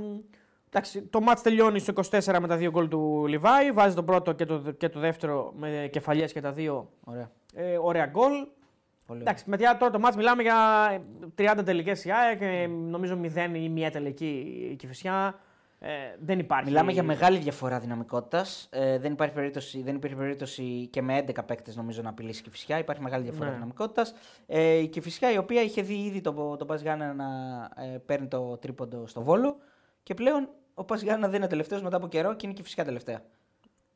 εντάξει, το μάτς τελειώνει στο 24 με τα δύο γκολ του Λιβάη. Βάζει το πρώτο και το, και το δεύτερο με κεφαλιές και τα δύο. Ωραία. Ε, ωραία γκολ. Πολύ Εντάξει, μετά τώρα το μάτς μιλάμε για 30 τελικές η ΑΕΚ, ε, νομίζω 0 ή μία τελική η Κηφισιά. Ε, δεν υπάρχει. Μιλάμε για μεγάλη διαφορά δυναμικότητας. Ε, δεν, υπάρχει περίπτωση, δεν υπήρχε περίπτωση και με 11 παίκτες νομίζω να απειλήσει και φυσικά. Υπάρχει μεγάλη διαφορά Ναι. δυναμικότητας. Ε, η Κηφισιά η οποία είχε δει ήδη τον το Πας Γιάννενα να ε, παίρνει το τρίποντο στο βόλο και πλέον ο Πας Γιάννενα δεν είναι τελευταίος μετά από καιρό και είναι και φυσικά τελευταία.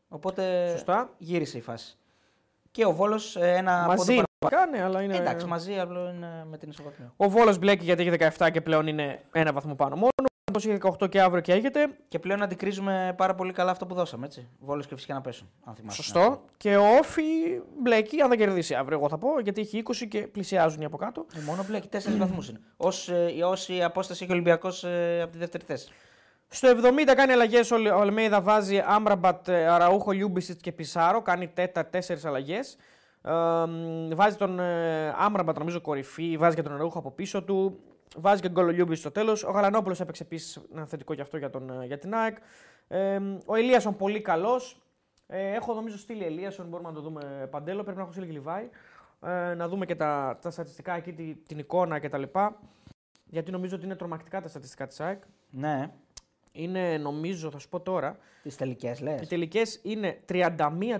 Οπότε Σωστά. γύρισε η φάση. Και ο Βόλος ένα Μαζί πόντο κάνει, αλλά είναι. Εντάξει, μαζί απλό είναι με την ισοβαθμία. Ο Βόλος μπλέκει γιατί έχει 17 και πλέον είναι ένα βαθμό πάνω μόνο. Ο Όπω είχε 18 και αύριο και έχετε. Και πλέον αντικρίζουμε πάρα πολύ καλά αυτό που δώσαμε. Έτσι. Βόλος και φυσικά να πέσουν. Αν θυμάσαι. Σωστό. Και ο Όφη μπλέκει αν δεν κερδίσει αύριο, εγώ θα πω, γιατί έχει 20 και πλησιάζουν οι από κάτω. Ε, μόνο μπλέκει 4 βαθμούς είναι. Ω ε, η απόσταση έχει ο Ολυμπιακός ε, από τη δεύτερη θέση. Στο 70 κάνει αλλαγές ο Αλμέιδα, βάζει Άμραμπατ, ε, Αραούχο, Λιούμπισιτς και Πισάρο. Κάνει τέτα τέσσερις αλλαγές. Ε, βάζει τον ε, Άμραμπατ, νομίζω, κορυφή. Βάζει και τον Αραούχο από πίσω του. Βάζει και τον Κολολιούμπι στο τέλος. Ο Γαλανόπουλος έπαιξε επίσης ένα θετικό και αυτό για, τον, ε, για την ΑΕΚ. Ε, ο Ελίασον πολύ καλός. Ε, έχω νομίζω στείλει Ελίασον, μπορούμε να το δούμε παντέλο. Πρέπει να έχω στείλει και Λιβάη. Ε, να δούμε και τα, τα στατιστικά εκεί, την, την εικόνα κτλ. Γιατί νομίζω ότι είναι τρομακτικά τα στατιστικά της ΑΕΚ. Ναι. Είναι, νομίζω, θα σου πω τώρα. Τις τελικές λες. Οι τελικές είναι 31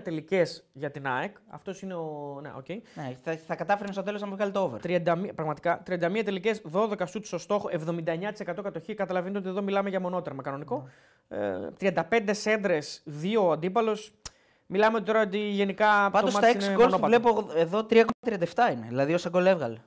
τελικές για την ΑΕΚ. Αυτός είναι ο. Ναι, okay. ναι θα, θα κατάφερε στο τέλος να μου βγάλει το over. 31, πραγματικά. 31 τελικές, 12 σουτ στο στόχο, 79% κατοχή. Καταλαβαίνετε ότι εδώ μιλάμε για μονότερμα κανονικό. Ε, 35 σέντρες, 2 αντίπαλος. Μιλάμε τώρα ότι γενικά. Πάντως τα 6 γκολ βλέπω εδώ 3,37 είναι. Δηλαδή όσα γκολ έβγαλε.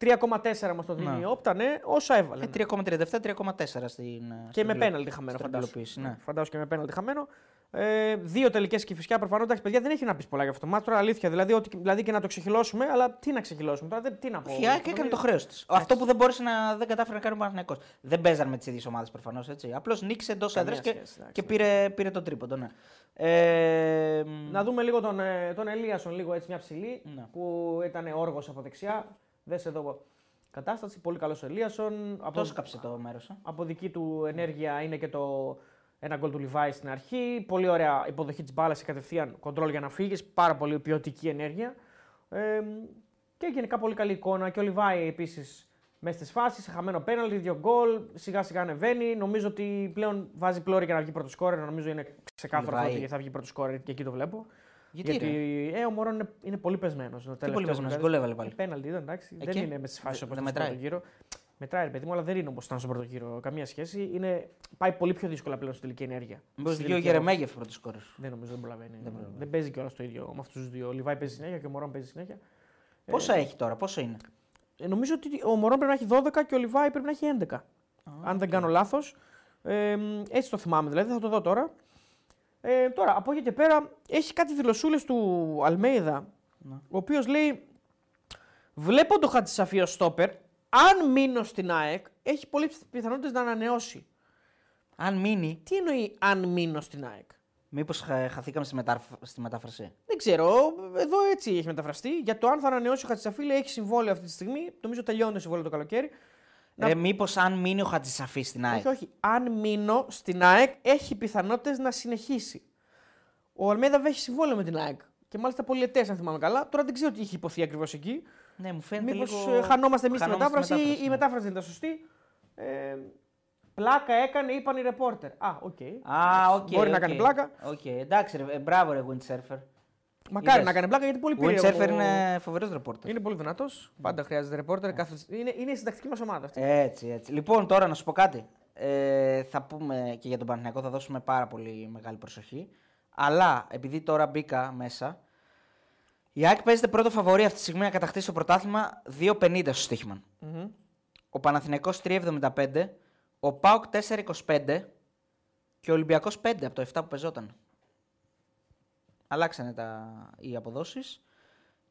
3,4 μας το δίνει η Όπτα, ναι, όσα έβαλε. 3,37-3,4 στην. Και με πέναλτι χαμένο, φαντάζομαι. Ναι. Φαντάζομαι και με πέναλτι χαμένο. Ε, δύο τελικές και φυσικά προφανώς. Εντάξει, παιδιά δεν έχει να πεις πολλά για αυτό το μάτρο. Αλήθεια. Δηλαδή, ότι, δηλαδή και να το ξεχυλώσουμε, αλλά τι να ξεχυλώσουμε τώρα, δεν, τι να πω. Η ΑΕΚ έκανε το χρέος της. Αυτό που δεν μπόρεσε να δεν κατάφερε να κάνει ο Παναγενικό. Δεν παίζαν με τις ίδιες ομάδες προφανώς. Απλώς νίκησε εντός έδρας και, και πήρε, πήρε το τρίποντο. Ναι. Ε, να δούμε λίγο τον, ε, τον Ελίασον, λίγο έτσι μια ψηλή ναι. που ήταν όργος από δεξιά. Δες εδώ κατάσταση. Πολύ καλός ο Ελίασον. Από, κάψε το μέρος. Ε. Από δική του ενέργεια είναι και το ένα γκολ του Λιβάη στην αρχή. Πολύ ωραία υποδοχή της μπάλας κατευθείαν κοντρόλ για να φύγεις. Πάρα πολύ ποιοτική ενέργεια. Ε, και γενικά πολύ καλή εικόνα. Και ο Λιβάη επίσης μέσα στις φάσεις. Χαμένο πέναλτι, δύο γκολ. Σιγά σιγά ανεβαίνει. Νομίζω ότι πλέον βάζει πλώρη για να βγει πρώτος σκόρερ. Νομίζω είναι ξεκάθαρο ότι θα βγει πρώτος σκόρερ και εκεί το βλέπω. Γιατί, Γιατί; ε, ο Μωρόν είναι, είναι πολύ πεσμένος. Τι πολύ πεσμένος, γκολ έβαλε πάλι. Πέναλτι ήταν εντάξει. Ε, δεν είναι με τι φάσει όπως ήταν στον πρώτο γύρο. Μετράει, ρε παιδί μου, αλλά δεν είναι όπω ήταν στον πρώτο γύρο. Καμία σχέση. Είναι... Πάει πολύ πιο δύσκολα πλέον στην τελική ενέργεια. Μήπως δύο Γερεμέγεφ πρώτος κόρε. Δεν νομίζω, δεν προλαβαίνει. Δεν, δεν παίζει κιόλας το ίδιο με αυτούς τους δύο. Ο Λιβάη παίζει συνέχεια και ο Μωρόν παίζει συνέχεια. Πόσα ε, έχει τώρα, πόσο είναι; Ε, νομίζω ότι ο Μωρόν πρέπει να έχει 12 και ο Λιβάη πρέπει να έχει 11. Ah, αν δεν κάνω λάθος. Ε, έτσι το θυμάμαι δηλαδή, θα το δω τώρα. Ε, τώρα, από εκεί και πέρα, έχει κάτι δηλωσούλες του Αλμέιδα, ναι. ο οποίος λέει: Βλέπω το Χατσισαφείο στόπερ. Αν μείνω στην ΑΕΚ, έχει πολλές πιθανότητες να ανανεώσει. Αν μείνει. Τι εννοεί αν μείνω στην ΑΕΚ. Μήπως χαθήκαμε στη, μετάφ... στη μετάφραση; Δεν ξέρω. Εδώ έτσι έχει μεταφραστεί. Για το αν θα ανανεώσει ο Χατσαφίλη έχει συμβόλαιο αυτή τη στιγμή. Νομίζω τελειώνει το συμβόλαιο το καλοκαίρι. Ε, Μήπως αν μείνει ο Χατζησαφής στην ΑΕΚ; Όχι, όχι. Αν μείνει στην ΑΕΚ, έχει πιθανότητες να συνεχίσει. Ο Αλμέδα έχει συμβόλαιο με την ΑΕΚ. Και μάλιστα πολυετές, αν θυμάμαι καλά. Τώρα δεν ξέρω τι έχει ειπωθεί ακριβώς εκεί. Ναι, μου φαίνεται Μήπως λίγο... Ε, χανόμαστε εμείς στη μετάφραση, ή η ναι. μετάφραση δεν ήταν σωστή. Ε, πλάκα έκανε, είπαν οι ρεπόρτερ. Α, OK. Okay. Α, okay, Μπορεί okay. να κάνει πλάκα. Okay. Εντάξει, ρε, ε, μπράβο, ρε Windsurfer. Μακάρι Είδες. να κάνει πλάκα γιατί πολύ πήρε. Ο Windsurfer είναι φοβερός ρεπόρτερ. Είναι πολύ δυνατός. Πάντα χρειάζεται ρεπόρτερ. Κάθε... Είναι, είναι η συντακτική μας ομάδα αυτή. Έτσι, έτσι. Λοιπόν, τώρα να σου πω κάτι. Ε, θα πούμε και για τον Παναγιακό, θα δώσουμε πάρα πολύ μεγάλη προσοχή. Αλλά επειδή τώρα μπήκα μέσα, η ΑΕΚ παίζεται πρώτο φαβορή αυτή τη στιγμή να κατακτήσει το πρωτάθλημα 2,50 στο στοιχημα mm-hmm. Ο Παναθηναϊκός 3,75. Ο ΠΑΟΚ 4,25. Και ο Ολυμπιακός 5 από το 7 που παίζονταν. Αλλάξανε τα... οι αποδόσεις.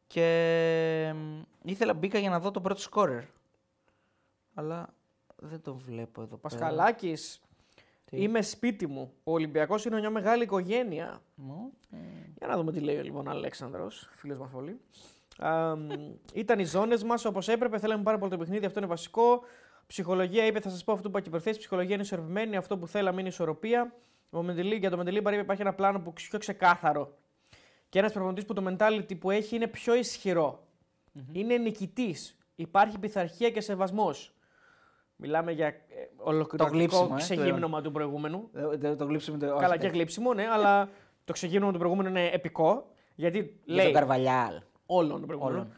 Και ήθελα μπήκα για να δω τον πρώτο σκόρερ. Αλλά δεν το βλέπω εδώ πέρα. Πασχαλάκης Είμαι σπίτι μου. Ο Ολυμπιακός είναι μια μεγάλη οικογένεια. Mm. Για να δούμε τι λέει λοιπόν ο Αλέξανδρος, φίλος μας πολύ. ήταν οι ζώνες μας όπως έπρεπε. Θέλαμε πάρα πολύ το παιχνίδι. Αυτό είναι βασικό. Ψυχολογία είπε, θα σας πω αυτό που είπα και Ψυχολογία είναι ισορροπημένη. Αυτό που θέλαμε είναι ισορροπία. Ο Μεντελή, για το Μεντελή είπε υπάρχει ένα πλάνο που πιο ξεκάθαρο. Και ένας προπονητής που το mentality που έχει είναι πιο ισχυρο Είναι νικητής. Υπάρχει πειθαρχία και σεβασμός. Μιλάμε για ε, ολοκληρωτικό ε, ξεγύμνομα του προηγούμενου. Ε, το γλύψιμο, το... Καλά και γλύψιμο, ναι, αλλά το ξεγύμνομα του προηγούμενου είναι επικό. Γιατί για τον Καρβαλιάλ. Όλων των προηγούμενων.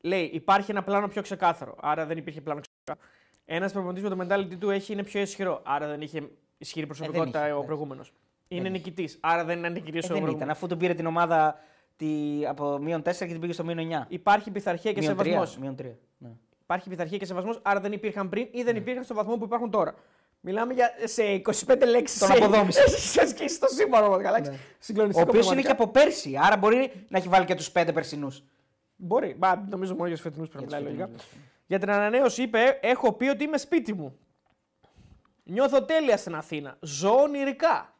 Λέει υπάρχει ένα πλάνο πιο ξεκάθαρο. Άρα δεν υπήρχε πλάνο ξεκάθαρο. Ένας προπονητής με το mentality του έχει είναι πιο ισχυρό. Άρα δεν είχε ισχυρή προσωπικότητα ε, ο προηγούμενος. Είναι νικητής. Άρα δεν είναι νικητή ε, ο προηγούμενο. ήταν, αφού τον πήρε την ομάδα τη, από μείον 4 και την πήγε στο μείον 9. Υπάρχει πειθαρχία και σεβασμός. Μείον 3. Ναι. Υπάρχει πειθαρχία και σεβασμός, άρα δεν υπήρχαν πριν ή δεν ναι. υπήρχαν στο βαθμό που υπάρχουν τώρα. Μιλάμε για σε 25 λέξεις. Τον αποδόμησε. Σε σκίσει το σύμπανο. Καλά. Ναι. Ο Συγκλονιστικό. οποίος είναι πραγματικά. και από πέρσι, άρα μπορεί να έχει βάλει και τους πέντε περσινούς. Μπορεί. Μα, νομίζω μόνο για τους φετινούς πρέπει να τους μιλάει λογικά. φετινούς, Για την ανανέωση είπε: Έχω πει ότι είμαι σπίτι μου. Νιώθω τέλεια στην Αθήνα. Ζω ονειρικά.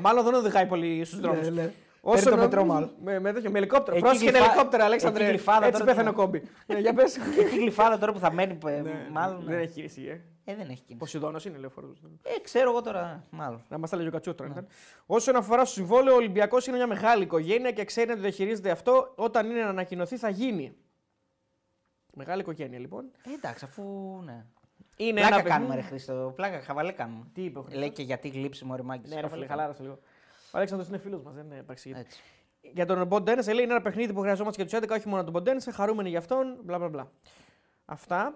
Μάλλον δεν οδηγάει πολύ στους δρόμους. Ναι, ναι. Παίρνει το μετρό, μάλλον. Με, με, τέτοιο, με ελικόπτερο. Εκεί Πρόσεχε γλυφά- ελικόπτερο, Αλέξανδρε. εκεί γλυφάδα Έτσι τώρα πέθανε ο τι- κόμπι. Ναι, για πες. Έχει γλυφάδα τώρα που θα μένει. ε, Ναι, μάλλον. Δεν ναι. έχει κίνηση. Ε. Ε, δεν έχει κίνηση. Ποσειδόνο είναι λεωφόρο. Ε, ξέρω εγώ τώρα. Μάλλον. Να μας τα λέγει ο Κατσούτρο. ήταν. Όσον αφορά στο συμβόλαιο, ο Ολυμπιακός είναι μια μεγάλη οικογένεια και ξέρει να το διαχειρίζεται αυτό. Όταν είναι να ανακοινωθεί, θα γίνει. Μεγάλη οικογένεια λοιπόν. Ε, εντάξει, αφού. Ναι. Είναι Πλάκα ένα κάνουμε, ρε παιχνίδι- Χρήστο. Πλάκα, χαβαλέ κάνουμε. Τι είπε ο Χρήστος; Λέει και γιατί γλύψει μου, ρε Μάγκης. Ναι, ρε Χαβαλέ φίλε, κάνουμε. χαλάρωσε λίγο. Ο Αλέξανδρος είναι φίλος μας, δεν είναι επαξηγητή. Έτσι. Για τον Μποντένσε λέει είναι ένα παιχνίδι που χρειαζόμαστε και τους 11, όχι μόνο τον Μποντένσε. Χαρούμενοι γι' αυτόν. Μπλα μπλα μπλα. Αυτά.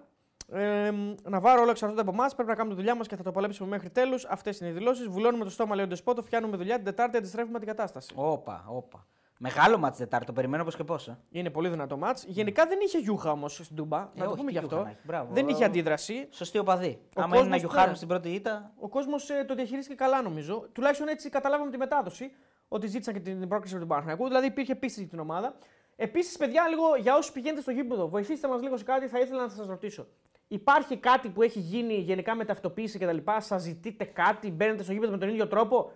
Ε, να βάρω όλο εξαρτάται από εμάς. Πρέπει να κάνουμε τη δουλειά μας και θα το παλέψουμε μέχρι τέλους. Αυτές είναι οι δηλώσεις. Βουλώνουμε το στόμα, λέει ο Ντεσπότο. Φτιάνουμε δουλειά. Την Τετάρτη αντιστρέφουμε την κατάσταση. Όπα, όπα. Μεγάλο μάτς Τετάρτη, το περιμένω πώ και πώς. Ε. Είναι πολύ δυνατό μάτς. Γενικά δεν είχε γιούχα όμως στην Τούμπα. να το όχι, πούμε τι γι' γιούχα αυτό. να έχει. Μπράβο. Δεν είχε αντίδραση. Σωστή οπαδή. Ο Άμα είναι να κόσμος, γιουχάρουν ναι. στην πρώτη ήττα. Ο κόσμος το διαχειρίστηκε καλά νομίζω. Τουλάχιστον έτσι καταλάβαμε τη μετάδοση. Ότι ζήτησαν και την πρόκληση του Παναθηναϊκού. Δηλαδή υπήρχε πίστη στην ομάδα. Επίσης, παιδιά, λίγο για όσους πηγαίνετε στο γήπεδο, βοηθήστε μας λίγο σε κάτι. Θα ήθελα να σας ρωτήσω. Υπάρχει κάτι που έχει γίνει γενικά με ταυτοποίηση κτλ. Σας ζητείτε κάτι, μπαίνετε στο γήπεδο με τον ίδιο τρόπο;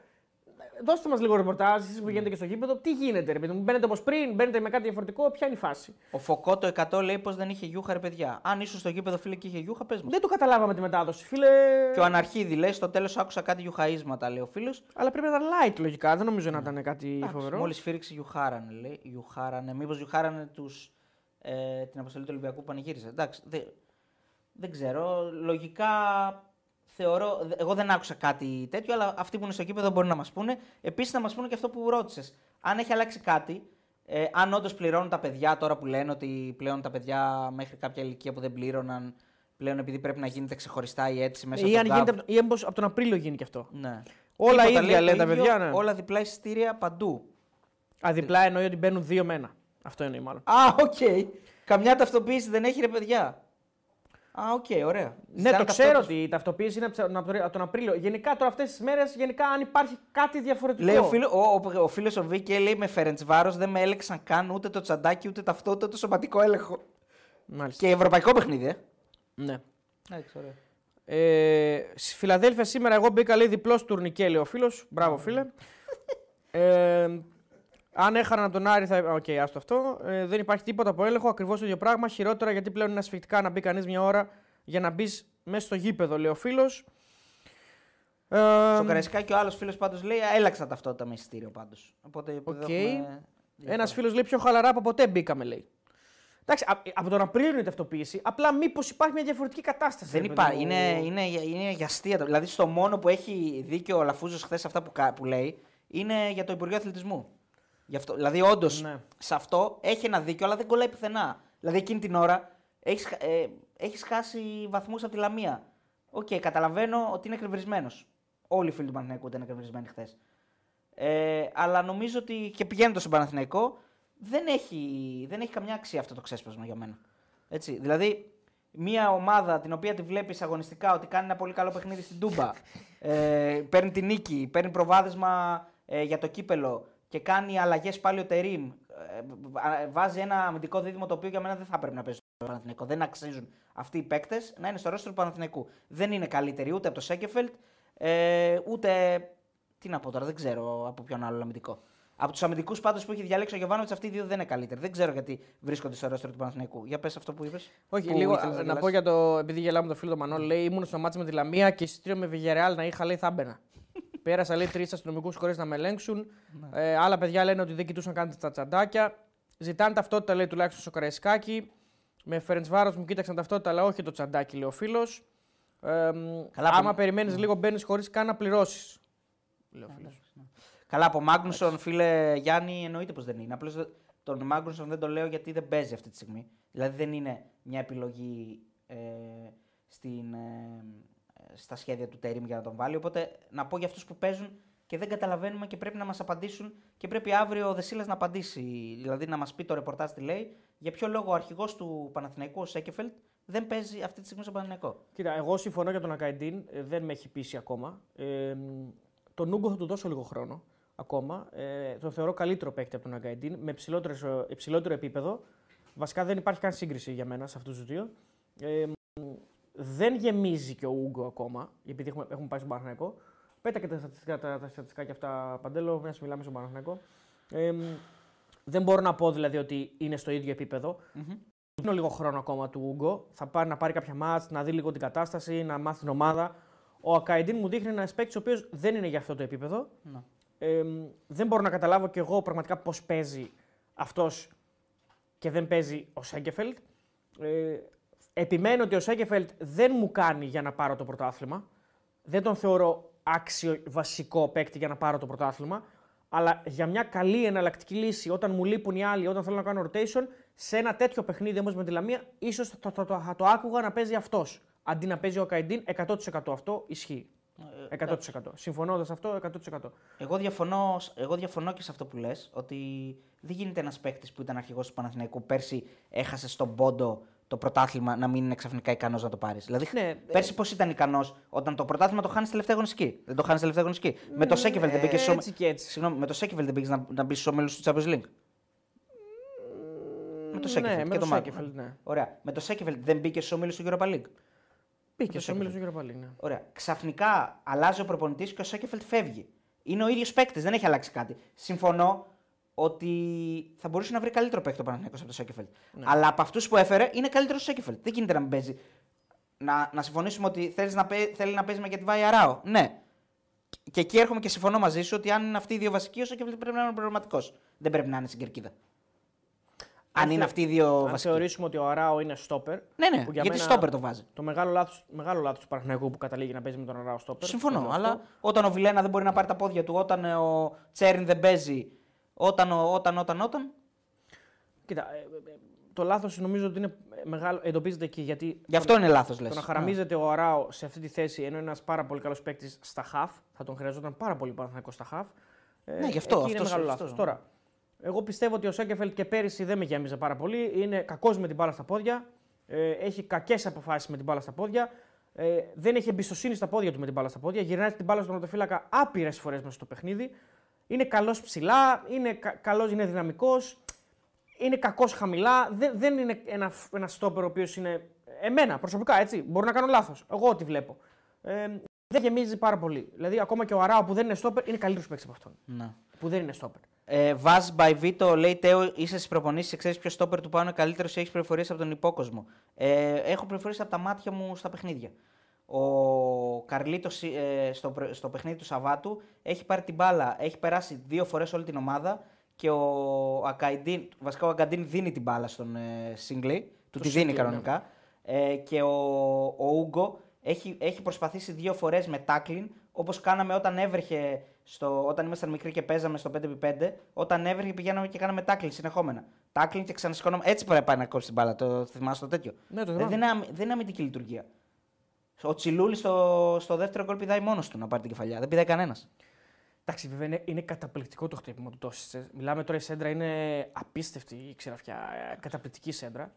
Δώστε μας λίγο ρεπορτάζ, εσείς που πηγαίνετε και στο γήπεδο. Τι γίνεται, ρε παιδί μου, μπαίνετε όπως πριν, μπαίνετε με κάτι διαφορετικό, ποια είναι η φάση; Ο Φωκό το 100 λέει πως δεν είχε γιούχα, ρε παιδιά. Αν ήσουν στο γήπεδο, φίλε, και είχε γιούχα, πες μου. Δεν το καταλάβαμε τη μετάδοση, φίλε. Και ο Αναρχίδη λέει στο τέλος άκουσα κάτι γιουχαίσματα, λέει ο φίλος. Αλλά πρέπει να ήταν light λογικά, δεν νομίζω να ήταν κάτι φοβερό. Μόλις φύριξε γιουχάρανε, λέει. Γιουχάρανε. Μήπως γιουχάρανε τους, ε, την αποστολή του Ολυμπιακού που πανηγύριζε. Εντάξει, δε- δεν ξέρω. Λογικά θεωρώ. δε- Εγώ δεν άκουσα κάτι τέτοιο, αλλά αυτοί που είναι στο κήπεδο μπορεί να μας πούνε. Επίσης να μας πούνε και αυτό που ρώτησες. Αν έχει αλλάξει κάτι, ε, αν όντως πληρώνουν τα παιδιά τώρα που λένε ότι πλέον τα παιδιά μέχρι κάποια ηλικία που δεν πλήρωναν, πλέον επειδή πρέπει να γίνεται ξεχωριστά η αίτηση μέσα Ή, από αν το γίνεται, GAV. από το- ή έμπως από τον Απρίλιο γίνει και αυτό. Ναι. Όλα Τίποτα, ίδια λέει λένε το τα ίδιο, παιδιά, ναι. Όλα διπλά εισιτήρια παντού. Α, διπλά εννοεί ότι μπαίνουν δύο μένα. Αυτό εννοεί μάλλον. Α, οκ. Καμιά ταυτοποίηση δεν έχει ρε παιδιά. Α, οκ, ωραία. Ναι, Ζητάνε το ξέρω ταυτότητα. ότι η ταυτοποίηση είναι από το- από το- από τον Απρίλιο. Γενικά τώρα αυτές τις μέρες, γενικά αν υπάρχει κάτι διαφορετικό. Λέει ο, φίλος, ο, ο, ο φίλος ο Βίκε λέει με Φερεντσβάρος δεν με έλεγξαν καν ούτε το τσαντάκι ούτε ταυτότητα ούτε το σωματικό έλεγχο. Μάλιστα. Και ευρωπαϊκό παιχνίδι, ε. Ναι. Εντάξει, ωραία. Ε, στη Φιλαδέλφια σήμερα εγώ μπήκα λέει διπλός τουρνικέ, λέει ο φίλος. Μπράβο, φίλε. ε, αν έχανα τον Άρη θα. Οκ, άστο αυτό. Ε, δεν υπάρχει τίποτα από έλεγχο. Ακριβώς το ίδιο πράγμα. Χειρότερα γιατί πλέον είναι ασφυκτικά να μπει κανείς μια ώρα για να μπεις μέσα στο γήπεδο, λέει ο φίλος. Ε, Στο Καραϊσκάκι ο άλλος φίλος πάντως λέει «Α, έλεγξαν ταυτότητα με εισιτήριο πάντως. Οπότε Οκ. εδώ έχουμε Ένας φίλος λέει πιο χαλαρά από ποτέ μπήκαμε, λέει. Εντάξει, α- από τον Απρίλιο είναι η ταυτοποίηση. Απλά μήπως υπάρχει μια διαφορετική κατάσταση. Δεν ρε παιδί υπάρχει. μου. Είναι, είναι, για- είναι για αστεία. το- Δηλαδή, στο μόνο που έχει δίκιο ο Αλαφούζος χθες αυτά που, κα- που λέει είναι για το Υπουργείο Αθλητισμού. Γι' αυτό, δηλαδή, όντως Ναι. σε αυτό έχει ένα δίκιο, αλλά δεν κολλάει πουθενά. Δηλαδή, εκείνη την ώρα έχεις ε, έχεις χάσει βαθμούς από τη Λαμία. Οκ, καταλαβαίνω ότι είναι εκνευρισμένος. Όλοι οι φίλοι του Παναθηναϊκού ήταν εκνευρισμένοι χθες. Ε, αλλά νομίζω ότι και πηγαίνοντας στον Παναθηναϊκό δεν έχει, δεν έχει καμιά αξία αυτό το ξέσπασμα για μένα. Έτσι, δηλαδή, μια ομάδα την οποία τη βλέπεις αγωνιστικά ότι κάνει ένα πολύ καλό παιχνίδι στην Τούμπα, ε, παίρνει την νίκη, παίρνει προβάδισμα ε, για το κύπελο και κάνει αλλαγές πάλι ο Τερήμ. ε, ε, βάζει ένα αμυντικό δίδυμο το οποίο για μένα δεν θα πρέπει να παίζει στο Παναθηναϊκό. Δεν αξίζουν αυτοί οι παίκτες να είναι στο ρόστρο του Παναθηναϊκού. Δεν είναι καλύτεροι ούτε από το Σέκεφελτ, ε, ούτε. Τι να πω τώρα, δεν ξέρω από ποιον άλλο αμυντικό. Από τους αμυντικούς πάντως που έχει διαλέξει ο Γιωβάνοβιτς, αυτοί οι δύο δεν είναι καλύτεροι. Δεν ξέρω γιατί βρίσκονται στο ρόστρο του Παναθηναϊκού. Για πες αυτό που είπες. Όχι, λίγο να, πω για το. Επειδή γελάμε τον φίλο του Μανώλη, λέει ήμουν στο μάτσο με τη Λαμία και εισιτήριο με Βιγερεάλ να είχα, λέει θα έμπαινα. Πέρασα, λέει, τρεις αστυνομικούς χωρίς να με ελέγξουν. ε, άλλα παιδιά λένε ότι δεν κοιτούσαν καν τα τσαντάκια. Ζητάνε ταυτότητα, λέει, τουλάχιστον στο Καραϊσκάκι. Με Φερεντσβάρο μου κοίταξαν ταυτότητα, αλλά όχι το τσαντάκι, λέει ο φίλος. Ε, μ, Καλά, άμα που- περιμένεις λίγο, μπαίνεις χωρίς καν να πληρώσεις. Λέει ο φίλος. Καλά, από Μάγνουσον, φίλε Γιάννη, εννοείται πως δεν είναι. Απλώς τον Μάγνουσον δεν το λέω γιατί δεν παίζει αυτή τη στιγμή. Δηλαδή δεν είναι μια επιλογή ε, στην, ε, στα σχέδια του Τερήμ για να τον βάλει. Οπότε να πω για αυτούς που παίζουν και δεν καταλαβαίνουμε και πρέπει να μας απαντήσουν και πρέπει αύριο ο Δεσίλα να απαντήσει. Δηλαδή να μας πει το ρεπορτάζ τι λέει, για ποιο λόγο ο αρχηγός του Παναθηναϊκού, ο Σέκεφελτ, δεν παίζει αυτή τη στιγμή στον Παναθηναϊκό. Κοίτα, εγώ συμφωνώ για τον Ακαϊντίν, ε, δεν με έχει πείσει ακόμα. Ε, τον Νούγκο θα του δώσω λίγο χρόνο ακόμα. Ε, τον θεωρώ καλύτερο παίκτη από τον Ακαϊντίν, με ψηλότερο, υψηλότερο επίπεδο. Βασικά δεν υπάρχει καν σύγκριση για μένα σε αυτούς τους δύο. Ε, δεν γεμίζει και ο Ούγκο ακόμα, επειδή έχουμε, έχουμε πάει στον Παναθηναϊκό. Πέτα και τα στατιστικά, τα, τα στατιστικά και αυτά παντέλο, μια μιλάμε στον Παναθηναϊκό. Ε, δεν μπορώ να πω δηλαδή ότι είναι στο ίδιο επίπεδο. Μμμ. Δίνω λίγο χρόνο ακόμα του Ούγκο. Θα πάρει να πάρει κάποια μάτς, να δει λίγο την κατάσταση, να μάθει την ομάδα. Ο Ακαϊντίν μου δείχνει ένα παίκτη ο οποίος δεν είναι για αυτό το επίπεδο. Ναι. Ε, δεν μπορώ να καταλάβω κι εγώ πραγματικά πώς παίζει αυτός και δεν παίζει ο Σέγκεφελτ. Ε, επιμένω ότι ο Σέγκεφελτ δεν μου κάνει για να πάρω το πρωτάθλημα. Δεν τον θεωρώ άξιο βασικό παίκτη για να πάρω το πρωτάθλημα. Αλλά για μια καλή εναλλακτική λύση, όταν μου λείπουν οι άλλοι, όταν θέλω να κάνω rotation, σε ένα τέτοιο παιχνίδι όμως με τη Λαμία, ίσως θα το, το, το, θα το άκουγα να παίζει αυτός. Αντί να παίζει ο Καϊντίν, 100% αυτό ισχύει. Ε, 100%. Συμφωνώντας αυτό, 100%. Εγώ διαφωνώ, εγώ διαφωνώ και σε αυτό που λες, ότι δεν γίνεται ένας παίκτης που ήταν αρχηγός του Παναθηναϊκού πέρσι έχασε στον πόντο το πρωτάθλημα να μην είναι ξαφνικά ικανός να το πάρεις. Δηλαδή, Ναι, πέρσι πώς ήταν ικανός όταν το πρωτάθλημα το χάνεις τελευταία αγωνιστική; Δεν το χάνεις τελευταία αγωνιστική. με το Σέκεβελ δεν μπήκε στου έτσι και έτσι. Συγγνώμη, με το Σέκεβελ δεν μπήκε να, να μπεις στου όμιλου του Champions League; Με το Σέκεβελ Ναι, και με το το Μάρκο. Σέκεφελτ, ναι. Ωραία. Με το Σέκεβελ δεν μπήκες στου όμιλου του Europa League; Μπήκε το στο όμιλο του Σέκεφελτ. Europa League, ναι. Ωραία. Ξαφνικά αλλάζει ο προπονητής και ο Σέκεφελτ φεύγει. Είναι ο ίδιος παίκτης, δεν έχει αλλάξει κάτι. Συμφωνώ ότι θα μπορούσε να βρει καλύτερο παίκτη ο Παναθηναϊκός από το Σέκεφελτ. Ναι. Αλλά από αυτούς που έφερε είναι καλύτερος ο Σέκεφελτ. Δεν γίνεται να μην παίζει. Να, να συμφωνήσουμε ότι θέλεις να, παί- θέλει να παίζει με Γετβάη Αράο. Ναι. Και εκεί έρχομαι και συμφωνώ μαζί σου ότι αν είναι αυτοί οι δύο βασικοί, ο Σέκεφελτ πρέπει να είναι προγραμματικό. Δεν πρέπει να είναι στην κερκίδα. Αν, Αν είναι θε- αυτοί οι δύο Αν βασικοί. θεωρήσουμε ότι ο Αράο είναι στόπερ. Ναι, ναι, που για γιατί μένα στόπερ το βάζει. Το μεγάλο λάθο μεγάλο λάθος του Παναθηναϊκού που καταλήγει να παίζει με τον Αράο στόπερ. Συμφωνώ, Θέλω αλλά αυτό. όταν ο Βιλένα δεν μπορεί να πάρει τα πόδια του, όταν ε, ο Τσέριν δεν παίζει, όταν, ο- όταν, όταν, όταν. Κοίτα, ε, ε, ε, το λάθος νομίζω ότι είναι μεγάλο. Εντοπίζεται εκεί γιατί. Γι' αυτό είναι λάθος, λες. Το να χαραμίζεται ο Αράο σε αυτή τη θέση ενώ είναι ένας πάρα πολύ καλός παίκτης στα χαφ, θα τον χρειαζόταν πάρα πολύ Παναθηναϊκός στα χαφ. Ε, Ναι, γι' αυτό, εκεί είναι αυτό- μεγάλο αυτό. λάθος. Τώρα, εγώ πιστεύω ότι ο Σέγκεφελτ και πέρυσι δεν με γέμιζε πάρα πολύ. Είναι κακός με την μπάλα στα πόδια. Ε, έχει κακές αποφάσεις με την μπάλα στα πόδια. Ε, δεν έχει εμπιστοσύνη στα πόδια του με την μπάλα στα πόδια. Γυρνάει την μπάλα στον πρωτοφύλακα άπειρες φορές μέσα στο παιχνίδι. Είναι καλός ψηλά, είναι, κα, καλός, είναι δυναμικός, είναι κακός χαμηλά. Δεν, δεν είναι ένα, ένα στόπερ ο οποίος είναι. Εμένα προσωπικά έτσι. Μπορεί να κάνω λάθος. Εγώ ό,τι βλέπω. Ε, δεν γεμίζει πάρα πολύ. Δηλαδή, ακόμα και ο Αράο που δεν είναι στόπερ είναι καλύτερος παίκτης από αυτόν. Ναι. Που δεν είναι στόπερ. Ε, Βάζ by Vito λέει Τέο, είσαι στις προπονήσεις, ξέρεις ποιο στόπερ του πάνω είναι καλύτερος ή έχεις πληροφορίες από τον υπόκοσμο. Ε, έχω πληροφορίες από τα μάτια μου στα παιχνίδια. Ο Καρλίτος ε, στο, πρε- στο παιχνίδι του Σαββάτου έχει πάρει την μπάλα, έχει περάσει δύο φορές όλη την ομάδα και ο Ακαϊντίν, βασικά ο Ακαϊντίν δίνει την μπάλα στον ε, Σίγκλι, του Το τη δίνει Σίγκλι, ναι. κανονικά. Ε, και ο, ο Ούγκο έχει, έχει προσπαθήσει δύο φορές με τάκλιν, όπως κάναμε όταν έβρεχε, στο, όταν ήμασταν μικροί και παίζαμε στο 5x5. Όταν έβρεχε πηγαίναμε και κάναμε τάκλιν συνεχόμενα. Τάκλιν και ξανασηκώναμε. Έτσι πρέπει να πάει να κόψει την μπάλα. Το θυμάσαι το τέτοιο. Ναι, το Ε, θυμάμαι. δεν, είναι, αμυ- δεν είναι αμυντική λειτουργία. Ο Τσιλούλης στο, στο δεύτερο γκολ πηδάει μόνος του να πάρει την κεφαλιά. Δεν πηδάει κανένας. Εντάξει, βέβαια είναι, είναι καταπληκτικό το χτύπημα του Τόσιτσε. Μιλάμε τώρα η σέντρα είναι απίστευτη η ξηραφιά. ε, Καταπληκτική σέντρα.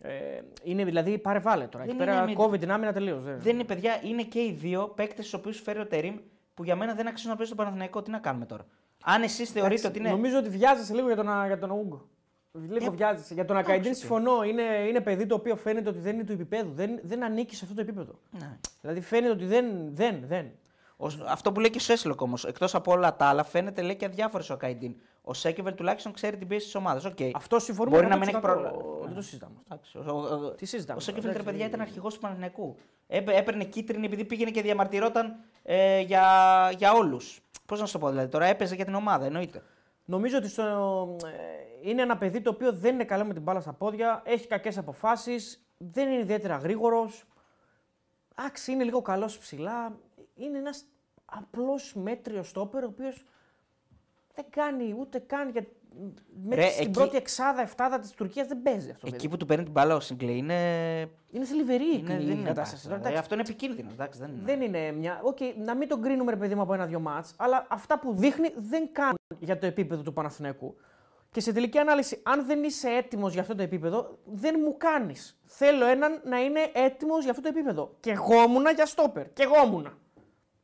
Ε, είναι δηλαδή πάρε βάλε τώρα. Δεν Εκεί είναι πέρα αμυντική. κόβει την άμυνα τελείως. Δεν είναι παιδιά, είναι και οι δύο παίκτες στους οποίους φέρει ο Τερήμ που για μένα δεν αξίζουν να παίζουν στο Παναθηναϊκό. Τι να κάνουμε τώρα; Αν εσείς θεωρείτε ότι είναι. Νομίζω ότι βιάζεσαι λίγο για τον, για τον Ούγκο. Λίγο Ε, βιάζεσαι. Για τον εντάξει, Ακαϊντίν τι. συμφωνώ. Είναι, είναι παιδί το οποίο φαίνεται ότι δεν είναι του επίπεδου. Δεν, δεν ανήκει σε αυτό το επίπεδο. Ναι. Δηλαδή φαίνεται ότι δεν. δεν, δεν. Ο- αυτό που λέει και ο Σέσλοκ όμως, εκτός από όλα τα άλλα, φαίνεται λέει και αδιάφορος ο Καϊντίν. Ο Σένκεφελντ τουλάχιστον ξέρει την πίεση της ομάδας. Okay. Αυτό συμφωνούμε. Μπορεί να μην 100%. έχει πρόβλημα. Δεν το συζητάμε. Εντάξει, ο, ο, ο, Τι συζητάμε. ο τώρα, Σένκεφελντ, ρε εντάξει. παιδιά, ήταν αρχηγός του Παναθηναϊκού. Έπαι- Έπαιρνε κίτρινη επειδή πήγαινε και διαμαρτυρόταν ε, για, για όλους. Πώς να σου το πω, δηλαδή τώρα έπαιζε για την ομάδα, εννοείται. Νομίζω ότι στο, ε, είναι ένα παιδί το οποίο δεν είναι καλό με την μπάλα στα πόδια, έχει κακές αποφάσεις, δεν είναι ιδιαίτερα γρήγορος. Εντάξει, είναι λίγο καλός ψηλά. Είναι ένας απλός μέτριος στόπερ ο οποίος δεν κάνει ούτε καν για. Μέχρι Ρε, στην εκεί- πρώτη εξάδα, εφτάδα της Τουρκίας δεν παίζει αυτό. το Εκεί παιδί. που του παίρνει την μπάλα ο Σιγκλέ είναι. Είναι θλιβερή η- είναι η δεν είναι κατάσταση. Τώρα, εντάξει, εντάξει, αυτό είναι επικίνδυνο. Εντάξει, δεν είναι. δεν είναι μια. Οκ, να μην τον κρίνουμε ρε παιδί μου από ένα-δυο μάτς, αλλά αυτά που δείχνει δεν κάνουν για το επίπεδο του Παναθηναϊκού. Και σε τελική ανάλυση, αν δεν είσαι έτοιμος για αυτό το επίπεδο, δεν μου κάνεις. Θέλω έναν να είναι έτοιμος για αυτό το επίπεδο. Και εγώ ήμουνα για στόπερ. Και εγώ ήμουνα.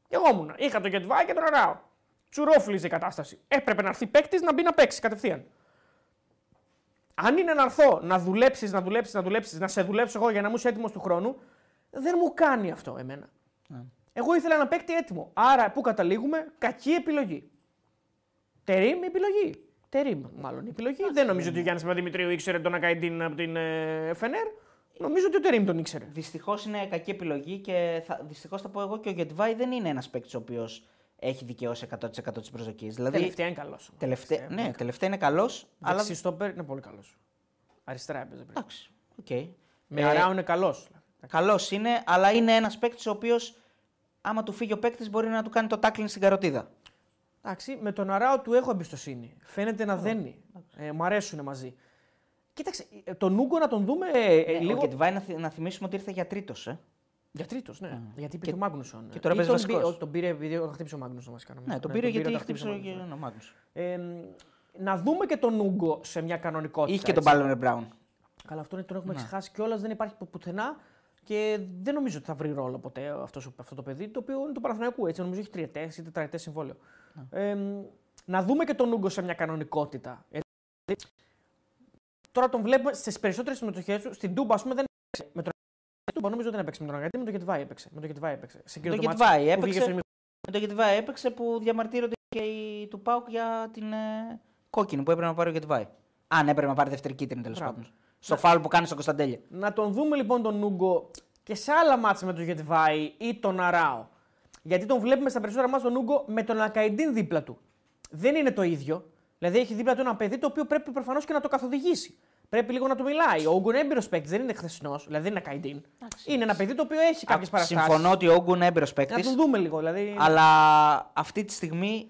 Και εγώ ήμουνα. Είχα τον Γεντβάι και τον Αράο. Τσουρόφιλης η κατάσταση. Έπρεπε να έρθει παίκτης να μπει να παίξει κατευθείαν. Αν είναι να έρθω να δουλέψεις, να δουλέψεις, να δουλέψεις, να σε δουλέψω εγώ για να μου είσαι έτοιμος του χρόνου, δεν μου κάνει αυτό εμένα. Ναι. Εγώ ήθελα να παίκτη έτοιμο. Άρα, πού καταλήγουμε, κακή επιλογή. Τερίμ επιλογή. Τερίμ, μάλλον η επιλογή. Δεν νομίζω ότι ο Γιάννης Παπαδημητρίου ήξερε τον Ακαϊντίν από την ε, Φενέρ. Νομίζω ότι ο Τερίμ τον ήξερε. Δυστυχώς είναι κακή επιλογή και θα, δυστυχώς θα πω εγώ και ο Γετβάη δεν είναι ένας παίκτης ο οποίος έχει δικαιώσει 100% τι προσδοκίε. Δηλαδή, Τελευταία είναι καλός. τελευταία, ναι, τελευταία είναι καλός, αλλά. Αλλά στόπερ είναι πολύ καλός. Αριστερά έπαιζε πριν. Εντάξει. οκ. Με Ε, Αράου είναι καλός. Καλός είναι, αλλά είναι ένας παίκτης ο οποίος, άμα του φύγει ο παίκτης, μπορεί να του κάνει το tackling στην καροτίδα. Εντάξει, με τον Αράου του έχω εμπιστοσύνη. Φαίνεται να δένει. Ε, μ' αρέσουν μαζί. Κοίταξε, ε, τον Ούγκο να τον δούμε ε, ε, Ναι, λίγο. Ο Γεντβάι να, θυ- να θυμίσουμε ότι ήρθε για τρίτος. Ε. Για τρίτος, ναι. Γιατί υπήρχε ο Μάγνουσον. και τώρα Ή παίζει τον βασικός. πήρε- όχι, τον πήρε επειδή τον χτύπησε ο Μάγνουσον μας κάναμε. Ναι, τον πήρε γιατί όταν χτύπησε ο ο Μάγνουσον. ο Μάγνους. Ε, να δούμε και τον Ούγκο σε μια κανονικότητα. Είχε και τον έτσι. Μπάλμερ Μπράουν. Καλά, αυτό τον έχουμε ξεχάσει κιόλας, δεν υπάρχει που- πουθενά και δεν νομίζω ότι θα βρει ρόλο ποτέ αυτός, αυτό το παιδί, το οποίο είναι του Παναθηναϊκού. Έτσι, νομίζω έχει τριετές ή τετραετές συμβόλαιο. Ε, να δούμε και τον Ούγκο σε μια κανονικότητα. Ε, τώρα τον βλέπουμε στις περισσότερες συμμετοχές του. Στην Τούμπα, ας πούμε, δεν έπαιξε. Με τον Τούμπα νομίζω δεν έπαιξε με τον Αγκατή, με τον Γετβάη έπαιξε. Με τον Γετβάη έπαιξε. Σε εκείνο Το μάτς Γετβάη που έπαιξε. βγήκε στο Με τον Γετβάη έπαιξε που διαμαρτύρονται και οι του Πάουκ για την ε, κόκκινη που έπρεπε να πάρει ο Γετβάη. Αν έπρεπε να πάρει δεύτερη κίτρινη τέλος Μπράβο. πάντων. Στο φάουλ που κάνει στον Κωνσταντέλια. Να τον δούμε λοιπόν τον Ούγκο και σε άλλα μάτια με τον Γετβάη ή τον Αράο. Γιατί τον βλέπουμε στα περισσότερα μάτια τον Ούγκο με τον Ακαϊντίν δίπλα του. Δεν είναι το ίδιο. Δηλαδή έχει δίπλα του ένα παιδί το οποίο πρέπει προφανώς και να το καθοδηγήσει. Πρέπει λίγο να του μιλάει. Ο Ούγκο είναι έμπειρος παίκτης, δεν είναι χθεσινός, δηλαδή δεν είναι Ακαϊντίν. Είναι ένα παιδί το οποίο έχει κάποιες Α, παραστάσεις. Συμφωνώ ότι ο Όγκου είναι έμπειρος Να παίκτης. τον δούμε λίγο. Δηλαδή... Αλλά αυτή τη στιγμή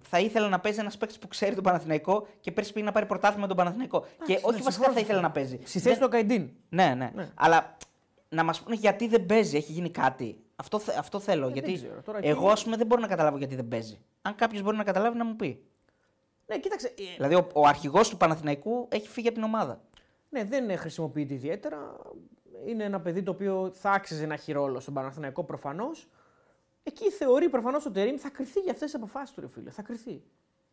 θα ήθελα να παίζει ένας παίκτης που ξέρει τον Παναθηναϊκό και πέρσι πήγε να πάρει πρωτάθλημα με τον Παναθηναϊκό. και ναι, όχι βασικά συμφωνώ. θα ήθελα να παίζει. Στη θέση του Ακαϊντίν. Ναι, ναι, Αλλά να μας πούνε γιατί δεν παίζει, έχει γίνει κάτι. Αυτό, θε- αυτό θέλω. γιατί Ε, ξέρω. Τώρα εκεί- εγώ, ας πούμε, δεν μπορώ να καταλάβω γιατί δεν παίζει. Αν κάποιος μπορεί να καταλάβει, να μου πει. Ναι, κοίταξε. ε, Δηλαδή, ο, ο αρχηγός του Παναθηναϊκού έχει φύγει από την ομάδα. Ναι, δεν χρησιμοποιείται ιδιαίτερα. Είναι ένα παιδί το οποίο θα άξιζε να έχει ρόλο στον Παναθηναϊκό προφανώς. Εκεί θεωρεί προφανώς ο Τερήμ θα κρυθεί για αυτές τις αποφάσεις του, ρε φίλε. Θα κρυθεί.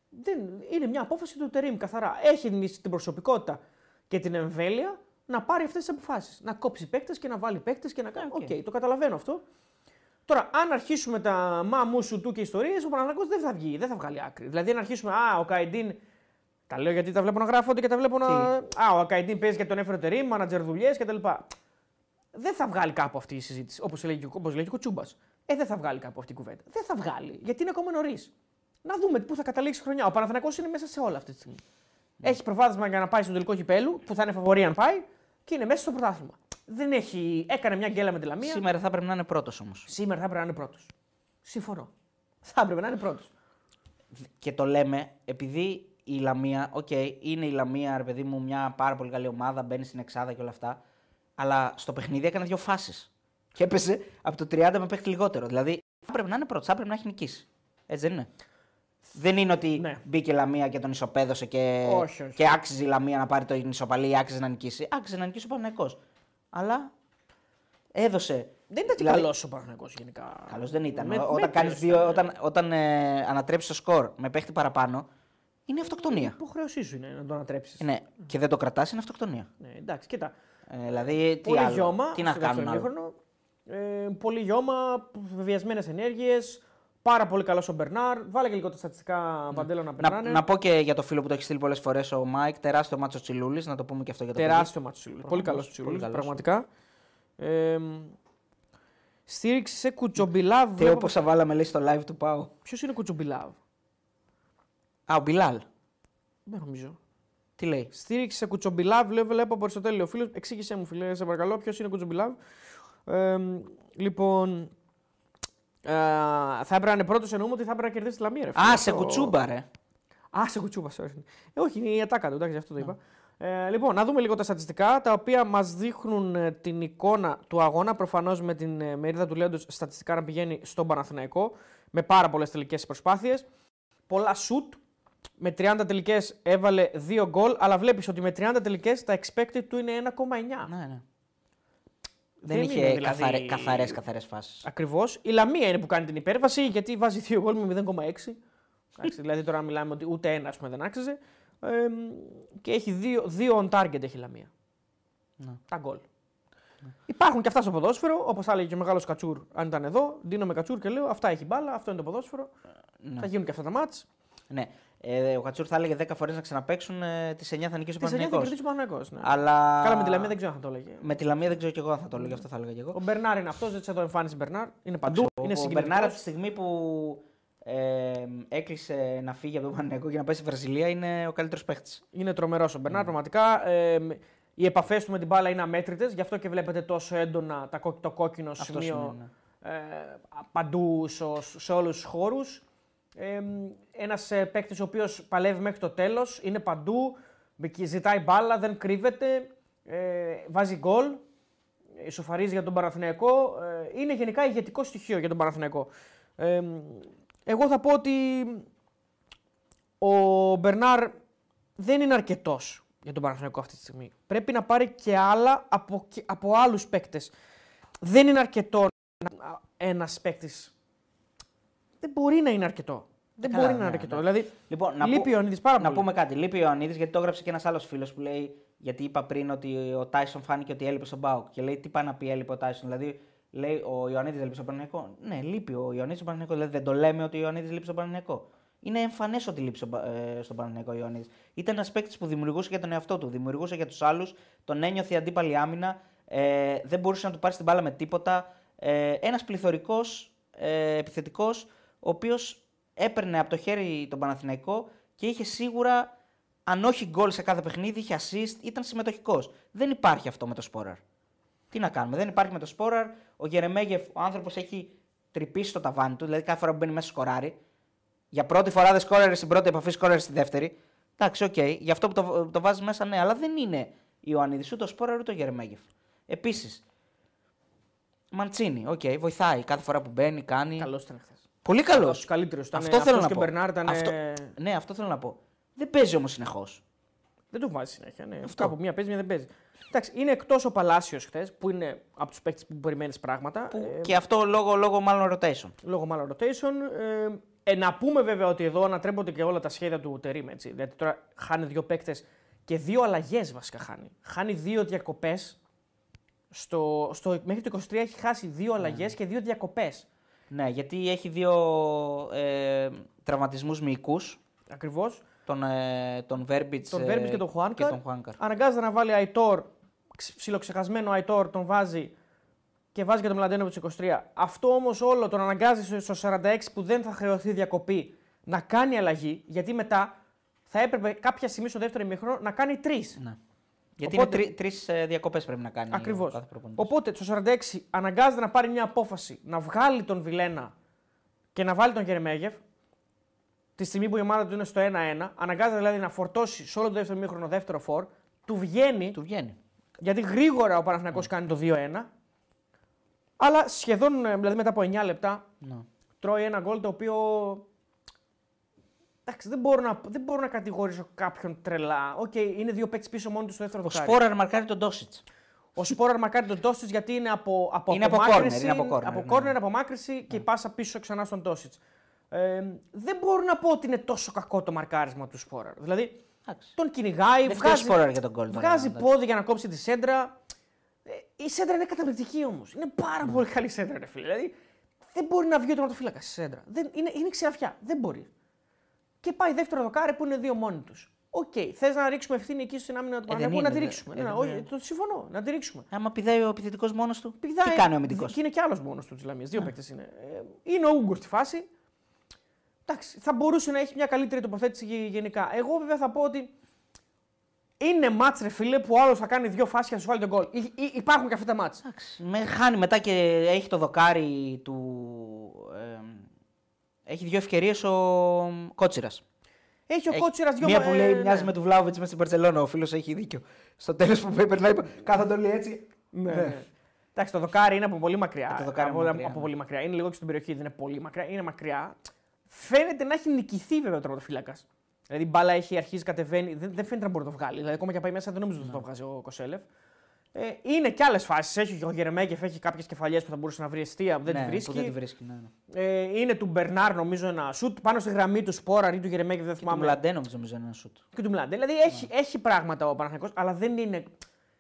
Δεν, είναι μια απόφαση του Τερήμ καθαρά. Έχει την- την προσωπικότητα και την εμβέλεια να πάρει αυτές τις αποφάσεις. Να κόψει παίκτες και να βάλει παίκτες και να κάνει. Οκ, το καταλαβαίνω αυτό. Τώρα, αν αρχίσουμε τα μα μου σου του και ιστορίες, ο Παναθηναϊκός δεν θα βγει, δεν θα βγάλει άκρη. Δηλαδή, αν αρχίσουμε, Α, ο Καϊντίν. Τα λέω γιατί τα βλέπω να γράφονται και τα βλέπω να. Α, ο Καϊντίν παίζει και τον έφερε ο Τερήμ, μάνατζερ δουλειές κτλ. Δεν θα βγάλει κάπου αυτή η συζήτηση. Όπως λέει, και ο- όπως λέει και ο Τσούμπας. Ε, δεν θα βγάλει κάπου αυτή η κουβέντα. Δεν θα βγάλει, γιατί είναι ακόμα νωρίς. Να δούμε πού θα καταλήξει η χρονιά. Ο Παναθηναϊκός είναι μέσα σε όλα αυτή τη στιγμή. Έχει προβάδισμα για να πάει στο τελικό κυπέλου, που θα είναι φαβορή αν πάει, και είναι μέσα στο πρωτάθλημα. Δεν έχει... Έκανε μια γκέλα με τη Λαμία. Σήμερα θα πρέπει να είναι πρώτος όμως. Σήμερα θα έπρεπε να είναι πρώτος. Συμφωνώ. Θα έπρεπε να είναι πρώτος. Και το λέμε επειδή η Λαμία, οκ, είναι η Λαμία, ρε παιδί μου, μια πάρα πολύ καλή ομάδα, μπαίνει στην Εξάδα και όλα αυτά. Αλλά στο παιχνίδι έκανε δύο φάσεις. Και έπαιζε από το 30 με παίχτη λιγότερο. Δηλαδή θα πρέπει να είναι πρώτος, θα πρέπει να έχει νικήσει. Έτσι δεν είναι. Δεν είναι ότι Ναι. μπήκε η Λαμία και τον ισοπέδωσε και, Όχι, όχι. και άξιζε η Λαμία να πάρει την ισοπαλία ή άξιζε να νικήσει. Άξιζε να νικήσει ο Παναθηναϊκός. Αλλά έδωσε. Δεν ήταν και Δηλαδή- καλός ο Παναθηναϊκός γενικά. Καλός δεν ήταν. Με- όταν μέτριος κάνεις δύο, ήταν. όταν, όταν ε, ανατρέψεις το σκορ με παίχτη παραπάνω, είναι αυτοκτονία. Υποχρέωσή σου είναι να το ανατρέψεις. Ναι, και δεν το κρατάς, είναι αυτοκτονία. Ναι, εντάξει, κοίτα. Ε, δηλαδή, τι, πολύ άλλο, γιόμα. τι να στο κάνουν δεύτερο άλλο; ημίχρονο. Ε, πολύ γιόμα, βεβιασμένες ενέργειες. Πάρα πολύ καλός ο Μπερνάρ. Βάλε και λίγο τα στατιστικά Παντέλο να Να, περνάνε. να πω και για το φίλο που το έχει στείλει πολλές φορές ο Μάικ, τεράστιο ματς ο Τσιλούλης, να το πούμε και αυτό για το Τεράστιο ματς ο Τσιλούλης. Πολύ καλός Προφανώς, Τσιλούλης, πολύ καλός. πραγματικά. Ε, στήριξη σε Κουτσομπιλάβ. παιδί. Θεό πόσα βάλαμε λέει στο live του Πάου. Ποιος είναι Κουτσομπιλάβ; Α, ο Μπιλάλ. Δεν νομίζω. Τι λέει; Στήριξη σε Κουτσομπιλάβ, λέω, βλέπω από Αριστοτέλη ο φίλος. Εξήγησέ μου, φίλε, σε παρακαλώ, ποιος είναι Κουτσομπιλάβ. Ε, λοιπόν. Ε, θα έπρεπε να είναι πρώτος, εννοούμε ότι θα έπρεπε να κερδίσει τη Λαμία. Ρε, φίλε. Α, σε Αυτό- κουτσούμπα, ρε. Α, σε κουτσούμπα, sorry. Ε, όχι, είναι η ατάκα του, εντάξει, αυτό το είπα. Ε, λοιπόν, να δούμε λίγο τα στατιστικά, τα οποία μας δείχνουν ε, την εικόνα του αγώνα. Προφανώς με την ε, μερίδα του Λέοντος στατιστικά να πηγαίνει στον Παναθηναϊκό, με πάρα πολλές τελικές προσπάθειες. Πολλά σουτ, με 30 τελικές έβαλε 2 γκολ, αλλά βλέπεις ότι με 30 τελικές τα expected του είναι 1,9. Ναι, ναι. Δεν Δεν, είναι είχε δηλαδή- καθαρές, καθαρές, καθαρές φάσεις. Ακριβώς. Η Λαμία είναι που κάνει την υπέρβαση γιατί βάζει 2 γκολ με 0,6. Εντάξει, δηλαδή τώρα μιλάμε ότι ούτε ένα ας πούμε, δεν άξιζε. Ε, και έχει δύο, δύο on target έχει η Λαμία. Ναι. Τα γκολ. Υπάρχουν και αυτά στο ποδόσφαιρο, όπως θα έλεγε και ο μεγάλος Κατσούρ, αν ήταν εδώ. Δίνω με Κατσούρ και λέω: Αυτά έχει μπάλα, αυτό είναι το ποδόσφαιρο. Ναι. Θα γίνουν και αυτά τα μάτς. Ναι. Ε, ο Κατσούρ θα έλεγε 10 φορές να ξαναπέξουν, ε, τις 9 θα νικήσει ο Τις 9 θα Παναθηναϊκός. κερδίσει ο Παναγιώ. Ναι. Αλλά... Καλά με τη Λαμία δεν ξέρω αν θα το έλεγε. Με τη Λαμία δεν ξέρω κι εγώ αν θα το έλεγε, αυτό θα έλεγα κι εγώ. Ο Μπερνάρ είναι αυτός, ζήτησε εδώ εμφάνιση Μπερνάρ. Είναι παντού. Ο- είναι ο συγκινητικός. Μπερνάρ από τη στιγμή που ε, έκλεισε να φύγει από τον Παναγενικό και να πάει στη Βραζιλία είναι ο καλύτερος παίχτης. Είναι τρομερός ο Μπερνάρ, πραγματικά. Ε, οι επαφές του με την μπάλα είναι αμέτρητες, γι' αυτό και βλέπετε τόσο έντονα τα, κόκ- το κόκκινο Αυτό σημείο είναι. ε, παντού στο- σε όλους τους χώρους. Ε, Ένας παίκτης ο οποίος παλεύει μέχρι το τέλος, είναι παντού, μπη- ζητάει μπάλα, δεν κρύβεται, ε, βάζει γκολ, ισοφαρίζει για τον Παναθηναϊκό. Ε, είναι γενικά ηγετικό στοιχείο για τον Παναθηναϊκό. Ε, εγώ θα πω ότι ο Μπερνάρ δεν είναι αρκετός για τον Παναθηναϊκό αυτή τη στιγμή. Πρέπει να πάρει και άλλα από, και- από άλλους παίκτες. Δεν είναι αρκετό ένας παίκτης. Δεν μπορεί να είναι αρκετό. Δεν Καλά, μπορεί να είναι ναι, αρκετό. ναι. Δηλαδή, Λοιπόν, να, λείπει πω- ο Ιωαννίδης πάρα να πολύ. πούμε κάτι. Λείπει ο Ιωαννίδης γιατί το έγραψε και ένας άλλος φίλος που λέει. Γιατί είπα πριν ότι ο Τάισον φάνηκε ότι έλειπε στον Μπάουκ. Και λέει τι πάει να πει έλειπε ο Τάισον. Δηλαδή λέει ο Ιωαννίδης έλειπε στον Παναγενικό. Ναι, λείπει ο Ιωαννίδης στον Παναγενικό. Δηλαδή δεν το λέμε ότι ο Ιωαννίδης λείπει στον Παναγενικό. Είναι εμφανές ότι λείπει στον, Πα- ε, στον Παναγενικό ο Ιωαννίδης. Ήταν ένας παίκτης που δημιουργούσε για τον εαυτό του, δημιουργούσε για τους άλλους, τον ένιωθε η αντίπαλη άμυνα, ε, δεν μπορούσε να του πάρει την μπάλα με τίποτα. Ε, ένας πληθωρικός ε, επιθετικός, ο οποίος έπαιρνε από το χέρι τον Παναθηναϊκό και είχε σίγουρα, αν όχι γκολ σε κάθε παιχνίδι, είχε assist, ήταν συμμετοχικός. Δεν υπάρχει αυτό με το Σπόραρ. Τι να κάνουμε, δεν υπάρχει με το Σπόραρ. Ο Γερεμέγεφ, ο άνθρωπος έχει τρυπήσει το ταβάνι του, δηλαδή κάθε φορά που μπαίνει μέσα σκοράρει. Για πρώτη φορά δεν σκόραρε στην πρώτη επαφή, σκόραρε στη δεύτερη. Εντάξει, οκ, γι' αυτό που το, το βάζεις μέσα, ναι, αλλά δεν είναι Ιωαννίδης ούτε ο Σπόραρ ούτε ο Γερεμέγεφ. Επίσης, Μαντσίνη, οκ, βοηθάει κάθε φορά που μπαίνει, κάνει. Καλός ήταν χθε. Πολύ καλός. του καλύτερου. Αυτό θέλω να και πω. ο Μπερνάρ ήταν. Αυτό- Ναι, αυτό θέλω να πω. Δεν παίζει όμως συνεχώς. Δεν το βάζει συνέχεια. Ναι. Αυτό. Κάπου μία παίζει, μία δεν παίζει. Εντάξει, είναι εκτός ο Παλάσιος χθες, που είναι από τους παίκτες που περιμένεις πράγματα. Ε, Και αυτό λόγω, λόγω μάλλον rotation. λόγω μάλλον rotation. Ε, ε, να πούμε βέβαια ότι εδώ ανατρέπονται και όλα τα σχέδια του Τερίμ. Έτσι. Δηλαδή τώρα χάνει δύο παίκτες και δύο αλλαγές βασικά χάνει. Χάνει δύο διακοπές. Στο, στο, μέχρι το 23 έχει χάσει δύο αλλαγές και δύο διακοπές. Ναι, γιατί έχει δύο ε, τραυματισμούς μυϊκούς. Ακριβώς. Τον, ε, τον Verbitz, Τον ε, Verbitz και τον Χουάνκαρ. Και τον Χουάνκαρ. Αναγκάζεται να βάλει Αϊτόρ, ξ- ψιλοξεχασμένο Αϊτόρ, τον βάζει και βάζει και τον Μλαντένο του 23. Αυτό όμως όλο τον αναγκάζει στο 46 που δεν θα χρεωθεί διακοπή να κάνει αλλαγή, γιατί μετά θα έπρεπε κάποια στιγμή στο δεύτερο ημίχρονο να κάνει τρεις. Ναι. Γιατί Οπότε- είναι τρεις ε, διακοπές πρέπει να κάνει. Ακριβώς. ο κάθε προπονητής. Οπότε στο 46 αναγκάζεται να πάρει μια απόφαση να βγάλει τον Βιλένα και να βάλει τον Γερεμέγεφ. Τη στιγμή που η ομάδα του είναι στο 1-1, αναγκάζεται δηλαδή να φορτώσει σε όλο το δεύτερο ημίχρονο δεύτερο φόρ, του βγαίνει Του βγαίνει. γιατί γρήγορα ο Παναθηναϊκός κάνει το 2-1. Αλλά σχεδόν ε, δηλαδή μετά από 9 λεπτά Ναι. τρώει ένα γκολ το οποίο. Εντάξει, δεν μπορώ να, δεν μπορώ να κατηγορήσω κάποιον τρελά. Οκ, είναι δύο παίκτες πίσω μόνο τους στο δεύτερο Ο δοκάρι. Σπόραρ μαρκάρει τον Τόσιτς. Ο Σπόραρ μαρκάρει τον Τόσιτς γιατί είναι από, από Είναι από απομάκρυνση, corner, είναι από corner, από ναι. corner, απομάκρυνση και η πάσα πίσω ξανά στον Τόσιτς. Ε, δεν μπορώ να πω ότι είναι τόσο κακό το μαρκάρισμα του Σπόραρ. Δηλαδή τον κυνηγάει, Δεν φταίει ο βγάζει, Σπόραρ για τον γκολ. τώρα, βγάζει εντάξει. πόδι για να κόψει τη σέντρα. Ε, η σέντρα είναι καταπληκτική όμως. Είναι πάρα Ναι. πολύ καλή σέντρα, ρε φίλε. Δηλαδή δεν μπορεί να βγει ο τερματοφύλακας στη σέντρα. Δεν, είναι, είναι ξυραφιά. Δεν μπορεί. Και πάει δεύτερο δοκάρι που είναι δύο μόνοι τους. Οκ, θες να ρίξουμε ευθύνη εκεί στην άμυνα του δεν Παναθηναϊκού, να είναι, τη δε. ρίξουμε. Ε, Ναι, δεν όχι, είναι. το συμφωνώ, να τη ρίξουμε. Άμα πηδάει ο επιθετικός μόνος του. Πηδάει- Τι κάνει ο αμυντικός; Και είναι κι άλλος μόνος του της Λαμίας. Δύο παίκτες είναι. Ε, είναι ο Ούγκο στη φάση. Εντάξει, θα μπορούσε να έχει μια καλύτερη τοποθέτηση γε- γενικά. Εγώ βέβαια θα πω ότι είναι ματς ρε φίλε που ο άλλος θα κάνει δύο φάσεις και θα σου βάλει το γκολ. Υ- υ- υπάρχουν και αυτά τα ματς. Με χάνει μετά και έχει το δοκάρι του. ε, έχει δύο ευκαιρίες ο Κότσιρας. Έχει ο Κότσιρας δύο Μία που ε, λέει ναι. μοιάζει με του Βλάουβιτς με στην Παρσελόνα. Ο φίλος έχει δίκιο. Στο τέλος που περνάει, κάθονται όλοι έτσι. Ναι. ναι. Εντάξει, το δοκάρι είναι από πολύ μακριά. Ε, το δοκάρι από, είναι μακριά, από ναι. πολύ μακριά. Είναι λίγο και στην περιοχή, δεν είναι πολύ μακριά. Είναι μακριά. Φαίνεται να έχει νικηθεί βέβαια ο τερματοφύλακα. Δηλαδή η μπάλα έχει αρχίσει, κατεβαίνει, δεν, δεν φαίνεται να μπορεί να το βγάλει. Δηλαδή ακόμα και πάει μέσα δεν νομίζω ότι Ναι. θα το βγάζει ο Κοσέλεφ. Ε, είναι και άλλες φάσεις. Έχει ο Γερεμέγεφ, έχει κάποιες κεφαλιές που θα μπορούσε να βρει αιστεία που δεν ναι, τη βρίσκει. Που δεν τη βρίσκει. Ναι, ναι. Ε, είναι του Μπερνάρ νομίζω ένα σουτ πάνω στη γραμμή του Σπόρα ή του Γερεμέγεφ, δεν Του θυμάμαι. Μλαντέ νομίζω είναι ένα σουτ. Και του Μλάντε. Δηλαδή έχει, έχει πράγματα ο Παναθηναϊκός, αλλά δεν είναι.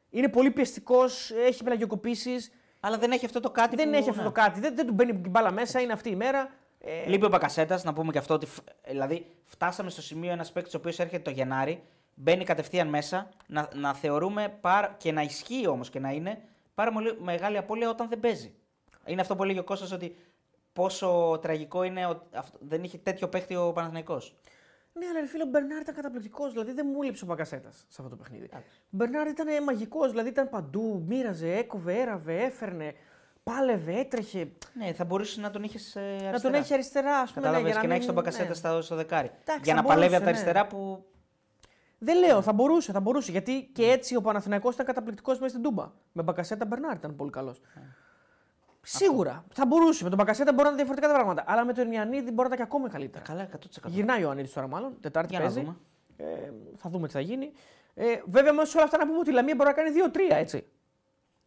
Είναι πολύ πιεστικός, έχει πελαγιοκοπήσει. Αλλά δεν έχει αυτό το κάτι Δεν που... έχει αυτό ναι. το κάτι. Δεν, δεν του μπαίνει την μπάλα μέσα, είναι αυτή η μέρα. Ε, Λείπει ο Μπακασέτας, να πούμε και αυτό ότι. φ- Δηλαδή, φτάσαμε στο σημείο ένας παίκτης ο οποίος έρχεται το Γενάρη, μπαίνει κατευθείαν μέσα, να, να θεωρούμε πάρα, και να ισχύει όμως και να είναι πάρα πολύ μεγάλη απώλεια όταν δεν παίζει. Είναι αυτό που έλεγε ο Κώστας ότι πόσο τραγικό είναι ότι αυτό- δεν είχε τέτοιο παίκτη ο Παναθηναϊκός. Ναι, αλλά ρε φίλε, ο Μπερνάρ ήταν καταπληκτικός. Δηλαδή δεν μου λείψε ο Μπακασέτα σε αυτό το παιχνίδι. Ο Μπερνάρ ήταν μαγικός, δηλαδή ήταν παντού. Μοίραζε, έκοβε, έραβε, έφερνε, πάλευε, έτρεχε. Ναι, θα μπορούσε να τον είχες αριστερά. Να τον έχει αριστερά, ας πούμε. ναι, Κατάλαβες για και να μην- έχεις τον Μπακασέτα ναι. στο, στο δεκάρι. Εντάξει, για θα να παλεύει μπορούσε, από τα ναι. αριστερά που. Δεν λέω, θα μπορούσε, θα μπορούσε. Γιατί και έτσι ο Παναθηναϊκός ήταν καταπληκτικός μέσα στην Τούμπα. Με Μπακασέτα Μπερνάρ ήταν πολύ καλός. Σίγουρα θα μπορούσε. Με τον Μπακασέτα μπορεί να είναι διαφορετικά τα πράγματα. Αλλά με τον Ιαννίδη μπορεί να ήταν και ακόμα καλύτερα. Καλά, 100%. Γυρνάει ο Ιωαννίδης τώρα μάλλον. Τετάρτη Για να παίζει. δούμε. Ε, θα δούμε τι θα γίνει. Ε, βέβαια, μέσα σε όλα αυτά να πούμε ότι η Λαμία μπορεί να κάνει 2-3 έτσι.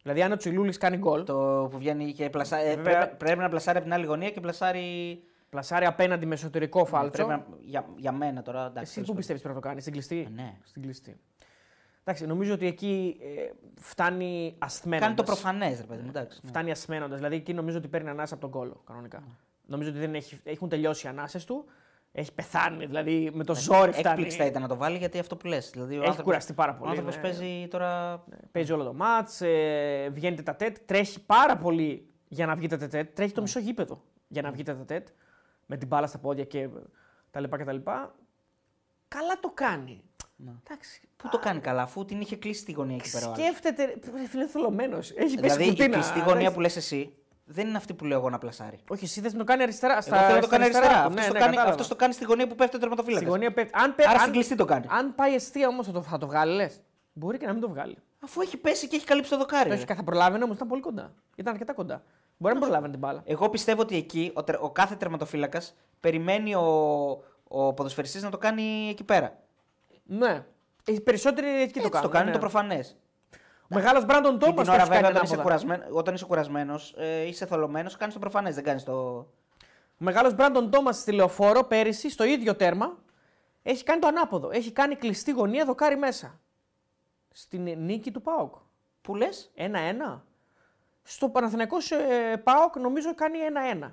Δηλαδή, αν ο Τσιλούλης κάνει γκολ, Το που βγαίνει και πλασά... ε, Βέβαια. πρέπει, πρέπει να πλασάρει από την άλλη γωνία και πλασάρει. Πλασάρει απέναντι με εσωτερικό φάλτσο. Πρέπει να... για, για μένα τώρα. Εντάξει, Εσύ τέλος πού πάντων. πιστεύεις πρέπει να το κάνεις, στην κλειστή; Ε, ναι. Στην κλειστή. Εντάξει, νομίζω ότι εκεί ε, φτάνει ασθμένοντα. Κάνει το προφανές, ρε παιδί μου. Εντάξει, ναι. Φτάνει ασθμένοντα. Δηλαδή εκεί νομίζω ότι παίρνει ανάσα από τον κόλο κανονικά. Νομίζω ότι δεν έχει, έχουν τελειώσει οι ανάσες του. Έχει πεθάνει, δηλαδή με το ζόρι φτάνει. Έκπληξη θα ήταν να το βάλει γιατί αυτό που λες. Δηλαδή, ο Έχει άνθρωπος- κουραστεί πάρα Ο πολύ. άνθρωπος ναι. παίζει τώρα. Παίζει όλο το μάτς, ε, βγαίνει τα τέτ, τρέχει πάρα πολύ για να βγει τα τέτ. Τρέχει το Ναι. μισό γήπεδο για να βγει τα τέτ. Με την μπάλα στα πόδια και τα λοιπά και τα λοιπά. Καλά το κάνει. Ναι. Εντάξει. Πού το κάνει καλά, αφού την είχε κλείσει τη γωνία εκεί πέρα. ο άλλος. Σκέφτεται. ρε Φίλε, θολωμένος. Έχει πέσει Δηλαδή η κουτίνα. κλειστή γωνία Εντάξει. που λες εσύ δεν είναι αυτή που λέω εγώ να πλασάρει. Όχι, εσύ θες να το κάνει αριστερά. Εγώ Στα, θέλω να το στα κάνει αριστερά. του. Αυτός Ναι, το, ναι, κάνει, κατάλαβα. αυτός το κάνει στη γωνία που πέφτει ο Στη τερματοφύλακα. γωνία πέφτει. Αν, πέ- Άρα αν, στην κλειστή το κάνει. αν πάει αιστεία όμως θα το, θα το βγάλει, λες. Μπορεί και να μην το βγάλει. Αφού έχει πέσει και έχει καλύψει το δοκάρι. Το ρε. έχει, θα προλάβαινε όμως, ήταν πολύ κοντά. Ήταν αρκετά κοντά. Μπορεί να μην προλάβαινε την μπάλα. Εγώ πιστεύω ότι εκεί ο, τερ- ο κάθε τερματοφύλακας περιμένει ο, ο ποδοσφαιριστής να το κάνει εκεί πέρα. Ναι. Οι περισσότεροι εκεί Έτσι το κάνουν. το κάνει ναι. το προφανές. Ο μεγάλος Μπράντον Και Τόμας την ώρα βέβαια όταν είσαι, κουρασμένο, όταν είσαι κουρασμένος, ε, είσαι θολωμένος, κάνεις το προφανές, δεν κάνεις το. Ο μεγάλος Μπράντον Τόμας στη λεωφόρο πέρυσι στο ίδιο τέρμα έχει κάνει το ανάποδο. Έχει κάνει κλειστή γωνία δοκάρι μέσα. Στην νίκη του Πάοκ. Που λες, 1-1. Στο Παναθηναϊκό ε, ΠΑΟΚ νομίζω κάνει 1-1.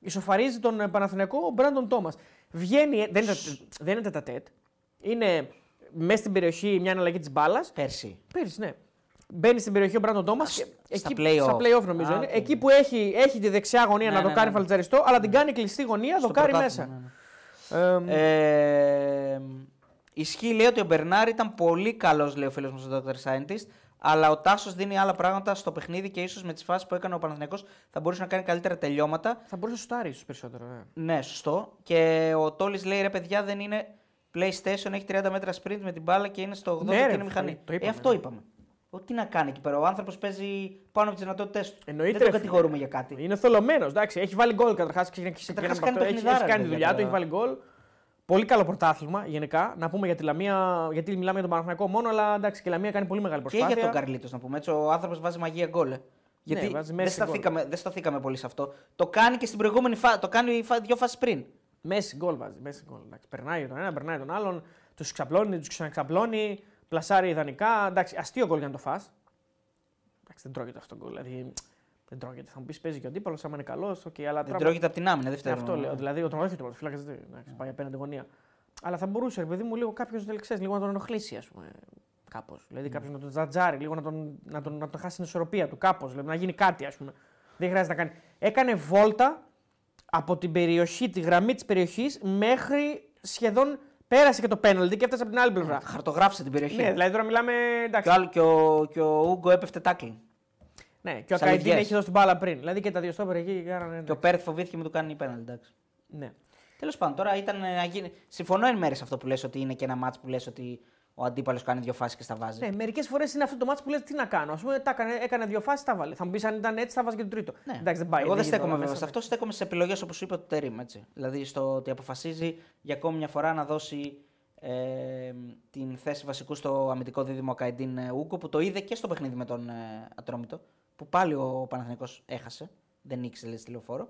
Ισοφαρίζει τον ε, Παναθηναϊκό ο Μπράντον Τόμας. Βγαίνει, ε, δεν είναι, δεν είναι τετ α τετ. Είναι μέσα στην περιοχή μια αναλλαγή της μπάλας. πέρσι. Πέρυσι, ναι. Μπαίνει στην περιοχή ο Μπράντον Τόμας. στα Εκεί, play-off. στα play-off νομίζω Α, είναι. οκ. Εκεί που έχει, έχει τη δεξιά γωνία Ναι, να ναι, το κάνει ναι. φαλτζαριστό, αλλά την κάνει κλειστή γωνία, Στο δοκάρι πρωτάθλημα, μέσα. ναι, ναι. Ε, Ε, ισχύει λέει ότι ο Μπερνάρ ήταν πολύ καλός, λέει ο φίλος μου ο Dr. Scientist, αλλά ο Τάσος δίνει άλλα πράγματα στο παιχνίδι και ίσως με τις φάσεις που έκανε ο Παναθηναϊκός θα μπορούσε να κάνει καλύτερα τελειώματα. θα μπορούσε να σουτάρει ίσως περισσότερο. Ναι. Ναι, σωστό. Και ο Τόλης λέει ρε παιδιά δεν είναι PlayStation, έχει 30 μέτρα sprint με την μπάλα και είναι στο 80 Ναι, και ρε, είναι μηχανή. το είπαμε, ε, αυτό ναι. είπαμε. Ο, τι να κάνει εκεί πέρα. Ο άνθρωπος παίζει πάνω από τις δυνατότητές του. Εννοείται, δεν τον ρε, φίλε. κατηγορούμε για κάτι. Είναι θολωμένος. Εντάξει, έχει βάλει γκολ καταρχάς. Καταρχάς Έχει, κάνει έχει παιχνιδάρα, κάνει ρε, τη παιδιά, δουλειά του, τώρα. έχει βάλει γκολ. Πολύ καλό πρωτάθλημα γενικά. Να πούμε για τη Λαμία, γιατί μιλάμε για τον Παναθηναϊκό μόνο, αλλά εντάξει και η Λαμία κάνει πολύ μεγάλη Και προσπάθεια. για τον Καρλίτος να πούμε έτσι. Ο άνθρωπος βάζει μαγεία γκολ. ε. Γιατί βάζει δεν, μέση γκολ. σταθήκαμε, δεν σταθήκαμε πολύ σε αυτό. Το κάνει και στην προηγούμενη φάση. Το κάνει φα- δύο φάσεις πριν. Μέση γκολ βάζει. Μέση γκολ. Εντάξει, περνάει τον ένα, περνάει τον άλλον, τους ξαπλώνει, τους ξαναξαπλώνει, πλασάρει ιδανικά. Εντάξει, αστείο γκολ για να το φά. Εντάξει, δεν τρώγεται αυτό το γκολ. Δηλαδή, δεν τρώγεται. Θα μου πεις παίζει και ο αντίπαλος, άμα είναι καλός. Okay, αλλά Δεν τώρα- τρώγεται από την άμυνα. Δεν Ναι, φταίει. αυτό λέω. Δηλαδή, όταν όχι το πρωτοφύλακα, δεν εντάξει, πάει απέναντι γωνία. Αλλά θα μπορούσε, ρε παιδί μου, λίγο κάποιος λίγο να τον ενοχλήσει, ας πούμε. Κάπως. Δηλαδή, κάποιος να τον τζατζάρει, λίγο να τον, να τον, να τον χάσει την ισορροπία του. Κάπως. Δηλαδή, να γίνει κάτι, ας πούμε. Δεν χρειάζεται να κάνει. Έκανε βόλτα από την περιοχή, τη γραμμή της περιοχής μέχρι σχεδόν πέρασε και το πέναλτι και έφτασε από την άλλη πλευρά. Χαρτογράφησε την περιοχή. Ναι, δηλαδή τώρα μιλάμε. και, Εντάξει. ο, άλλο- και, ο, και ο Ούγκο έπεφτε τάκλινγκ. Ναι, και ο Σαν Καϊντίν λογιές. έχει δώσει την μπάλα πριν. Δηλαδή και τα δύο στόπερ εκεί κάνανε. Και ο Πέρθ φοβήθηκε με το κάνει πέναλτι. Εντάξει. Ναι. Τέλος πάντων, τώρα ήταν ε, να γίνει. Συμφωνώ εν μέρει σε αυτό που λες ότι είναι και ένα μάτς που λες ότι ο αντίπαλος κάνει δύο φάσεις και στα βάζει. Ναι, μερικές φορές είναι αυτό το μάτσο που λες τι να κάνω. Α πούμε, τα έκανε, έκανε δύο φάσεις, τα βάλε. Θα μου πεις αν ήταν έτσι, θα βάζεις και το τρίτο. Ναι. Εντάξει, δεν πάει. Εγώ δεν γίνεται στέκομαι όλα βέβαια μέσα. σε αυτό. Στέκομαι σε επιλογές όπως σου είπε το Τερήμ. Έτσι. Δηλαδή στο ότι αποφασίζει για ακόμη μια φορά να δώσει ε, την θέση βασικού στο αμυντικό δίδυμο Καϊντίν ε, Ούκο που το είδε και στο παιχνίδι με τον ε, Ατρόμητο. Που πάλι ο Παναθηναϊκός έχασε. Δεν ήξερε στη λεωφόρο.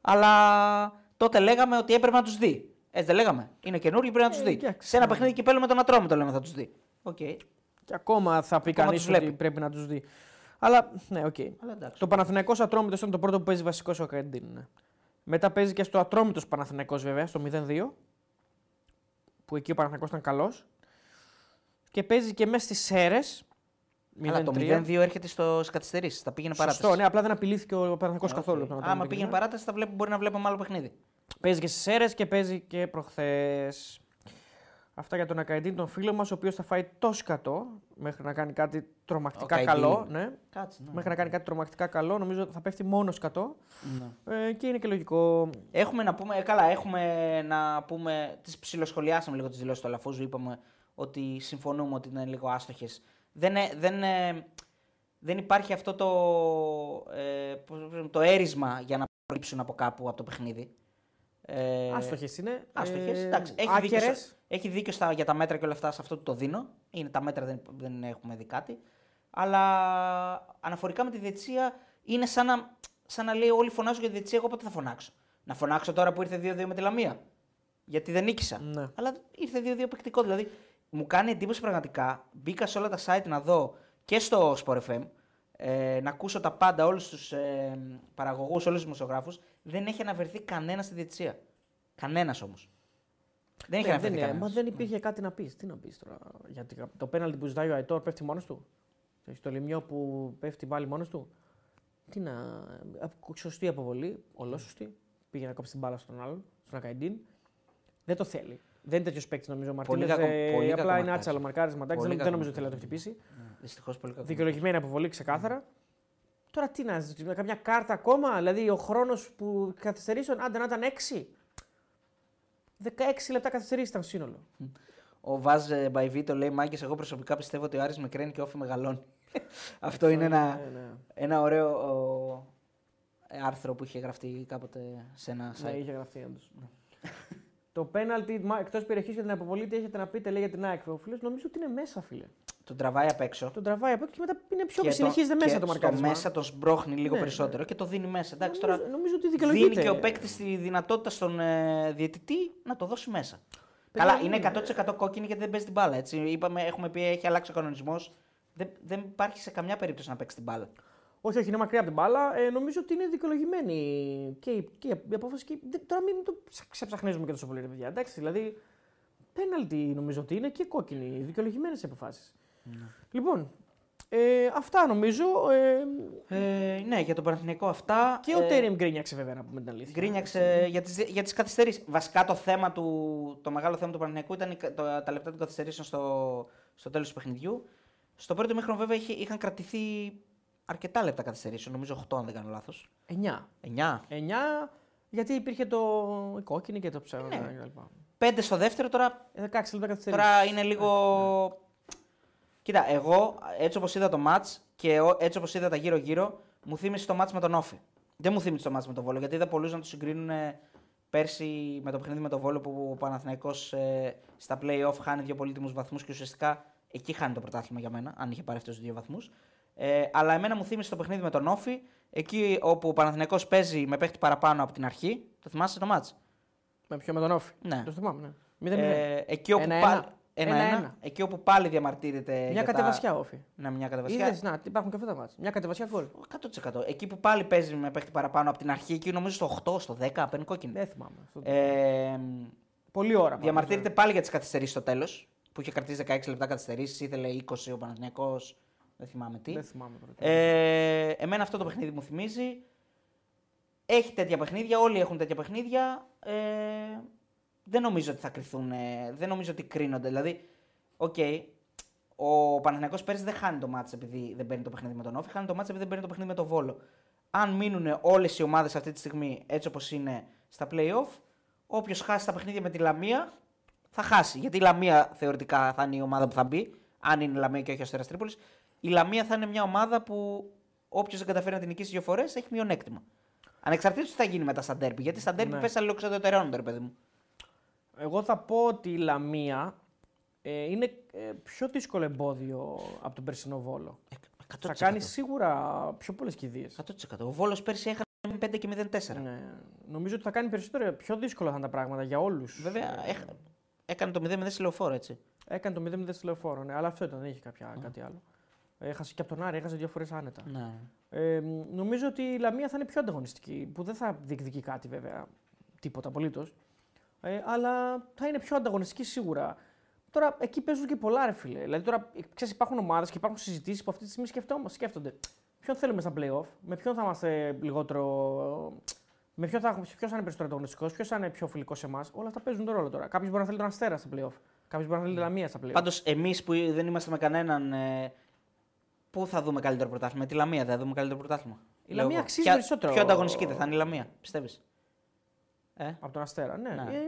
Αλλά τότε λέγαμε ότι έπρεπε να τους δει. Έτσι δεν λέγαμε. Είναι καινούργιοι, πρέπει να τους Ε, δει. εντάξει, Σε ένα ναι. παιχνίδι κυπέλου με τον Ατρόμητο λέμε θα τους δει. Οκ. Και ακόμα θα πει Ακόμα κανείς τους ότι βλέπει. πρέπει να τους δει. Αλλά ναι, οκ. Αλλά εντάξει. Το Παναθηναϊκός Ατρόμητος ήταν το πρώτο που παίζει βασικό ο Καϊντίν. Ναι. Μετά παίζει και στο Ατρόμητος Παναθηναϊκός βέβαια, στο 0-2. Που εκεί ο Παναθηναϊκός ήταν καλός. Και παίζει και μέσα στις Σέρες. Αλλά το 0-2 έρχεται στο καθυστερήσεις. Θα πήγαινε παράταση. Σωστό, ναι, απλά δεν απειλήθηκε ο Παναθηναϊκός Ε, καθόλου. οκ. από τον Άμα Ατρόμητο πήγαινε εκεί. παράταση, θα βλέπω, μπορεί να βλέπουμε άλλο παιχνίδι. Παίζει και στις Σέρες και παίζει και προχθές. Αυτά για τον Ακαϊντίν, τον φίλο μας, ο οποίος θα φάει τόσο κατώ μέχρι να κάνει κάτι τρομακτικά Ο καλό. Καϊντίν. Ναι. Κάτσε. Ναι. Μέχρι να κάνει κάτι τρομακτικά καλό, νομίζω ότι θα πέφτει μόνο κατώ. Ναι. Ε, και είναι και λογικό. Έχουμε να πούμε, ε, καλά, έχουμε να πούμε, τις ψιλοσχολιάσαμε λίγο τις δηλώσεις του Αλαφούζου, είπαμε ότι συμφωνούμε ότι είναι λίγο άστοχες. Δεν, ε, δεν, ε, δεν υπάρχει αυτό το, ε, πώς το λέμε, το έρισμα για να προκύψουν από κάπου από το παιχνίδι. Ε, Άστοχες είναι. Άστοχες, ε, εντάξει. Έχει δίκιο, άκερες. στα- έχει δίκιο στα, για τα μέτρα και όλα αυτά, σε αυτό το δίνω. Είναι τα μέτρα, δεν, δεν έχουμε δει κάτι. Αλλά αναφορικά με τη διετησία είναι σαν να, σαν να λέει όλοι φωνάζουν για τη διετησία, εγώ πότε θα φωνάξω. Να φωνάξω τώρα που ήρθε 2-2 με τη Λαμία. Γιατί δεν νίκησα. Ναι. Αλλά ήρθε 2-2 παικτικό. Δηλαδή μου κάνει εντύπωση πραγματικά. Μπήκα σε όλα τα site να δω και στο Sport FM. Ε, να ακούσω τα πάντα, όλους τους ε, παραγωγούς, όλους τους δημοσιογράφους. Δεν έχει αναφερθεί κανένας στη διετησία. Κανένας όμως. Δεν έχει Ναι, αναφερθεί δεν, κανένας. μα δεν υπήρχε κάτι να πεις. Τι να πεις τώρα. Γιατί το πέναλτι που ζητάει ο Αϊτόρ πέφτει μόνος του; Στο λιμιό που πέφτει πάλι μόνος του; Τι να. απο- Σωστή αποβολή. Ολόσωστη. Πήγε να κόψει την μπάλα στον άλλον, στον Ακαϊντίν. Δεν το θέλει. Δεν είναι τέτοιος παίκτης νομίζω ο Πολύ Μαρτίνez. κακό- πολύ κακό απλά είναι μαρκάρισμα. άτσαλο μαρκάρισμα. εντάξει, Πολύ Δεν, κακό δεν νομίζω ότι θέλει να το μαρκάρισμα. χτυπήσει. Δυστυχώς πολύ κακό. Δικαιολογημένη αποβολή ξεκάθαρα. Τώρα τι να ζητήσουμε, καμιά κάρτα ακόμα, δηλαδή ο χρόνος που καθυστερήσεων, άντε να ήταν 6. 16 λεπτά καθυστερήσεις ήταν σύνολο. Ο Βάζ ε, Μπαϊβίτο λέει: Μάγκες, εγώ προσωπικά πιστεύω ότι ο Άρης μικραίνει και όφη μεγαλώνει. Αυτό είναι ένα, Ναι, ναι. ένα ωραίο ο, ε, άρθρο που είχε γραφτεί κάποτε σε ένα Ναι, site. είχε γραφτεί όντως. Το πέναλτι εκτός περιοχής για την αποβολή, τι έχετε να πείτε, λέει για την ΑΕΚ. Ο φίλος νομίζω ότι είναι μέσα, φίλε. Τον τραβάει απ' έξω. Τον τραβάει από εκεί και μετά είναι πιο και συνεχίζεται το- μέσα και το στο μαρκάρισμα. μέσα τον σμπρώχνει λίγο Ναι, περισσότερο και το δίνει μέσα. Εντάξει, νομίζω, τώρα νομίζω ότι δίνει δικαιολογείται. και ο παίκτης τη δυνατότητα στον ε, διαιτητή να το δώσει μέσα. Παιδιά, Καλά, είναι είναι. 100% κόκκινη γιατί δεν παίζει την μπάλα. Έτσι. Είπαμε, έχουμε πει έχει αλλάξει ο κανονισμός. Δεν, δεν υπάρχει σε καμιά περίπτωση να παίξει την μπάλα. Όχι, όχι, είναι μακριά από την μπάλα. Ε, νομίζω ότι είναι δικαιολογημένη και, η- και η απόφαση. Και... δεν- Τώρα μην το ξε- ξεψαχνίζουμε και τόσο πολύ, ρε παιδιά. Εντάξει, δηλαδή. Πέναλτι νομίζω ότι είναι και κόκκινη. Δικαιολογημένες αποφάσεις. Λοιπόν, ε, αυτά νομίζω. Ε, Ε, ναι, για τον Παναθηναϊκό αυτά. και ο ε, Τέριμ γκρίνιαξε βέβαια να πούμε την αλήθεια. Γκρίνιαξε για τις, για τις καθυστερήσεις. Βασικά το θέμα του, το μεγάλο θέμα του Παναθηναϊκού ήταν οι κα- το- τα λεπτά των καθυστερήσεων στο, στο τέλος του παιχνιδιού. Στο πρώτο μήχρονο βέβαια είχε, είχαν κρατηθεί αρκετά λεπτά καθυστερήσεων, νομίζω 8 αν δεν κάνω λάθος. 9. 9. 9 γιατί υπήρχε το η κόκκινη και το ψέμα. Ναι. κλπ. 5 στο δεύτερο τώρα, Ε, 16 λεπτά καθυστερήσει. τώρα είναι λίγο... Κοίτα, εγώ έτσι όπως είδα το μάτς και ο- έτσι όπως είδα τα γύρω-γύρω, μου θύμισε το μάτς με τον Όφη. Δεν μου θύμισε το μάτς με τον Βόλο, γιατί είδα πολλούς να το συγκρίνουν ε, πέρσι με το παιχνίδι με τον Βόλο που ο Παναθηναϊκός ε, στα play-off χάνει δύο πολύτιμους βαθμούς και ουσιαστικά εκεί χάνει το πρωτάθλημα για μένα, αν είχε πάρει αυτούς τους δύο βαθμούς. Ε, αλλά εμένα μου θύμισε το παιχνίδι με τον Όφη, εκεί όπου ο Παναθηναϊκός παίζει με παίχτη παραπάνω από την αρχή. Το θυμάσαι το μάτς; Με ποιο με τον Όφη; Ναι. Το θυμάμαι. Ναι. 0-0. Ε, εκεί, όπου Ένα-ένα. πάλι, ένα-ένα. Ένα-ένα. εκεί όπου πάλι διαμαρτύρεται. Μια για τα- κατεβασιά Όφη. Ναι, μια κατεβασιά. Είδες, να, υπάρχουν και αυτά τα μάτια. Μια κατεβασιά γκολ. 100%. Εκεί που πάλι παίζει με παίχτη παραπάνω από την αρχή, εκεί νομίζω στο 8, στο 10, παίρνει κόκκινη. Δεν θυμάμαι. Αυτό. Ε, Πολύ ώρα. διαμαρτύρεται πάλι για τις καθυστερήσεις στο τέλος. Που είχε κρατήσει 16 λεπτά καθυστερήσεις, ήθελε 20 ο Παναθηναϊκός, Δεν θυμάμαι τι. Δεν θυμάμαι τώρα. Ε, εμένα αυτό το παιχνίδι μου θυμίζει. Έχει τέτοια παιχνίδια, όλοι έχουν τέτοια παιχνίδια. Ε, δεν νομίζω ότι θα κριθούν, ε, δεν νομίζω ότι κρίνονται. Δηλαδή, οκ, ο Παναθηναϊκός πέρσι δεν χάνει το μάτς επειδή δεν παίρνει το παιχνίδι με τον Όφη, χάνει το μάτς επειδή δεν παίρνει το παιχνίδι με τον Βόλο. Αν μείνουν όλες οι ομάδες αυτή τη στιγμή έτσι όπως είναι στα playoff, όποιος χάσει τα παιχνίδια με τη Λαμία θα χάσει. Γιατί η Λαμία θεωρητικά θα είναι η ομάδα που θα μπει, αν είναι η Λαμία και όχι ο Αστέρας Τρίπολης. Η Λαμία θα είναι μια ομάδα που όποιος δεν καταφέρει να την νικήσει δύο φορές έχει μειονέκτημα. Ανεξαρτήτως τι θα γίνει μετά στα ντέρμπι. Γιατί στα ντέρμπι Ναι. πέσα λίγο ξεδοτερώνονται, ρε παιδί μου. Εγώ θα πω ότι η Λαμία ε, είναι ε, πιο δύσκολο εμπόδιο από τον περσινό Βόλο. Ε, 100%. Θα κάνει σίγουρα πιο πολλές κηδείες. 100%. Ο Βόλος πέρσι έχανε 5 και 0-4. Ναι. Νομίζω ότι θα κάνει περισσότερο, πιο δύσκολα θα είναι τα πράγματα για όλους. Βέβαια, έχ- έκανε το 0-0 στη λεωφόρο, έτσι. Έκανε το 0-0 στη λεωφόρο, ναι, αλλά αυτό ήταν, δεν είχε κάποια, κάτι άλλο. Έχασε και από τον Άρη, έχασε δύο φορές άνετα. Ναι. Ε, μ, νομίζω ότι η Λαμία θα είναι πιο ανταγωνιστική, που δεν θα διεκδικεί κάτι βέβαια, τίποτα απολύτως. Ε, αλλά θα είναι πιο ανταγωνιστική σίγουρα. Τώρα εκεί παίζουν και πολλά, ρε φίλε. Δηλαδή τώρα ξέρεις, υπάρχουν ομάδες και υπάρχουν συζητήσεις που αυτή τη στιγμή σκεφτόμαστε, σκέφτονται. Ποιον θέλουμε στα playoff, με ποιον θα είμαστε λιγότερο. Με ποιον θα, έχουμε- ποιος θα είναι περισσότερο ανταγωνιστικός, ποιος θα είναι πιο φιλικός σε εμάς; Όλα αυτά παίζουν τον ρόλο τώρα. Κάποιος μπορεί να θέλει τον Αστέρα στα playoff. Κάποιος μπορεί να θέλει τη Λαμία στα playoff. Πάντως, εμείς που δεν είμαστε με κανέναν. Ε, πού θα δούμε καλύτερο πρωτάθλημα, με τη Λαμία δεν θα δούμε καλύτερο πρωτάθλημα. Η Λέω Λαμία εγώ. αξίζει Ποια- περισσότερο. Πιο ανταγωνιστική δεν θα είναι η Λαμία, πιστεύεις; Ε, Από τον Αστέρα, ναι. Ναι. Ε,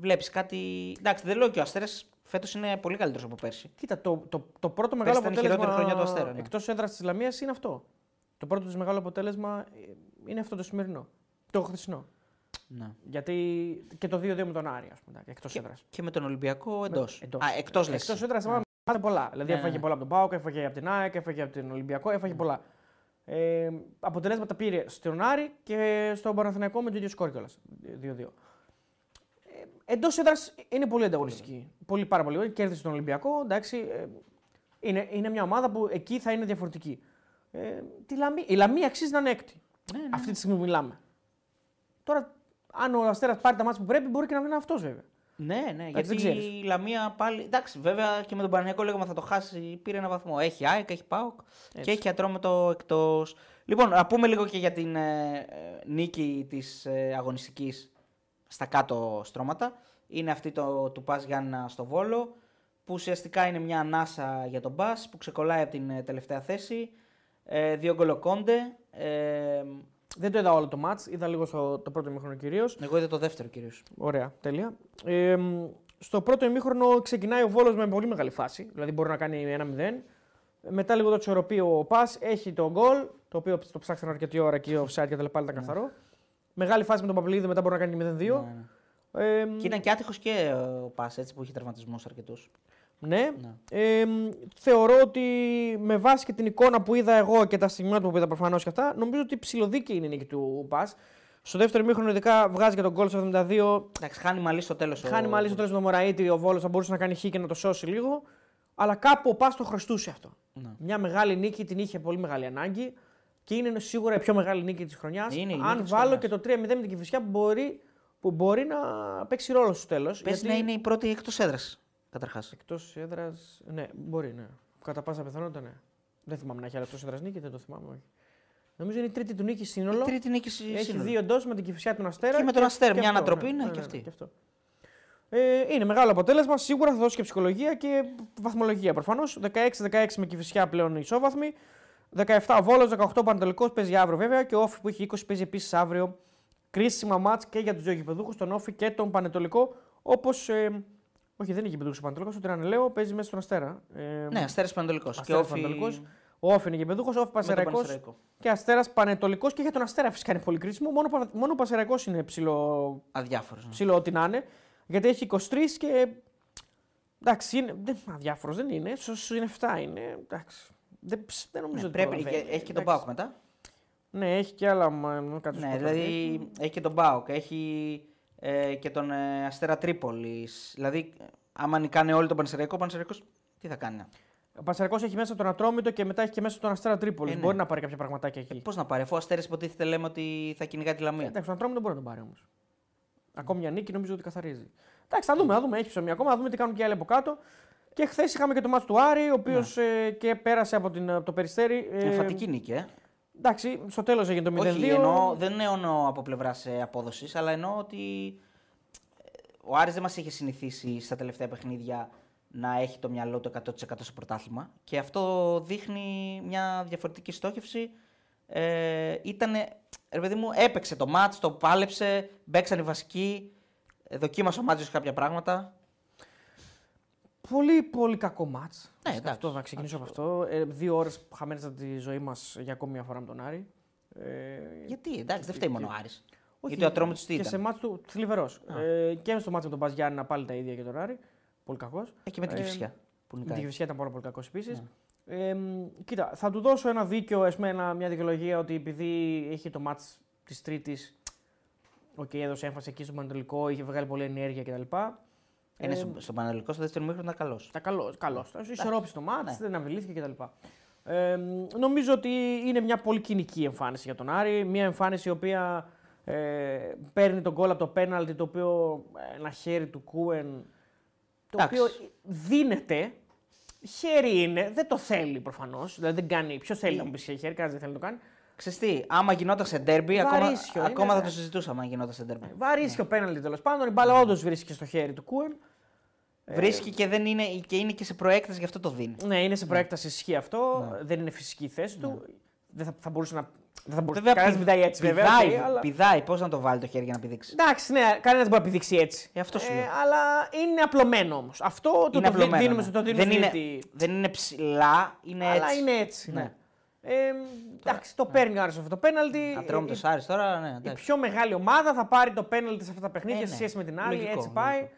Βλέπεις κάτι. Εντάξει, δεν λέω και ο Αστέρας φέτος είναι πολύ καλύτερος από πέρσι. Κοίτα, το, το, το πρώτο μεγάλο ήταν η αποτέλεσμα χειρότερη χρονιά του Αστέρα, ναι. εκτός έδρας της Λαμίας είναι αυτό. Το πρώτο της μεγάλο αποτέλεσμα ε, είναι αυτό το σημερινό. Το χθεσινό. Ναι. Γιατί και το 2-2 με τον Άρη, ας πούμε, εκτός Και, έδρας. και με τον Ολυμπιακό εντός. εντός. Α, εκτός λες. Εκτός έδρας ναι. πολλά. Δηλαδή Ναι, έφαγε ναι. πολλά από τον Πάοκ, έφαγε από την ΑΕΚ, έφαγε από τον Ολυμπιακό, έφαγε πολλά. Ε, αποτελέσματα πήρε στον Άρη και στον Παναθηναϊκό με το ίδιο σκόρ κιόλας. 2-2. Ε, Εντός έδρας είναι πολύ ανταγωνιστική. Πολύ, πάρα πολύ. Κέρδισε τον Ολυμπιακό. Εντάξει, ε, είναι, είναι μια ομάδα που εκεί θα είναι διαφορετική. Ε, τη Λαμία, η Λαμία αξίζει να είναι έκτη. Ναι, ναι. Αυτή τη στιγμή που μιλάμε. Τώρα, αν ο Αστέρας πάρει τα μάτια που πρέπει, μπορεί και να είναι αυτός βέβαια. Ναι, ναι, δεν γιατί ξέρεις. η Λαμία πάλι. Εντάξει, βέβαια και με τον Παναγιακό λέγαμε θα το χάσει. Πήρε ένα βαθμό. Έχει ΑΕΚ, έχει ΠΑΟΚ και Έτσι. έχει ατρόμετο εκτός. Λοιπόν, να πούμε λίγο και για την ε, ε, νίκη της ε, αγωνιστικής στα κάτω στρώματα. Είναι αυτή το, του Πας Γιάννα στο Βόλο, που ουσιαστικά είναι μια ανάσα για τον Πας, που ξεκολλάει από την ε, τελευταία θέση. Ε, δύο γκολοκόντε. Ε, Δεν το είδα όλο το μάτς, είδα λίγο στο, το πρώτο ημίχρονο κυρίως. εγώ είδα το δεύτερο κυρίως. Ωραία, τέλεια. Ε, μ, στο πρώτο ημίχρονο ξεκινάει ο Βόλος με πολύ μεγάλη φάση, δηλαδή μπορεί να κάνει 1-0. Μετά λίγο το ισορροπεί ο Πας, έχει το γκολ, το οποίο το ψάξαν αρκετή ώρα και ο offside και τα λοιπά, ήταν καθαρό. Μεγάλη φάση με τον Παπαλίδη, μετά μπορεί να κάνει 0-2. Ναι, ναι. Ε, μ, Και ήταν και άτυχος και ο Πας έτσι που είχε τραυματισμούς αρκετούς. Ναι. Ναι. Ε, μ, θεωρώ ότι με βάση και την εικόνα που είδα εγώ και τα στιγμιότυπα που είδα προφανώς και αυτά, νομίζω ότι ψηλοδίκαιη είναι η νίκη του Πας. Στο δεύτερο ημίχρονο, ειδικά βγάζει και τον γκολ στο 72. Εντάξει, χάνει μαλλί στο τέλος. Χάνει μάλιστα το τέλος με τον Μωραήτη, ο Βόλος θα μπορούσε να κάνει χ και να το σώσει λίγο. Αλλά κάπου ο Πας το χρωστούσε αυτό. Ναι. Μια μεγάλη νίκη την είχε πολύ μεγάλη ανάγκη και είναι σίγουρα η πιο μεγάλη νίκη της χρονιάς. Είναι η νίκη Αν της βάλω χρονιάς. και το 3-0 με την Κυφυσιά που μπορεί, που μπορεί να παίξει ρόλο στο τέλος. Πες να είναι η πρώτη εκτός έδρας. Καταρχάς. Εκτός έδρας. Ναι, μπορεί, ναι. Κατά πάσα πιθανότητα, ναι. Δεν θυμάμαι να έχει άλλο εκτός έδρας νίκη, δεν το θυμάμαι. Όχι. Νομίζω είναι η τρίτη του νίκη σύνολο. Τρίτη νίκη συ- Έχει σύνολο. δύο εντό με την Κυφυσιά τον Αστέρα. Και με τον Αστέρα, μια αυτό, ανατροπή, ναι, και αυτή. αυτό. Ε, είναι μεγάλο αποτέλεσμα. Σίγουρα θα δώσει και ψυχολογία και βαθμολογία προφανώς. 16-16 με Κυφυσιά πλέον ισόβαθμη. 17 ο Βόλος, 18 Πανατολικό παίζει αύριο βέβαια και ο Όφη που έχει 20 παίζει επίσης αύριο. Κρίσιμα μάτς και για τους δύο γηπεδούχους, τον Όφη και τον Πανετολικό. Όπως. Ε, όχι, δεν είναι γηπεδούχος ο Πανετολικό, ο Τρανελέο παίζει μέσα στον Αστέρα. Ε, Ναι, Αστέρας Πανατολικός. Και Αστέρας όφι Πανετολικός. Ο Όφη είναι γηπεδούχος, ο Όφη με τον Πασεραϊκός Πανσεραϊκό. και Αστέρας Πανετολικός και για τον Αστέρα φυσικά είναι πολύ κρίσιμο. Μόνο, πα- μόνο ο Πασεραϊκός είναι ψηλό, Αδιάφορος. ναι. ψηλό ό,τι να είναι. Γιατί έχει 23 και. Εντάξει, είναι, δεν, αδιάφορος δεν είναι. Ίσως είναι 7 είναι. Εντάξει. Δεν, ψ, δεν νομίζω Ναι, ότι πρέπει, προλαβαίνει. και- έχει και τον Εντάξει. Πάοκ μετά. Ναι, έχει και άλλα. μα- μα- κάτω Ναι, στο δηλαδή τραπέζι. έχει και τον Πάοκ. Έχει ε, και τον ε, Αστέρα Τρίπολης. Δηλαδή, ε, άμα νικάνε όλοι τον Πανσεραϊκό, ο Πανσεραϊκός τι θα κάνει; Ο Πασεραϊκό έχει μέσα τον Ατρόμητο και μετά έχει και μέσα τον Αστέρα Τρίπολης. Ε, ναι. Μπορεί να πάρει κάποια πραγματάκια εκεί. Πώς να πάρει, αφού ο Αστέρα υποτίθεται λέμε ότι θα κυνηγάει τη Λαμία. Εντάξει, τον Ατρόμητο μπορεί να τον πάρει όμως. Ακόμη μια νίκη νομίζω ότι καθαρίζει. Εντάξει, θα δούμε, θα δούμε. Έχει ψωμί ακόμα, θα δούμε τι κάνουν και οι άλλοι από κάτω. Και χθες είχαμε και το μάτσο του Άρη, ο οποίος ε, και πέρασε από, την, από το περιστέρι. Ε, Εμφατική νίκη, ε. Εντάξει, στο τέλος έγινε το 0-2. Όχι, εννοώ, δεν εννοώ από πλευράς απόδοσης, αλλά εννοώ ότι ε, ο Άρης δεν μας είχε συνηθίσει στα τελευταία παιχνίδια να έχει το μυαλό του 100% στο πρωτάθλημα. Και αυτό δείχνει μια διαφορετική στόχευση. Ε, ήτανε, ρε παιδί μου, έπαιξε το μάτς, το πάλεψε, μπέξαν οι βασικοί, ε, δοκίμασε ο Μάτζιος κάποια πράγματα. Πολύ, πολύ κακό μάτς. Ναι, εντάξει. αυτό, να ξεκινήσω από αυτό. Ε, δύο ώρες χαμένες από τη ζωή μας για ακόμη μια φορά με τον Άρη. Ε, Γιατί, εντάξει, δεν φταίει μόνο ο Άρης. όχι, Γιατί ο Ατρόμητος τι Και ήταν; σε ματς του θλιβερό. Ε, και στο ματς με τον ΠΑΣ Γιάννινα πάλι τα ίδια για τον Άρη. Πολύ κακός. Έχει με την Ε, Κηφισιά. Που Η νικάει. Κηφισιά ήταν πάρα πολύ κακός επίσης. Ναι. Ε, μ, κοίτα, θα του δώσω ένα δίκιο, ας πούμε, ένα- μια δικαιολογία ότι επειδή έχει το ματς της Τρίτης. Οκ, έδωσε έμφαση εκεί στο Παναιτωλικό, είχε βγάλει πολλή ενέργεια κτλ. Είναι Ε, στο, στο Παναιτωλικό, στο δεύτερο ημίχρονο ήταν καλό. τα καλό. Καλός. Ισορρόπησε το ματς, Ναι. δεν απειλήθηκε κτλ. Ε, μ, νομίζω ότι είναι μια πολύ κοινική εμφάνιση για τον Άρη. Μια εμφάνιση η οποία ε, παίρνει τον γκολ από το πέναλτι, το οποίο ε, ένα χέρι του Κούεν, το Εντάξει. οποίο δίνεται. Χέρι είναι, δεν το θέλει προφανώς. Δηλαδή δεν κάνει. Ποιος θέλει να μου πεις χέρι, κανένας δεν θέλει να το κάνει. Ξέρεις τι, άμα γινόταν σε ντέρμπι, ακόμα, Βαρύσιο είναι, ακόμα θα ναι. το συζητούσαμε αν γινόταν σε ντέρμπι. Βαρύσιο πέναλτι τέλος πάντων. Η μπάλα όντως βρίσκεται στο χέρι του Κούεν. Βρίσκει και, δεν είναι, και είναι και σε προέκταση, γι' αυτό το δίνει. Ναι, είναι σε προέκταση ισχύει αυτό. Ναι. Δεν είναι φυσική η θέση του. Δεν θα, θα μπορούσε να. Δεν θα μπορούσε Βέβαια, κανένας πηδ- πηδάει έτσι, βέβαια. πηδάει, οκ, αλλά... πηδάει, πώς να το βάλει το χέρι για να πηδήξει; Εντάξει, ναι, κανένας δεν μπορεί να πηδήξει έτσι. Ε, αυτό σου λέω. αλλά είναι απλωμένο όμως. Αυτό το, είναι το δι- απλωμένο, δίνουμε ναι. στο το δίνουμε δεν, στο είναι, διαιτητή. δεν είναι ψηλά, είναι Αλλά έτσι. είναι έτσι. Ναι. Ναι. Ε, εντάξει, το παίρνει ο Άρης αυτό το πέναλτι. Ατρόμητο Η- Άρης τώρα, ναι, η εντάξει. πιο μεγάλη ομάδα θα πάρει το πέναλτι σε αυτά τα παιχνίδια Ε, σε ναι. σχέση με την άλλη. Λογικό, έτσι πάει. λογικό.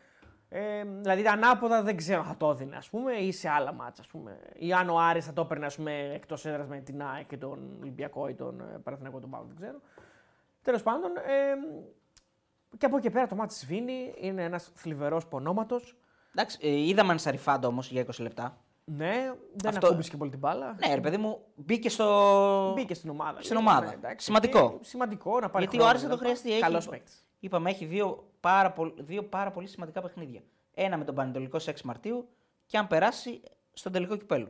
Ε, δηλαδή ανάποδα δεν ξέρω αν θα το έδινε ας πούμε, ή σε άλλα μάτσα. Ας πούμε. Ή αν ο Άρης θα το έπαιρνε ας πούμε, εκτός έδρας με την ΑΕΚ και τον Ολυμπιακό ή τον ε, Παναθηναϊκό τον Πάο, δεν ξέρω. Τέλος πάντων, ε, και από εκεί και πέρα το μάτι σβήνει, είναι ένας θλιβερός πονόματος. Εντάξει, ε, είδαμε Σαριφάντο όμως για 20 λεπτά. Ναι, δεν Αυτό- ακούμπησε και πολύ την μπάλα. Ναι, ρε παιδί μου, μπήκε στο. Μπήκε στην ομάδα. Στην λίγο, ομάδα. ναι, εντάξει, Σημαντικό. και σημαντικό να πάρει Γιατί ο χρόνο Άρης θα το κτλ. χρειαστεί. Έχει- Καλός παίκτης. Είπαμε, έχει δύο πάρα, πολ- δύο πάρα πολύ σημαντικά παιχνίδια. Ένα με τον Πανετολικό σε 6 Μαρτίου και αν περάσει στον τελικό κυπέλο.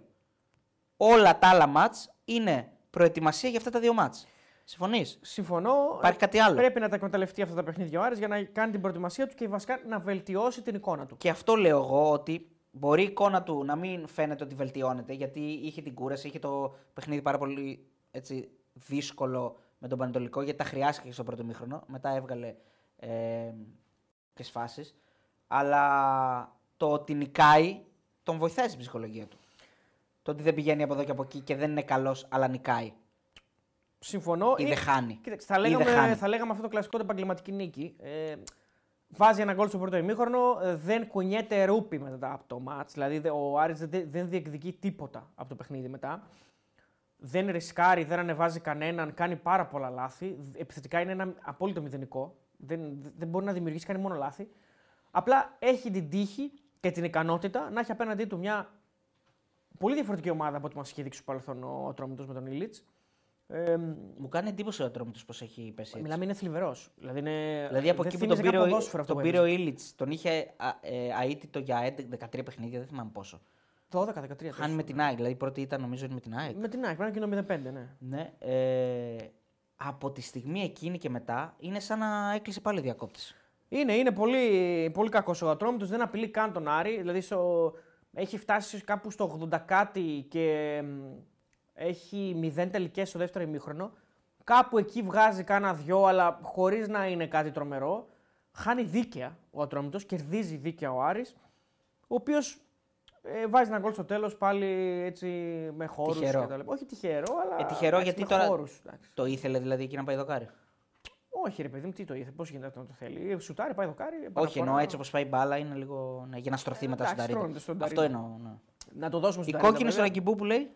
Όλα τα άλλα μάτς είναι προετοιμασία για αυτά τα δύο μάτς. Συμφωνείς; Συμφωνώ. Υπάρχει κάτι άλλο; Πρέπει να τα εκμεταλλευτεί αυτά τα παιχνίδια ο Άρης για να κάνει την προετοιμασία του και βασικά να βελτιώσει την εικόνα του. Και αυτό λέω εγώ ότι μπορεί η εικόνα του να μην φαίνεται ότι βελτιώνεται γιατί είχε την κούραση, είχε το παιχνίδι πάρα πολύ έτσι, δύσκολο με τον Πανετολικό γιατί τα χρειάστηκε στο πρώτο μήχρονο. Μετά έβγαλε ε, τι φάσεις. Αλλά το ότι νικάει τον βοηθάει στην ψυχολογία του. Το ότι δεν πηγαίνει από εδώ και από εκεί και δεν είναι καλός, αλλά νικάει. Συμφωνώ. Ή Ε, δεν χάνει. Κοίταξε, θα Ή δεν λέγαμε, χάνει. θα λέγαμε αυτό το κλασικό την επαγγελματική νίκη. Ε, βάζει ένα γκολ στο πρώτο ημίχρονο, ε, δεν κουνιέται ρούπι μετά από το μάτς. Δηλαδή δε- ο Άρης δεν, δεν διεκδικεί τίποτα από το παιχνίδι μετά. Δεν ρισκάρει, δεν ανεβάζει κανέναν, κάνει πάρα πολλά λάθη. Επιθετικά είναι ένα απόλυτο μηδενικό. Δεν, δεν μπορεί να δημιουργήσει, κάνει μόνο λάθη. Απλά έχει την τύχη και την ικανότητα να έχει απέναντί του μια πολύ διαφορετική ομάδα από ό,τι μας είχε δείξει στο παρελθόν ο, ο Τρόμητος με τον Ιλίτς. Ε, Μου κάνει εντύπωση ο τρόμο πώς έχει πέσει. Έτσι. Μιλάμε είναι θλιβερός. Δηλαδή, είναι... Δηλαδή από δεν εκεί που τον θύμιζε πήρε, καν ο, ποδόσφαιρο αυτό τον που πήρε ο έπαιζε. Ήλιτ, τον είχε α, ε, αίτητο για 11, 13 παιχνίδια, δεν θυμάμαι πόσο. 12-13. Χάνει τόσο. με την ΑΕΚ, δηλαδή η πρώτη ήταν νομίζω είναι με την ΑΕΚ. Με την ΑΕΚ, πρέπει να είναι και το 0-5, ναι. Ναι, ε, από τη στιγμή εκείνη και μετά είναι σαν να έκλεισε πάλι ο διακόπτη. Είναι, είναι πολύ, πολύ κακός ο Ατρόμητος, δεν απειλεί καν τον Άρη. Δηλαδή στο, έχει φτάσει κάπου στο 80 κάτι και μ, έχει 0 τελικές στο δεύτερο ημίχρονο. Κάπου εκεί βγάζει κάνα δυο, αλλά χωρίς να είναι κάτι τρομερό. Χάνει δίκαια ο Ατρόμητος, κερδίζει δίκαια ο Άρης, ο οποίος ε, βάζει ένα γκολ στο τέλος πάλι έτσι με χώρους. Τυχερό. Όχι τυχερό, αλλά. Ε, τυχερό εντάξει, γιατί με τώρα- χώρους, εντάξει. Το ήθελε δηλαδή εκεί να πάει δοκάρι; Όχι, ρε παιδί μου, τι το ήθελε, πώς γίνεται να το θέλει. Σουτάρει, πάει δοκάρι. Όχι, επαναφορά. εννοώ έτσι όπως πάει η μπάλα είναι λίγο. Ναι, για να στρωθεί μετά στον εντάξει, Ταρίντα. στρώνεται στον Αυτό Ταρίντα. εννοώ. Ναι. Να το δώσουμε Η στην κόκκινη Ταρίντα, στον βέβαια. Αγκιμπού που λέει;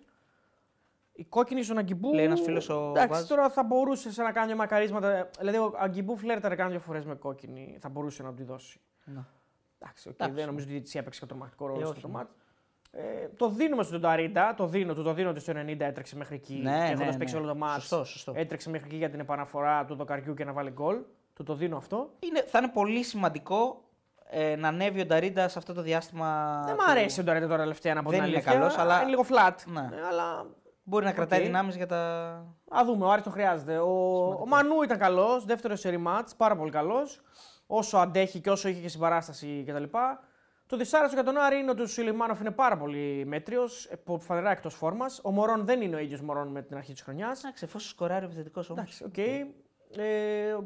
Η κόκκινη στον Αγκιμπού. Λέει ένας φίλος ο Εντάξει, Βάζ. τώρα θα μπορούσε να κάνει μια μακαρίσματα. Δηλαδή, ο Αγκιμπού φλέρταρε κάνει δύο φορές με κόκκινη. Θα μπορούσε να τη δώσει. Ναι. Εντάξει, οκ, Εντάξει. δεν νομίζω ότι η διαιτησία έπαιξε και τρομακτικό ρόλο Ε, στο όχι, το ναι. μάτς. Ε, το δίνουμε στον Ταρίντα, το δίνω, του το δίνω ότι στο 90 έτρεξε μέχρι εκεί. Ναι, και ναι, έχοντας ναι. παίξει όλο το μάτς, Σωστό, σωστό. έτρεξε μέχρι εκεί για την επαναφορά του δοκαριού και να βάλει γκολ. Του το δίνω αυτό. Είναι, θα είναι πολύ σημαντικό ε, να ανέβει ο Νταρίντα σε αυτό το διάστημα. Δεν του- μ' αρέσει ο Ταρίντα τώρα τελευταία να πω Δεν την είναι αλήθεια. καλός, αλλά- Είναι λίγο flat. Ναι. Ε, αλλά Μπορεί να κρατάει ΟΚ. δυνάμεις για τα. Α δούμε, ο Άρης το χρειάζεται. Ο, ο Μανού ήταν καλός, δεύτερο σε rematch, πάρα πολύ καλός. Όσο αντέχει και όσο είχε και συμπαράσταση κτλ. Το δυσάρεστο για τον Άρη είναι ότι ο Σιλιμάνοφ είναι πάρα πολύ μέτριος, φανερά εκτός φόρμας. Ο Μωρόν δεν είναι ο ίδιος Μωρόν με την αρχή της χρονιάς. Εντάξει, εφόσον σκοράρει επιθετικός όμως. Εντάξει, ΟΚ. Ε,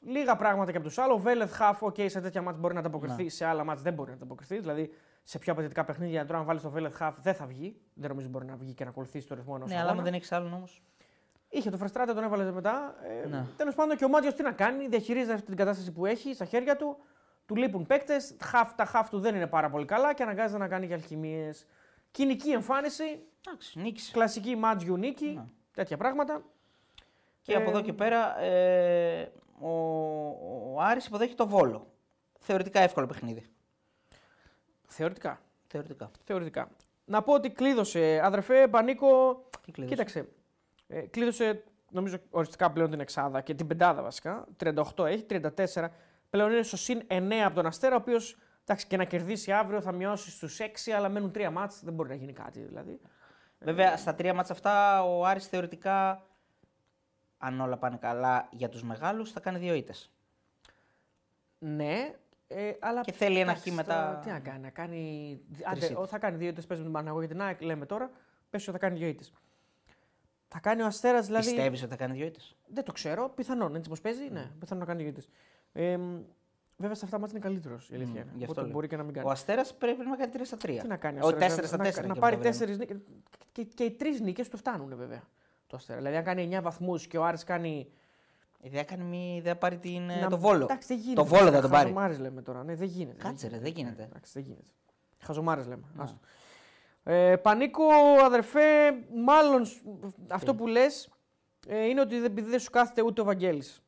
λίγα πράγματα και από τους άλλους. Ο Βέλεθ Χαφ, ΟΚ, σε τέτοια ματς μπορεί να ανταποκριθεί, Ναι. σε άλλα ματς δεν μπορεί να ανταποκριθεί. Δηλαδή σε πιο απαιτητικά παιχνίδια, τώρα αν βάλει το Βέλεθ Χαφ δεν θα βγει. Δεν νομίζω μπορεί να βγει και να ακολουθήσει το ρυθμό ενός Ναι, αλλά άμα δεν έχει άλλον όμως. Είχε το φρεστράτε, τον έβαλε μετά. Ε, Ναι. Τέλος πάντων και ο Μάτιος τι να κάνει, διαχειρίζεται αυτή την κατάσταση που έχει στα χέρια του. Του λείπουν παίκτες, τα χαφ του δεν είναι πάρα πολύ καλά και αναγκάζεται να κάνει και αλχημίες. Κοινική εμφάνιση, Εντάξει, νίκησε. κλασική Μάτζιου νίκη, Ναι. τέτοια πράγματα. Και από εδώ και πέρα ε, ο, ο Άρης υποδέχει το Βόλο. Θεωρητικά εύκολο παιχνίδι. Θεωρητικά. Θεωρητικά. Θεωρητικά. Να πω ότι κλείδωσε, αδερφέ Πανίκο. Τι κλείδωσε; Κοίταξε. Ε, κλείδωσε νομίζω οριστικά πλέον την Εξάδα και την Πεντάδα βασικά. 38 έχει, 34. Πλέον είναι στο συν 9 από τον Αστέρα, ο οποίος και να κερδίσει αύριο θα μειώσει στους 6, αλλά μένουν τρία μάτς, δεν μπορεί να γίνει κάτι δηλαδή. Βέβαια, στα τρία μάτσα αυτά ο Άρης θεωρητικά, αν όλα πάνε καλά για τους μεγάλους, θα κάνει δύο ήττες. Ναι, ε, αλλά. Και θέλει ένα εντάξει, χ μετά- τώρα Τι να κάνει, να κάνει. Άντε, ήττες. ο, θα κάνει δύο ήττες. Παίζει με την Παναγό για την ΑΕΚ, λέμε τώρα. Πες ότι θα κάνει δύο ήττες. Θα κάνει ο Αστέρας δηλαδή. Πιστεύεις ότι θα κάνει δύο ήττες; Δεν το ξέρω. Πιθανόν έτσι πω παίζει. Ναι, πιθανόν να κάνει δύο ήττες. Ε, μ, βέβαια σε αυτά μάτια είναι καλύτερος η αλήθεια. είναι. γι' αυτό Οπότε λέω. μπορεί και να μην κάνει. Ο Αστέρας πρέπει να κάνει 3 στα 3. Τι να κάνει, ο Ο Αστέρας, 4 στα να, 4. να, να πάρει τέσσερις νίκες. Και, και, οι τρεις νίκες του φτάνουν βέβαια. Το Αστέρα. Δηλαδή, αν κάνει 9 βαθμούς και ο Άρης κάνει. Δεν κάνει μη, δεν πάρει την, ε, να- το Βόλο. Εντάξει, δεν γίνεται. Το Βόλο δεν τον πάρει. Χαζομάρες λέμε τώρα. Ναι, δεν γίνεται. Κάτσε ρε, δεν γίνεται. Εντάξει, δεν γίνεται. Χαζομάρες λέμε. Άστο. Ε, Πανίκο, αδερφέ, μάλλον σ- αυτό που λες ε, είναι ότι δεν, επειδή δεν σου κάθεται ούτε ο Βαγγέλης.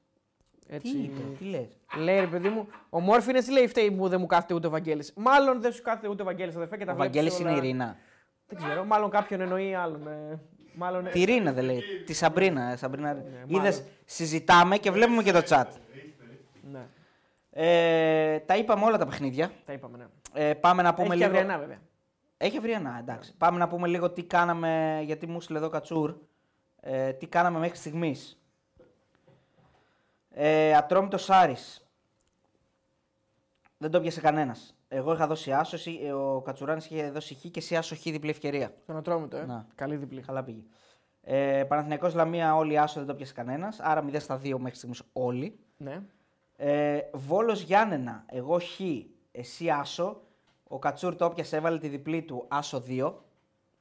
Έτσι. Τι είπε, τι λες; Λέει ρε παιδί μου, ο Μόρφινες λέει φταίει που δεν μου κάθεται ούτε ο Βαγγέλης. Μάλλον δεν σου κάθεται ούτε ο Βαγγέλης αδερφέ και τα Ο βλέπεις Βαγγέλης όλα- είναι η Ειρήνα. Δεν ξέρω, μάλλον κάποιον εννοεί άλλον. Ε, μάλλον, Τη Ρίνα δεν λέει. Τη Σαμπρίνα. ε, Σαμπρίνα. Ναι, μάλλον. Είδες, συζητάμε και βλέπουμε και το chat. ναι, Ε, τα είπαμε όλα τα παιχνίδια. τα είπαμε, ναι. Ε, πάμε να πούμε Έχει και λίγο. αυριανά βέβαια. Έχει αυριανά, εντάξει. Πάμε να πούμε λίγο τι κάναμε, γιατί μου στείλε εδώ Κατσούρ, ε, τι κάναμε μέχρι στιγμής. Ε, Ατρόμητος Άρης. Δεν το πιάσε κανένας. Εγώ είχα δώσει άσο, εσύ- ε, ο Κατσουράνης είχε δώσει χ και εσύ άσο χ διπλή ευκαιρία. Στον Ατρόμητο, ε. Να. Καλή διπλή. Καλά πήγε. Ε, Παναθηναϊκός Λαμία όλοι άσο δεν το πιάσε κανένας, άρα 0 στα 2 μέχρι στιγμής όλοι. Ναι. Ε, Βόλος Γιάννενα, εγώ χ, εσύ άσο. Ο Κατσούρ το όπιασε, έβαλε τη διπλή του άσο 2.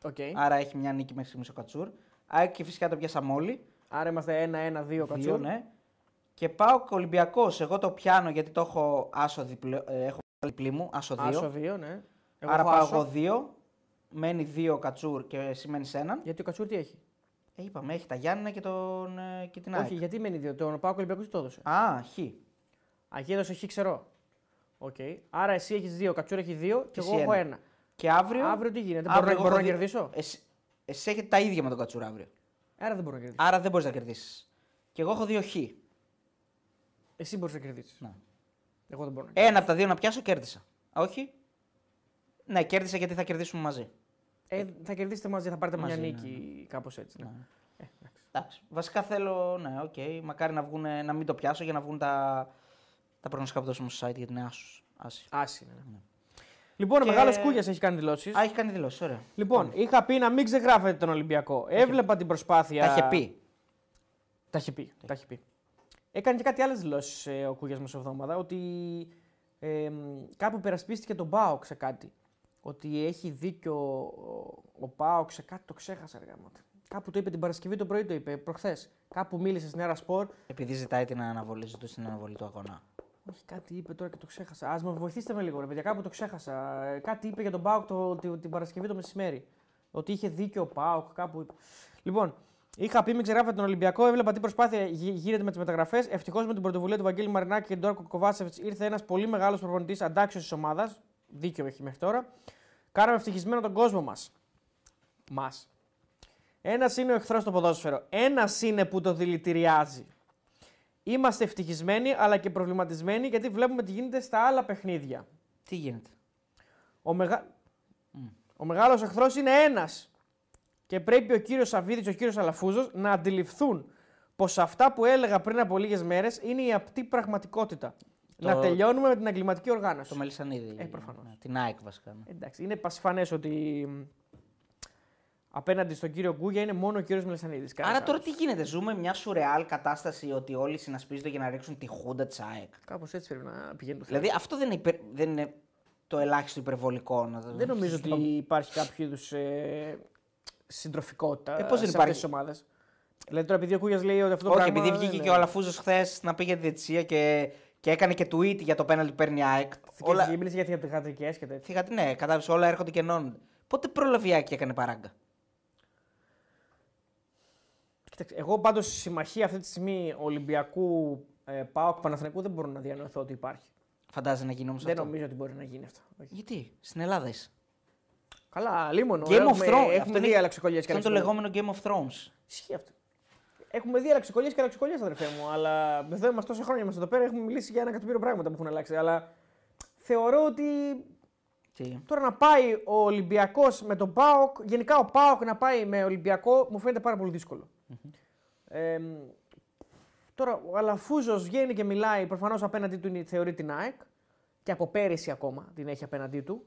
Οκ. Άρα έχει μια νίκη μέχρι στιγμής ο Κατσούρ. ΑΕΚ και φυσικά το πιάσαμε όλοι. Άρα είμαστε 1-1-2 Δύο, κατσούρ. ναι. Και πάω Ολυμπιακός. Εγώ το πιάνω γιατί το έχω άσο διπλό, ε, έχω διπλή μου, άσο 2. Άσο 2, ναι. Εγώ Άρα έχω πάω άσο. εγώ 2. Μένει 2 Κατσούρ και εσύ μένει έναν. Γιατί ο Κατσούρ τι έχει; Ε, είπαμε, έχει τα Γιάννενα και, τον, ε, και την ΑΕΚ. Όχι, γιατί μένει δύο. Τον Πάο Ολυμπιακός το έδωσε; Α, χ. Α, εκεί έδωσε χ, ξέρω. ΟΚ. Άρα εσύ έχεις δύο, ο Κατσούρ έχει δύο και Εσύ εγώ έχω ένα. ένα. Και αύριο; Αύριο τι γίνεται, αύριο μπορώ, να- εγώ μπορώ έχω να δει- κερδίσω; Εσύ, εσύ έχετε τα ίδια με τον Κατσούρ αύριο. Άρα δεν μπορώ να κερδίσω. Άρα δεν μπορείς να κερδίσεις. Και εγώ έχω δύο χ. Εσύ μπορείς να κερδίσεις. Να. Εγώ δεν μπορώ να κερδίσω. Ένα από τα δύο να πιάσω, κέρδισα. Α, Όχι; Ναι, κέρδισα γιατί θα κερδίσουμε μαζί. Ε, θα κερδίσετε μαζί, θα πάρετε Μαζί, μια ναι, νίκη κάπως έτσι. Ναι. Ναι. Ε, εντάξει. Εντάξει. Βασικά θέλω, ναι, ΟΚ. Μακάρι να, βγουνε, να μην το πιάσω για να βγουν τα, τα προγνωστικά που δώσουμε στο site για την Άσου. Άση. Άση είναι. ναι. Λοιπόν, ο Και- μεγάλο Κούγια έχει κάνει δηλώσεις. Α, έχει κάνει δηλώσεις, ωραία. Λοιπόν, είχα πει να μην ξεγράφετε τον Ολυμπιακό. Έβλεπα την προσπάθεια. Τα είχε πει. Τα είχε πει. Τα είχε πει. Έκανε και κάτι άλλες δηλώσεις ε, ο Κούγιας μεσοβδόμαδα ότι ε, μ, κάπου υπερασπίστηκε τον Πάοξ σε κάτι. Ότι έχει δίκιο ο, ο Πάοξ σε κάτι, το ξέχασα. Ρε, γαμώτε. Κάπου το είπε την Παρασκευή το πρωί, το είπε προχθές. Κάπου μίλησε στην Έρα Σπορ. Επειδή ζητάει την αναβολή, ζητούσε την αναβολή του αγώνα. Όχι, κάτι είπε τώρα και το ξέχασα. Α με βοηθήστε με λίγο, ρε παιδιά. Κάπου το ξέχασα. Ε, Κάτι είπε για τον Πάοκ το, τη- την Παρασκευή το μεσημέρι. Ότι είχε δίκιο ο Πάοκ, κάπου είπε. Λοιπόν, είχα πει μην ξεγράφετε τον Ολυμπιακό. Έβλεπα τι προσπάθεια γι- γίνεται με τις μεταγραφές. Ευτυχώς με την πρωτοβουλία του Βαγγέλη Μαρινάκη και του Ντόρκο Κοβάσεβιτς ήρθε ένας πολύ μεγάλος προπονητής αντάξιος της ομάδας. Δίκιο έχει μέχρι τώρα. Κάναμε ευτυχισμένο τον κόσμο μας. Μας. Ένας είναι ο εχθρός στο ποδόσφαιρο. Ένας είναι που το δηλητηριάζει. Είμαστε ευτυχισμένοι αλλά και προβληματισμένοι γιατί βλέπουμε τι γίνεται στα άλλα παιχνίδια. Τι γίνεται; Ο, μεγα... ο μεγάλος εχθρός είναι ένας. Και πρέπει ο κύριος Σαββίδης και ο κύριος Αλαφούζος να αντιληφθούν πως αυτά που έλεγα πριν από λίγες μέρες είναι η απτή πραγματικότητα. Το- Να τελειώνουμε με την εγκληματική οργάνωση. Το Μελισανίδη. Ε, προφανώς. Ναι, την ΑΕΚ βασικά. ναι. Εντάξει, είναι πασφανές ότι μ, απέναντι στον κύριο Γκούγια είναι μόνο ο κύριος Μελισανίδης. κανένας Άρα τώρα άλλος. τι γίνεται, ζούμε μια σουρεάλ κατάσταση ότι όλοι συνασπίζονται για να ρίξουν τη χούντα τη ΑΕΚ. Κάπως έτσι πρέπει να πηγαίνει το θέμα. Δηλαδή αυτό δεν είναι, υπερ- δεν είναι το ελάχιστο υπερβολικό. Να... Δεν νομίζω ότι υπάρχει κάποιο είδους ε, συντροφικότητα Ε, πώς δεν σε υπάρχει; αυτές τις ομάδες. Δηλαδή τώρα επειδή ο Κούγιας λέει ότι αυτό το Όχι, πράγμα επειδή βγήκε δεν και είναι- ο Αλαφούζος χθες να πει για τη διετησία και Και έκανε και tweet για το πέναλτι που παίρνει η ΑΕΚ. Όλα... Και μίλησε για θεατρικέ και τέτοια. Θηγατρικέ, ναι, κατάλαβες όλα έρχονται και ενώνονται. Πότε πρόλαβε η ΑΕΚ και έκανε παράγκα; Κοίταξε, εγώ πάντως στη συμμαχία αυτή τη στιγμή Ολυμπιακού ε, Πάοκ Παναθηναϊκού δεν μπορώ να διανοηθώ ότι υπάρχει. Φαντάζεσαι να γίνει όμως αυτό; Δεν νομίζω ότι μπορεί να γίνει αυτό. Γιατί, στην Ελλάδα είσαι. Καλά, λίμωνο. Game έχουμε, of Thrones. Έχουμε δει αλλαξοκολλιέ και Αυτό είναι το λεγόμενο Game of Thrones. Ισχύει αυτό. Έχουμε δει αλλαξοκολλιέ και αλλαξοκολλιέ, αδερφέ μου. Αλλά εδώ είμαστε τόσα χρόνια μέσα εδώ πέρα. Έχουμε μιλήσει για ένα εκατομμύριο πράγματα που έχουν αλλάξει. Αλλά θεωρώ ότι. Τι; Τώρα να πάει ο Ολυμπιακός με τον Πάοκ, γενικά ο Πάοκ να πάει με Ολυμπιακό μου φαίνεται πάρα πολύ δύσκολο. Mm-hmm. Ε, τώρα ο Αλαφούζος βγαίνει και μιλάει, προφανώς απέναντί του θεωρεί την ΑΕΚ και από πέρυσι ακόμα την έχει απέναντί του.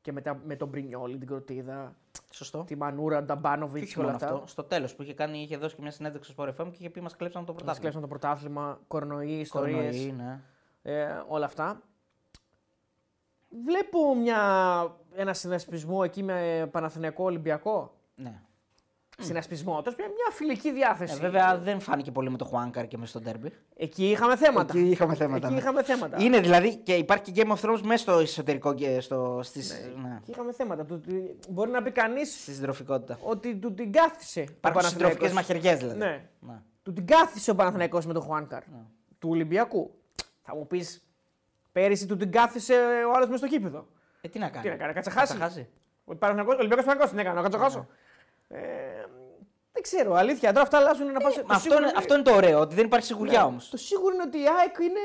Και μετά με τον Μπρινιόλη, την Κροτίδα. Σωστό. Τη Μανούρα, τον Ταμπάνοβιτ και όλα αυτά. Αυτό. Στο τέλος που είχε, κάνει, είχε δώσει και μια συνέντευξη στο Sport FM και είχε πει Μας κλέψαν το πρωτάθλημα. Μας κλέψαν το πρωτάθλημα, κορονοϊ, ιστορίες. Ναι. Ε, όλα αυτά. Βλέπω μια, ένα συνασπισμό εκεί με Παναθηναϊκό Ολυμπιακό. Ναι συνασπισμό του. Μια, μια φιλική διάθεση. Ε, βέβαια δεν φάνηκε πολύ με το Χουάνκαρ και με στο Ντέρμπι. Εκεί είχαμε θέματα. Εκεί είχαμε θέματα. Εκεί ναι. είχαμε θέματα. Είναι δηλαδή και υπάρχει και Game of Thrones μέσα στο εσωτερικό και στο. Στις, ναι. ναι. Εκεί είχαμε θέματα. Του, μπορεί να πει κανείς. Στη συντροφικότητα. Ότι του την κάθισε. Υπάρχουν συντροφικές μαχαιριές δηλαδή. Ναι. ναι. Του την κάθισε ο Παναθηναϊκός με τον Χουάνκαρ. Ναι. Του Ολυμπιακού. Θα μου πεις πέρυσι του την κάθισε ο άλλος μες στο κήπεδο. Ε, τι να κάνει; Τι να κάνει, κατσαχάσει. Ο Ολυμπιακός Παναθηναϊκός την έκανε, να κατσαχάσω. Ε, δεν ξέρω, αλήθεια. Τώρα αυτά αλλάζουν να πας... Ε, αυτό, είναι, αυτό είναι το ωραίο, ότι δεν υπάρχει σιγουριά ναι, όμως. Το σίγουρο είναι ότι η ΑΕΚ είναι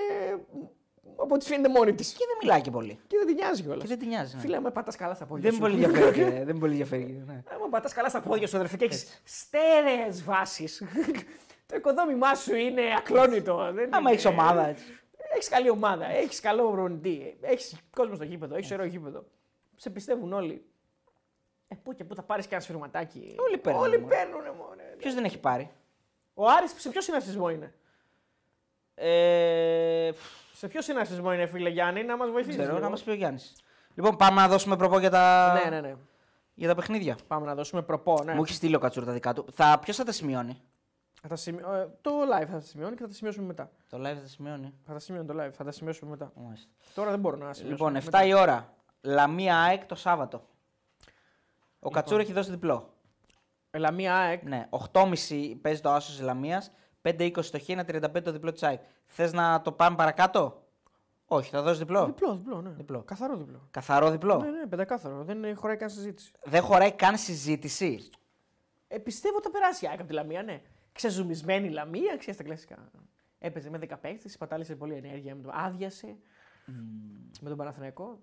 από ό,τι φαίνεται μόνη της. Και δεν μιλάει και πολύ. Και δεν την νοιάζει κιόλας. Και δεν την νοιάζει. Ναι. Φίλε, με πατάς καλά στα πόδια. Δεν πολύ ενδιαφέρει. δεν πολύ ενδιαφέρει. Ναι. Ε, πατάς καλά στα πόδια σου, αδερφέ, και έχεις στέρεες βάσεις. το οικοδόμημά σου είναι ακλόνητο. Δεν Άμα έχεις ομάδα έτσι. Έχεις καλή ομάδα, έχεις καλό προπονητή, έχεις κόσμο στο γήπεδο, έχεις ωραίο γήπεδο. Σε πιστεύουν όλοι. Ε, πού και πού θα πάρεις και ένα σφυρματάκι; Όλοι παίρνουν. Όλοι παίρνουν, μόνο. Ποιος δεν έχει πάρει; Ο Άρης σε ποιο συνασπισμό είναι; Ε... Σε ποιο συνασπισμό είναι, φίλε Γιάννη, να μας βοηθήσεις. Ξέρω, να μας πει ο Γιάννης. Λοιπόν, πάμε να δώσουμε προπό για τα. Ναι, ναι, ναι. Για τα παιχνίδια. Πάμε να δώσουμε προπό, ναι. Μου έχεις στείλει ο Κατσούρ τα δικά του. Θα... Ποιος θα τα σημειώνει; Θα τα σημει... Ε, το live θα τα σημειώνει και θα τα σημειώσουμε μετά. Το live θα τα σημειώνει. Θα τα σημειώνει το live, θα τα σημειώσουμε μετά. Τώρα δεν μπορώ να σημειώσω. Λοιπόν, 7 μετά. η ώρα. Λαμία ΑΕΚ το Σάββατο. Ο λοιπόν. Κατσούρ έχει δώσει διπλό. Λαμία ΑΕΚ. Ναι, 8,5 παίζει το άσος της Λαμίας. 5-20 το Χ, 35 το διπλό της ΑΕΚ. Θες να το πάμε παρακάτω; Όχι, θα δώσεις διπλό. Διπλό, διπλό, ναι. διπλό. Καθαρό διπλό. Καθαρό διπλό. Ναι, ναι, πεντακάθαρο. Δεν χωράει καν συζήτηση. Δεν χωράει καν συζήτηση. Ε, πιστεύω ότι θα περάσει η ΑΕΚ από τη Λαμία, ναι. Ξεζουμισμένη Λαμία, ξέρεις τα κλασικά. Έπαιζε με 10 παίκτες, πατάλησε πολύ ενέργεια, με το άδειασε mm. με τον Παναθηναϊκό.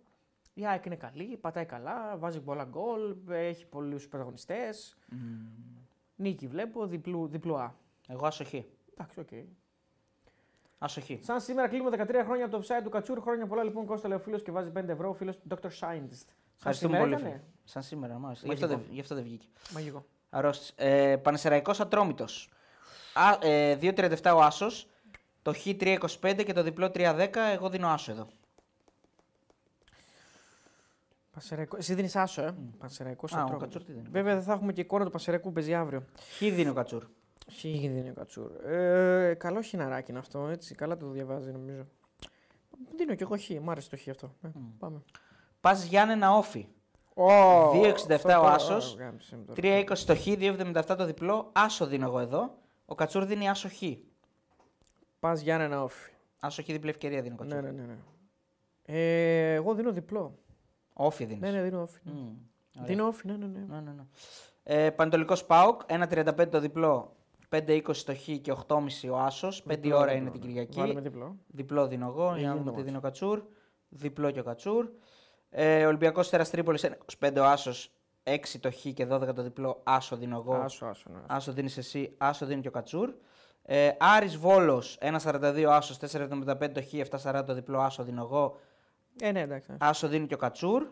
Η ΑΕΚ είναι καλή, πατάει καλά, βάζει πολλά γκολ, έχει πολλούς πρωταγωνιστές. Mm. Νίκη βλέπω, διπλού, διπλού Α. Εγώ ασοχή. Εντάξει, οκ. Okay. Ασοχή. Σαν σήμερα κλείνουμε 13 χρόνια από το offside του Κατσούρ. Χρόνια πολλά λοιπόν Κώστα λέει φίλο και βάζει 5 ευρώ. Ο φίλος του Dr. Scientist. Σαν σήμερα πολύ. Ήτανε; Σαν σήμερα, μάλιστα. Γι' αυτό, δεν, γι αυτό δεν βγήκε. Μαγικό. Αρρώστης. Ε, Πανεσαιραϊκό Ατρόμητος. Ε, 2,37 ο Άσος. Το Χ 3,25 και το διπλό 3,10. Εγώ δίνω Άσο εδώ. Πασεραϊκό. Εσύ δίνεις άσο, ε; Mm. Πασεραϊκό ο Κατσούρ τι δίνει. Βέβαια δεν θα έχουμε και εικόνα του Πασεραϊκού παίζει αύριο. Χ δίνει ο Κατσούρ; Χ δίνει ο Κατσούρ. Ε, καλό χιναράκι είναι αυτό, έτσι. Καλά το διαβάζει νομίζω. Δίνω και εγώ Χ. Μ' άρεσε το Χ αυτό. Ε, mm. Πάμε. Πας Γιάννενα όφι. Oh, 2,67 ο Άσος. 3,20 το Χ, 2,77 το διπλό. Άσο δίνω εγώ εδώ. Ο Κατσούρ δίνει Άσο Χ. Πας Γιάννενα όφι. Άσο Χ διπλή ευκαιρία δίνει ο Κατσούρ. Ναι, ναι, ναι. ναι. Ε, εγώ δίνω διπλό. Όφι δίνεις. Ναι, ναι, δίνω όφι. Ναι. Mm. Δίνω όφι, ναι, ναι. ναι. ναι, ναι, ναι. Ε, Πανετολικός Πάοκ, 1,35 το διπλό, 5,20 το Χ και 8,5 ο Άσος. 5 ώρα είναι την Κυριακή. Βάλουμε διπλό. Διπλό δίνω εγώ, για να δούμε τι δίνω Κατσούρ. Διπλό και ο Κατσούρ. Ε, Ολυμπιακός Τέρας Τρίπολης, 1,25 ο Άσος, 6 το Χ και 12 το διπλό. Άσο δίνω εγώ. Άσο, άσο, ναι. άσο δίνεις εσύ, άσο δίνει και ο Κατσούρ. Ε, Άρης Βόλος, 1,42 άσος, 4,75 το Χ, 7,40 το διπλό άσο δίνω εγώ. Ε, ναι, εντάξει. Άσο δίνει και ο Κατσούρ.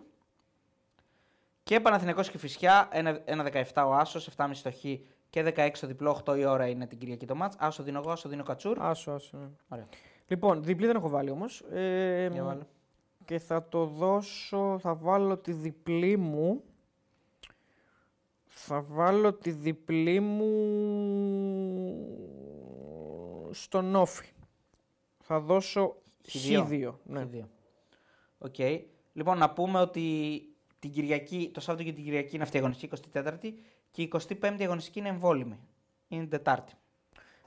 Και Παναθηνικό και Φυσιά, 1-17 ο Άσος, 7,5 το Χ και 16 το διπλό, 8 η ώρα είναι την Κυριακή το μάτς. Άσο δίνω εγώ, άσο δίνω Κατσούρ. Άσο, άσο. Ναι. Ωραία. Λοιπόν, διπλή δεν έχω βάλει όμως. Ε, βάλω. και θα το δώσω, θα βάλω τη διπλή μου. Θα βάλω τη διπλή μου στον όφι. Θα δώσω χ2. Ναι. Χ2. Okay. Λοιπόν, να πούμε ότι την Κυριακή, το Σάββατο και την Κυριακή είναι αυτή η αγωνιστική 24η και η 25η αγωνιστική είναι εμβόλυμη. Είναι Τετάρτη.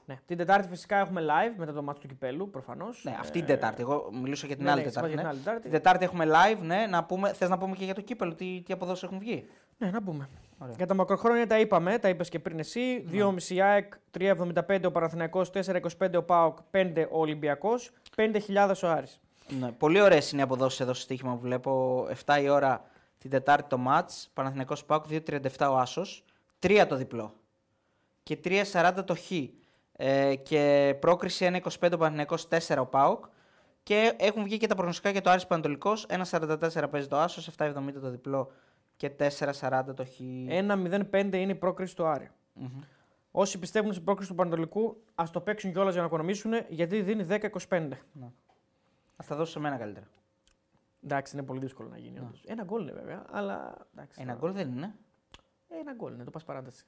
Ναι. Την Τετάρτη φυσικά έχουμε live μετά το μάτι του κυπέλου προφανώς. Ναι, αυτή την Τετάρτη. Εγώ μιλούσα για την ναι, ναι, ναι. άλλη Τετάρτη. Ναι. Την, την Τετάρτη έχουμε live. Ναι, να πούμε, θες να πούμε και για το κύπελο, τι, τι αποδόσεις έχουν βγει; Ναι, να πούμε. Ωραία. Για τα μακροχρόνια τα είπαμε, τα είπες και πριν εσύ. Ναι. 2,5 ΑΕΚ, 3,75 ο Παναθηναϊκός, 4,25 ο ΠΑΟΚ, 5 ο Ολυμπιακός, 5.000 ο Άρης. Ναι, πολύ ωραίες είναι οι αποδόσεις εδώ στο στοίχημα που βλέπω. 7 η ώρα την Τετάρτη το ματ. Παναθηναϊκός Πάουκ 2,37 ο Άσος. 3 το διπλό. Και 3,40 το Χ. Ε, και πρόκριση 1,25 ο Παναθηναϊκός 4 ο Πάουκ. Και έχουν βγει και τα προγνωστικά για το Άρης Πανατολικός. 1,44 παίζει το Άσος, 7,70 το διπλό και 4,40 το Χ. 1,05 είναι η πρόκριση του Άρη. Μμμ. Όσοι πιστεύουν στην πρόκριση του Πανατολικού, ας το παίξουν κιόλας για να οικονομήσουν, γιατί δίνει 10-25. Ας τα δώσω σε μένα καλύτερα. Εντάξει, είναι πολύ δύσκολο να γίνει. όντως. Ένα γκολ είναι βέβαια, αλλά. Εντάξει, Ένα τώρα- γκολ δεν είναι. Ένα γκολ είναι, το πας παράταση.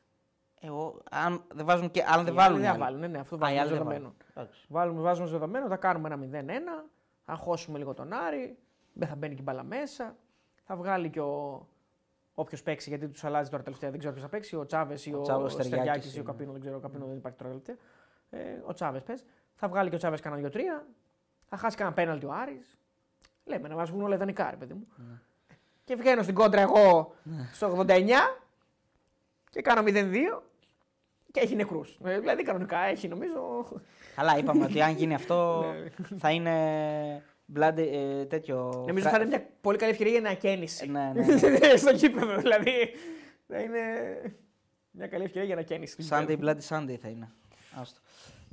Εγώ, αν δεν βάζουν και. Αν δεν Οι βάλουν. άλλοι οι Δεν άλλοι. βάλουν, ναι, ναι, αυτό Α, οι βάζουμε άλλοι δεν δεδομένο. βάλουν. Εντάξει. Βάλουμε, βάζουμε στο δεδομένο, θα κάνουμε ένα 0-1, θα χώσουμε λίγο τον Άρη, δεν θα μπαίνει και η μπάλα μέσα, θα βγάλει και ο. Όποιος παίξει, γιατί τους αλλάζει τώρα τελευταία, δεν ξέρω ποιος θα παίξει, ο Τσάβες ή Ο ο, Τσάβες, ο Στεριάκης Στεριάκης ή ο είναι. Καπίνο, δεν ξέρω, ο Καπίνο δεν υπάρχει τώρα τελευταία. Ε, ο Τσάβες πες. Θα βγάλει και ο Τσάβες κανένα 2-3, θα χάσει κανένα πέναλτι ο Άρης. Λέμε να μα βγουν όλα ιδανικά, ρε παιδί μου. Ναι. Και βγαίνω στην κόντρα εγώ στο 89 και κάνω 0-2 και έχει νεκρούς. Ε, δηλαδή κανονικά έχει νομίζω. Καλά, είπαμε ότι αν γίνει αυτό Ναι. θα είναι blood, ε, τέτοιο. Νομίζω φρα- θα είναι μια πολύ καλή ευκαιρία για ανακαίνιση. Ναι, ναι, ναι. στο γήπεδο. Δηλαδή θα είναι μια καλή ευκαιρία για ανακαίνιση. στο Sunday γήπεδο. Bloody Sunday θα είναι. Άστο.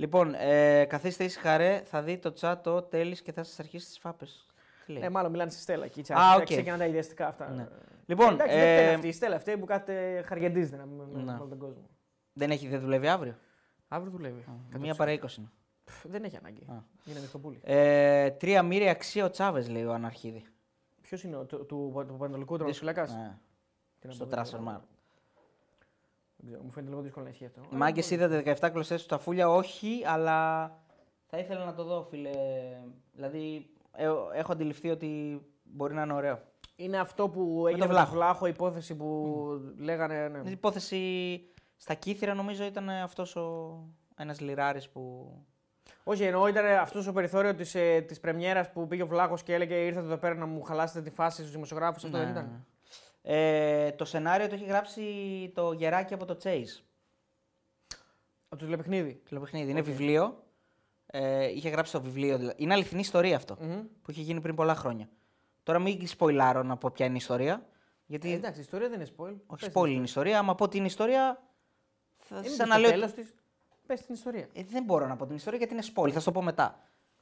Λοιπόν, ε, καθίστε ήσυχα ρε, θα δει το chat ο Τέλης και θα σας αρχίσει τις φάπες. Τι λέει; Ε, μάλλον μιλάνε στη Στέλλα εκεί. Α, οκ. Ξεκινάνε τα ιδιαστικά αυτά. Ναι. Λοιπόν, Εντάξει, δεν φταίνει ε, αυτή η Στέλλα αυτή που κάθεται χαριεντίζεται να με, με, Ναι. με όλο τον κόσμο. δεν έχει, δεν δουλεύει αύριο; Αύριο δουλεύει. Μία παρά 20 είναι. Πφ, Δεν έχει ανάγκη. Α. Είναι ανοιχτό πουλί. Ε, τρία μοίρια αξία ο Τσάβες λέει ο Αναρχίδη. Ποιος είναι ο, του, του, του Πανατολικού Τερματοφυλακά. Ναι, στο transfer market. Μου φαίνεται λίγο δύσκολο να ισχύει αυτό. Μάγκες είδατε 17 κλωστέ του Ταφούλια, όχι, αλλά θα ήθελα να το δω, φίλε. Δηλαδή, ε, έχω αντιληφθεί ότι μπορεί να είναι ωραίο. Είναι αυτό που έγινε με Βλάχο. τον Βλάχο, η υπόθεση που λέγανε. ναι. Η υπόθεση στα Κύθυρα νομίζω ήταν αυτός ο ένας λιράρης που. Όχι, εννοώ ήταν αυτός το περιθώριο της ε, της πρεμιέρας που πήγε ο Βλάχος και έλεγε ήρθατε εδώ πέρα να μου χαλάσετε τη φάση στους δημοσιογράφους. Αυτό δεν Ναι. ήταν. Ε, το σενάριο το έχει γράψει το γεράκι από το Chase. Από το τηλεπαιχνίδι. Τηλεπαιχνίδι. Είναι βιβλίο. Ε, είχε γράψει το βιβλίο. Δηλαδή. Είναι αληθινή ιστορία αυτό. Μμμ. Που είχε γίνει πριν πολλά χρόνια. Τώρα μην σποϊλάρω να πω ποια είναι η ιστορία. Γιατί Ε, εντάξει, η ιστορία δεν είναι spoil. Όχι, Πες spoil την είναι η ιστορία. Άμα πω την ιστορία. Θα Είναι σαν στο να λέω. τέλος της. Πες την ιστορία. Ε, δεν μπορώ να πω την ιστορία γιατί είναι spoil. Θα σου το πω μετά.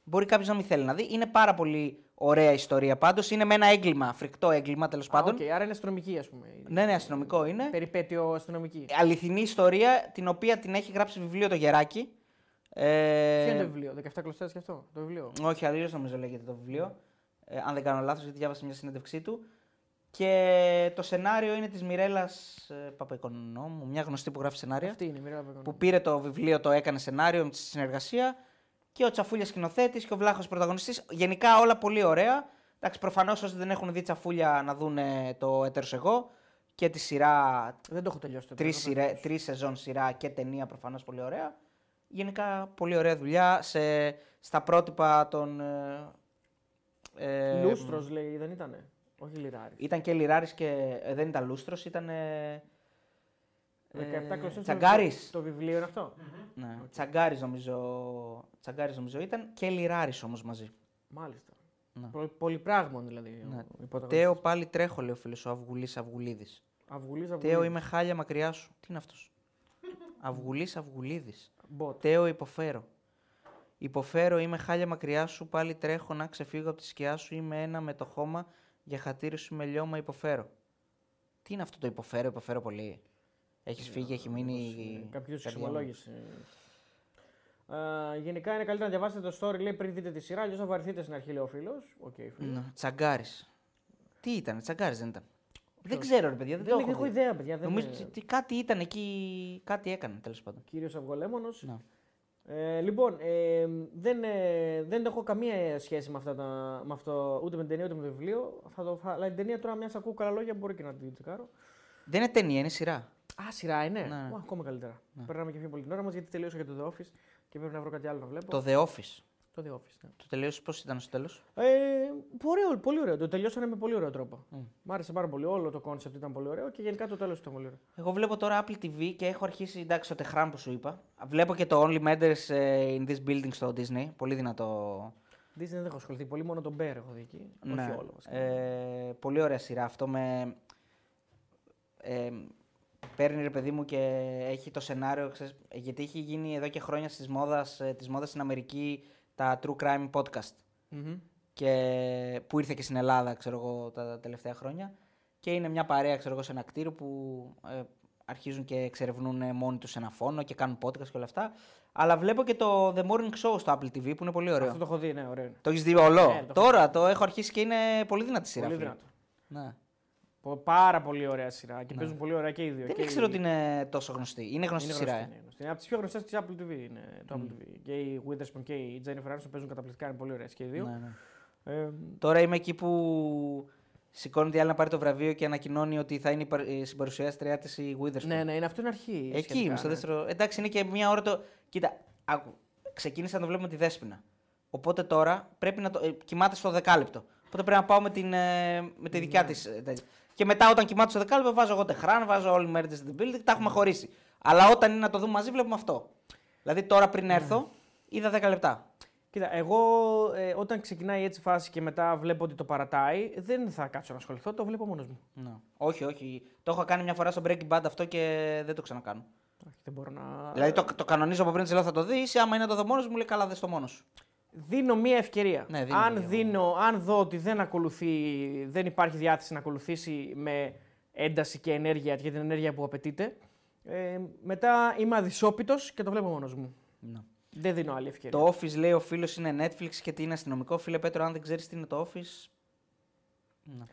Μπορεί κάποιος να μην θέλει να δει. Είναι πάρα πολύ ωραία ιστορία πάντως. Είναι με ένα έγκλημα, φρικτό έγκλημα τέλος πάντων. Α, ΟΚ, άρα είναι αστυνομική, ας πούμε. Ναι, ναι, αστυνομικό είναι. Περιπέτειο αστυνομική. Αληθινή ιστορία την οποία την έχει γράψει βιβλίο το Γεράκι. Ε, Ποιο είναι το βιβλίο, 17 κλωστέ και αυτό. Το βιβλίο; Όχι, αλλιώς νομίζω λέγεται το βιβλίο. Ε, αν δεν κάνω λάθος, γιατί διάβασα μια συνέντευξή του. Και το σενάριο είναι της Μιρέλας ε, Παπαϊκονόμου, μια γνωστή που γράφει σενάρια. Αυτή είναι η μοίρα που που πήρε το βιβλίο, το έκανε σενάριο με τη συνεργασία και ο Τσαφούλια σκηνοθέτης και ο Βλάχος πρωταγωνιστής. Γενικά όλα πολύ ωραία. Εντάξει, προφανώς όσοι δεν έχουν δει Τσαφούλια να δουν το έτερος εγώ και τη σειρά. Δεν το έχω τελειώσει το Τρεις τέλος, τρεις σεζόν σειρά και ταινία προφανώς πολύ ωραία. Γενικά πολύ ωραία δουλειά σε, στα πρότυπα των. Ε, ε, Λούστρος λέει, δεν ήτανε; Όχι λιράρι. Ήταν και Λιράρης και ε, δεν ήταν Λούστρος, ήταν. Ε, 17 ε, κλωστέ. Τσαγκάρης. Το βιβλίο είναι αυτό; Ναι, Τσαγκάρης νομίζω, Τσαγκάρης νομίζω ήταν και Λιράρης όμως μαζί. Μάλιστα. Ναι. Πο- Πολυπράγμων δηλαδή. Ναι. ο- ο υπόταγωνιστής. Τέο πάλι τρέχω, λέει ο φίλος ο Αυγουλής Αυγουλίδης. Αυγουλής, Τέο Αυγουλής. είμαι χάλια μακριά σου. Τι είναι αυτός; Αυγουλής Αυγουλίδης. Μποτ. Τέο υποφέρω. Υποφέρω, είμαι χάλια μακριά σου, πάλι τρέχω να ξεφύγω από τη σκιά σου, είμαι ένα με το χώμα, για χατήρι σου με λιώμα υποφέρω. Τι είναι αυτό το υποφέρω, υποφέρω πολύ; Έχεις φύγει, έχει μείνει... Κάποιο είδου καρδιά μου. εξομολόγηση. Ε, γενικά είναι καλύτερα να διαβάσετε το story λέει, πριν δείτε τη σειρά, αλλιώς θα βαρεθείτε στην αρχή, λέει ο φίλος. ΟΚ, φίλε. Ναι. Τσαγκάρης. Τι ήταν, Τσαγκάρης δεν ήταν. Δεν ξέρω ρε παιδιά, δεν, Δεν το έχω έχω δει. ιδέα, παιδιά. Δεν Νομίζω ότι κάτι ήταν εκεί, κάτι έκανε τέλος πάντων. Κύριος Αυγολέμονος. Ναι. Ε, λοιπόν, ε, δεν, ε, δεν έχω καμία σχέση με, αυτά τα, με αυτό, ούτε με την ταινία ούτε με το βιβλίο. Θα το, θα, αλλά την ταινία τώρα, μια ακούω καλά λόγια, μπορεί και να την τσεκάρω. Δεν είναι ταινία, είναι σειρά. Α, σειρά είναι; Ναι. Ω, ακόμα καλύτερα. Περνάμε και πιο πολύ την ώρα μας γιατί τελείωσα για το The Office και πρέπει να βρω κάτι άλλο να βλέπω. Το The Office. Το The Office. Ναι. Το τελείωσες πώς ήταν στο τέλος; Ε, πολύ, ωραίο, πολύ ωραίο. Το τελειώσανε με πολύ ωραίο τρόπο. Mm. Μ' άρεσε πάρα πολύ. Όλο το concept ήταν πολύ ωραίο και γενικά το τέλος ήταν πολύ ωραίο. Εγώ βλέπω τώρα Apple TV και έχω αρχίσει εντάξει, το τεχράν που σου είπα. Βλέπω και το Only Matters ε, in this building στο Disney. Πολύ δυνατό. Disney δεν έχω ασχοληθεί πολύ, μόνο τον Bear έχω δει εκεί. Ναι. Όχι όλο. βασικά. Ε, πολύ ωραία σειρά αυτό με. Ε, παίρνει ρε παιδί μου και έχει το σενάριο, ξέρεις, γιατί έχει γίνει εδώ και χρόνια στις μόδας, ε, της μόδας στην Αμερική τα True Crime Podcast Μμμ. και που ήρθε και στην Ελλάδα ξέρω εγώ τα τελευταία χρόνια και είναι μια παρέα ξέρω εγώ σε ένα κτίριο που ε, αρχίζουν και εξερευνούν μόνοι τους ένα φόνο και κάνουν podcast και όλα αυτά αλλά βλέπω και το The Morning Show στο Apple TV που είναι πολύ ωραίο. Αυτό το έχω δει, ναι, ωραίο. είναι. Το έχεις δει όλο; Ναι, το έχω Τώρα το έχω αρχίσει και είναι πολύ δυνατή σειρά. Πολύ φίλε. δυνατό. Ναι. Πο- Πάρα πολύ ωραία σειρά και παίζουν πολύ ωραία και οι δύο. Δεν και ήξερα οι- ότι είναι τόσο γνωστή. Είναι γνωστή είναι σειρά. γνωστή, ε. είναι γνωστή. Είναι από τις πιο γνωστές της Apple TV. Είναι το Apple TV. Και η Witherspoon και η Jennifer Aniston παίζουν καταπληκτικά, είναι πολύ ωραίε και οι δύο. Ναι, ναι. Ε, Τώρα είμαι εκεί που σηκώνει η άλλη να πάρει το βραβείο και ανακοινώνει ότι θα είναι η παρ- η συμπαρουσιάστριά της η Witherspoon. ναι, ναι, είναι αυτό είναι αρχή. Εκεί σχετικά, είμαι, στο ναι. δεύτερο. Εντάξει, είναι και μία ώρα το. Κοίτα, άκου. Ξεκίνησα να το βλέπω με τη δέσπινα. Οπότε τώρα πρέπει να το. Ε, κοιμάται στο δεκάλεπτο. Οπότε πρέπει να πάω με, την, ε, με τη δικιά Ναι. της. και μετά όταν κοιμάται στο δεκάλεπτο βάζω εγώ τεχράν, βάζω όλη μέρα στην building, τα έχουμε χωρίσει. Αλλά όταν είναι να το δούμε μαζί βλέπουμε αυτό. Δηλαδή τώρα πριν έρθω είδα 10 λεπτά. Κοίτα, εγώ ε, όταν ξεκινάει έτσι η φάση και μετά βλέπω ότι το παρατάει, δεν θα κάτσω να ασχοληθώ, το βλέπω μόνος μου. Ναι. Όχι, όχι. Το έχω κάνει μια φορά στο Breaking Bad αυτό και δεν το ξανακάνω. Όχι, δεν μπορώ να. Δηλαδή το, το κανονίζω από πριν τη λέω θα το δεις, άμα είναι να το δω μόνος μου λέει καλά, δες το μόνος σου. Δίνω μία ευκαιρία. Ναι, δίνω αν, μία. δίνω, αν δω ότι δεν, ακολουθεί, δεν υπάρχει διάθεση να ακολουθήσει με ένταση και ενέργεια για την ενέργεια που απαιτείται, ε, μετά είμαι αδυσόπιτος και το βλέπω μόνος μου. Ναι. Δεν δίνω άλλη ευκαιρία. Το Office λέει ο φίλος είναι Netflix και τι είναι αστυνομικό. Φίλε Πέτρο, αν δεν ξέρεις τι είναι το Office. Ναι.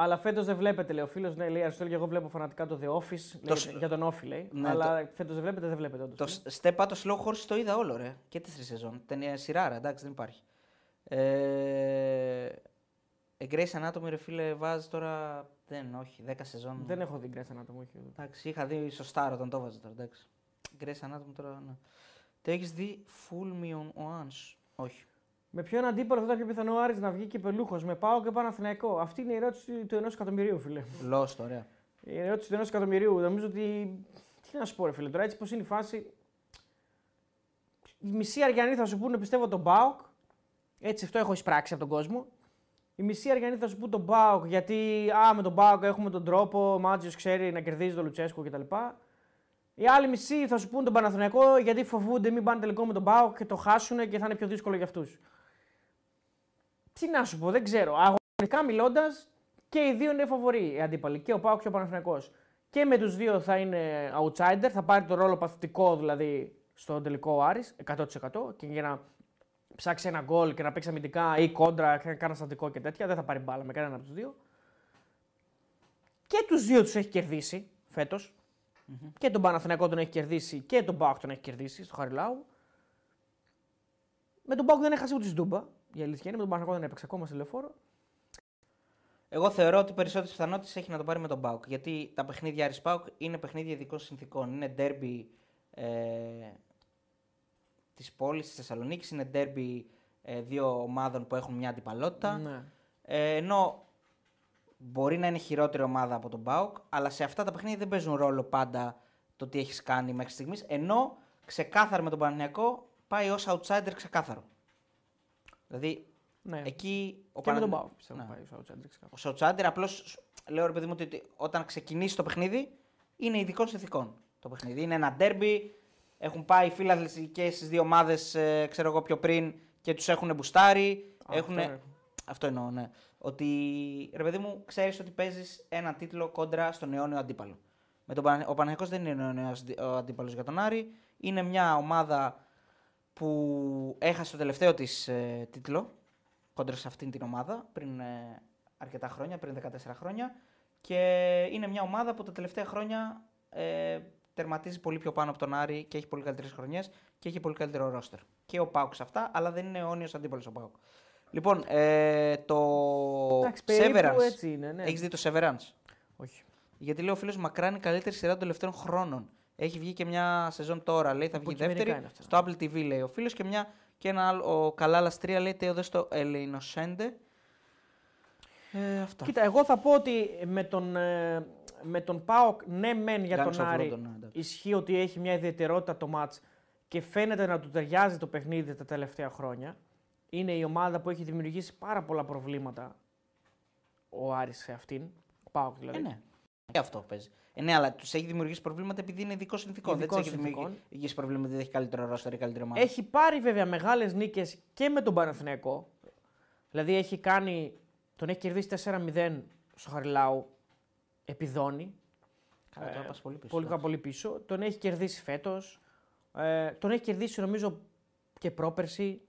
Αλλά φέτος δεν βλέπετε, λέει ο φίλος. Ναι, λέει Αριστοτέλη, και εγώ βλέπω φανατικά το The Office. Το λέει, σ- Για τον Όφη, λέει. Ναι, αλλά φέτος δεν βλέπετε, δεν βλέπετε. Όντως, Το ναι. Step Out, το Slow Horse το είδα όλο, ρε. Και τι τρει σεζόν. Ταινία σειράρα, εντάξει, δεν υπάρχει. Ε, A Grey's Anatomy, ρε φίλε, βάζεις τώρα. Δεν, όχι, 10 σεζόν. Δεν έχω δει Grey's Anatomy. όχι. Εντάξει, είχα δει στο Star όταν το βάζα τώρα, εντάξει. Grey's Anatomy τώρα, ναι. Το έχεις δει Full Me on Once; Όχι. Με ποιον αντίπαλο θα ήταν πιο πιθανό ο Άρης να βγει και πελούχος, με πάω και Παναθηναϊκό; Αυτή είναι η ερώτηση του ενός εκατομμυρίου, φίλε. Lost, ωραία. Η ερώτηση του ενός εκατομμυρίου. Νομίζω ότι. Τι να σου πω, ρε φίλε, τώρα έτσι πως είναι η φάση. Οι μισοί Αριανοί θα σου πούνε πιστεύω τον Μπάουκ. Έτσι, αυτό έχω εισπράξει από τον κόσμο. Οι μισοί Αριανοί θα σου πούνε τον Μπάουκ γιατί α, με τον Μπάουκ έχουμε τον τρόπο, ο Μάτζιος ξέρει να κερδίζει τον Λουτσέσκο κτλ. Οι άλλοι μισοί θα σου πούνε τον Παναθηναϊκό γιατί φοβούνται μην πάνε τελικό με τον Μπάουκ και το χάσουν και θα είναι πιο δύσκολο για αυτούς. Τι να σου πω, δεν ξέρω. Αγωνιστικά μιλώντας, και οι δύο είναι φαβοροί οι αντίπαλοι. Και ο Πάουκ και ο Παναθηναϊκός. Και με τους δύο θα είναι outsider, θα πάρει το ρόλο παθητικό δηλαδή στο τελικό ο Άρης, 100%. Και για να ψάξει ένα γκολ και να παίξει αμυντικά ή κόντρα, και να κάνει στατικό και τέτοια, δεν θα πάρει μπάλα με κανέναν από τους δύο. Και τους δύο τους έχει κερδίσει φέτος. Και τον Παναθηναϊκό τον έχει κερδίσει και τον Πάουκ τον έχει κερδίσει στο Χαριλάου. Με τον Πάουκ δεν έχασε ούτε στην Τούμπα. Η αλήθεια είναι, με τον Παναθηναϊκό δεν έπαιξε ακόμα στη λεωφόρο. Εγώ θεωρώ ότι περισσότερες πιθανότητες έχει να το πάρει με τον Μπάουκ. Γιατί τα παιχνίδια Άρης Πάουκ είναι παιχνίδια ειδικών συνθήκων. Είναι ντέρμπι ε, της πόλης της Θεσσαλονίκης, είναι ντέρμπι ε, δύο ομάδων που έχουν μια αντιπαλότητα. Ναι. Ε, ενώ μπορεί να είναι χειρότερη ομάδα από τον Μπάουκ, αλλά σε αυτά τα παιχνίδια δεν παίζουν ρόλο πάντα το τι έχεις κάνει μέχρι στιγμής. Ενώ ξεκάθαρα με τον Παναγιακό πάει ως outsider ξεκάθαρο. Δηλαδή ναι. εκεί ο και με τον Παναθηνα- Πάουκ πιστεύω Ναι. πάει ως outsider ξεκάθαρα. ο Σοτσάντερ απλώς λέω ρε παιδί μου ότι όταν ξεκινήσει το παιχνίδι είναι ειδικών συνθηκών το παιχνίδι. Είναι ένα ντέρμπι. Έχουν πάει οι φίλαθλοι και στις δύο ομάδες, ξέρω εγώ πιο πριν και τους έχουν μπουστάρει. Α, έχουν... αυτό, ναι. Αυτό εννοώ, ναι. Ότι ρε παιδί μου, ξέρεις ότι παίζεις έναν τίτλο κόντρα στον αιώνιο αντίπαλο. Με τον Πανα... Ο Παναγιακός δεν είναι ο αιώνιος αντι- ο αντίπαλος για τον Άρη. Είναι μια ομάδα που έχασε το τελευταίο της ε, τίτλο κόντρα σε αυτήν την ομάδα πριν ε, αρκετά χρόνια, πριν 14 χρόνια. Και είναι μια ομάδα που τα τελευταία χρόνια ε, τερματίζει πολύ πιο πάνω από τον Άρη και έχει πολύ καλύτερες χρονιές και έχει πολύ καλύτερο ρόστερ. Και ο Πάουκ σε αυτά, αλλά δεν είναι αιώνιος αντίπαλος ο Πάουκ. Λοιπόν, ε, το Εντάξει, περίπου Severance. έτσι είναι, ναι. Έχεις δει το Severance; Όχι. Γιατί λέει ο φίλος μακράν η καλύτερη σειρά των τελευταίων χρόνων. Έχει βγει και μια σεζόν τώρα, λέει, θα βγει Υποκειμενικά δεύτερη. είναι αυτά. Στο Apple TV λέει ο φίλος και, μια, και ένα άλλο, ο Καλάλα 3 λέει τέο στο Ελεϊνοσέντε. Ε, αυτά. Κοίτα, εγώ θα πω ότι με τον, ε, με τον ΠΑΟΚ, ναι μεν για Gangs τον of Άρη, London, ναι, εντάξει. ισχύει ότι έχει μια ιδιαιτερότητα το μάτς και φαίνεται να του ταιριάζει το παιχνίδι τα τελευταία χρόνια. Είναι η ομάδα που έχει δημιουργήσει πάρα πολλά προβλήματα ο Άρης σε αυτήν, ο ΠΑΟΚ δηλαδή. Ε, ναι. Και αυτό παίζει. Ε, ναι, αλλά τους έχει δημιουργήσει προβλήματα επειδή είναι ειδικός συνθηκών. Δεν Ειδικών τους έχει συνθηκών. δημιουργήσει προβλήματα επειδή έχει καλύτερο ρόστερ ή καλύτερη ομάδα. Έχει πάρει βέβαια μεγάλες νίκες και με τον Παναθηναϊκό. Δηλαδή έχει κάνει, τον έχει κερδίσει 4-0 στο Χαριλάου, επιδόνει. Καλά, τώρα πας πολύ πίσω. Πολύ, πολύ πίσω. Τον έχει κερδίσει φέτος. Ε, τον έχει κερδίσει νομίζω και πρόπερση.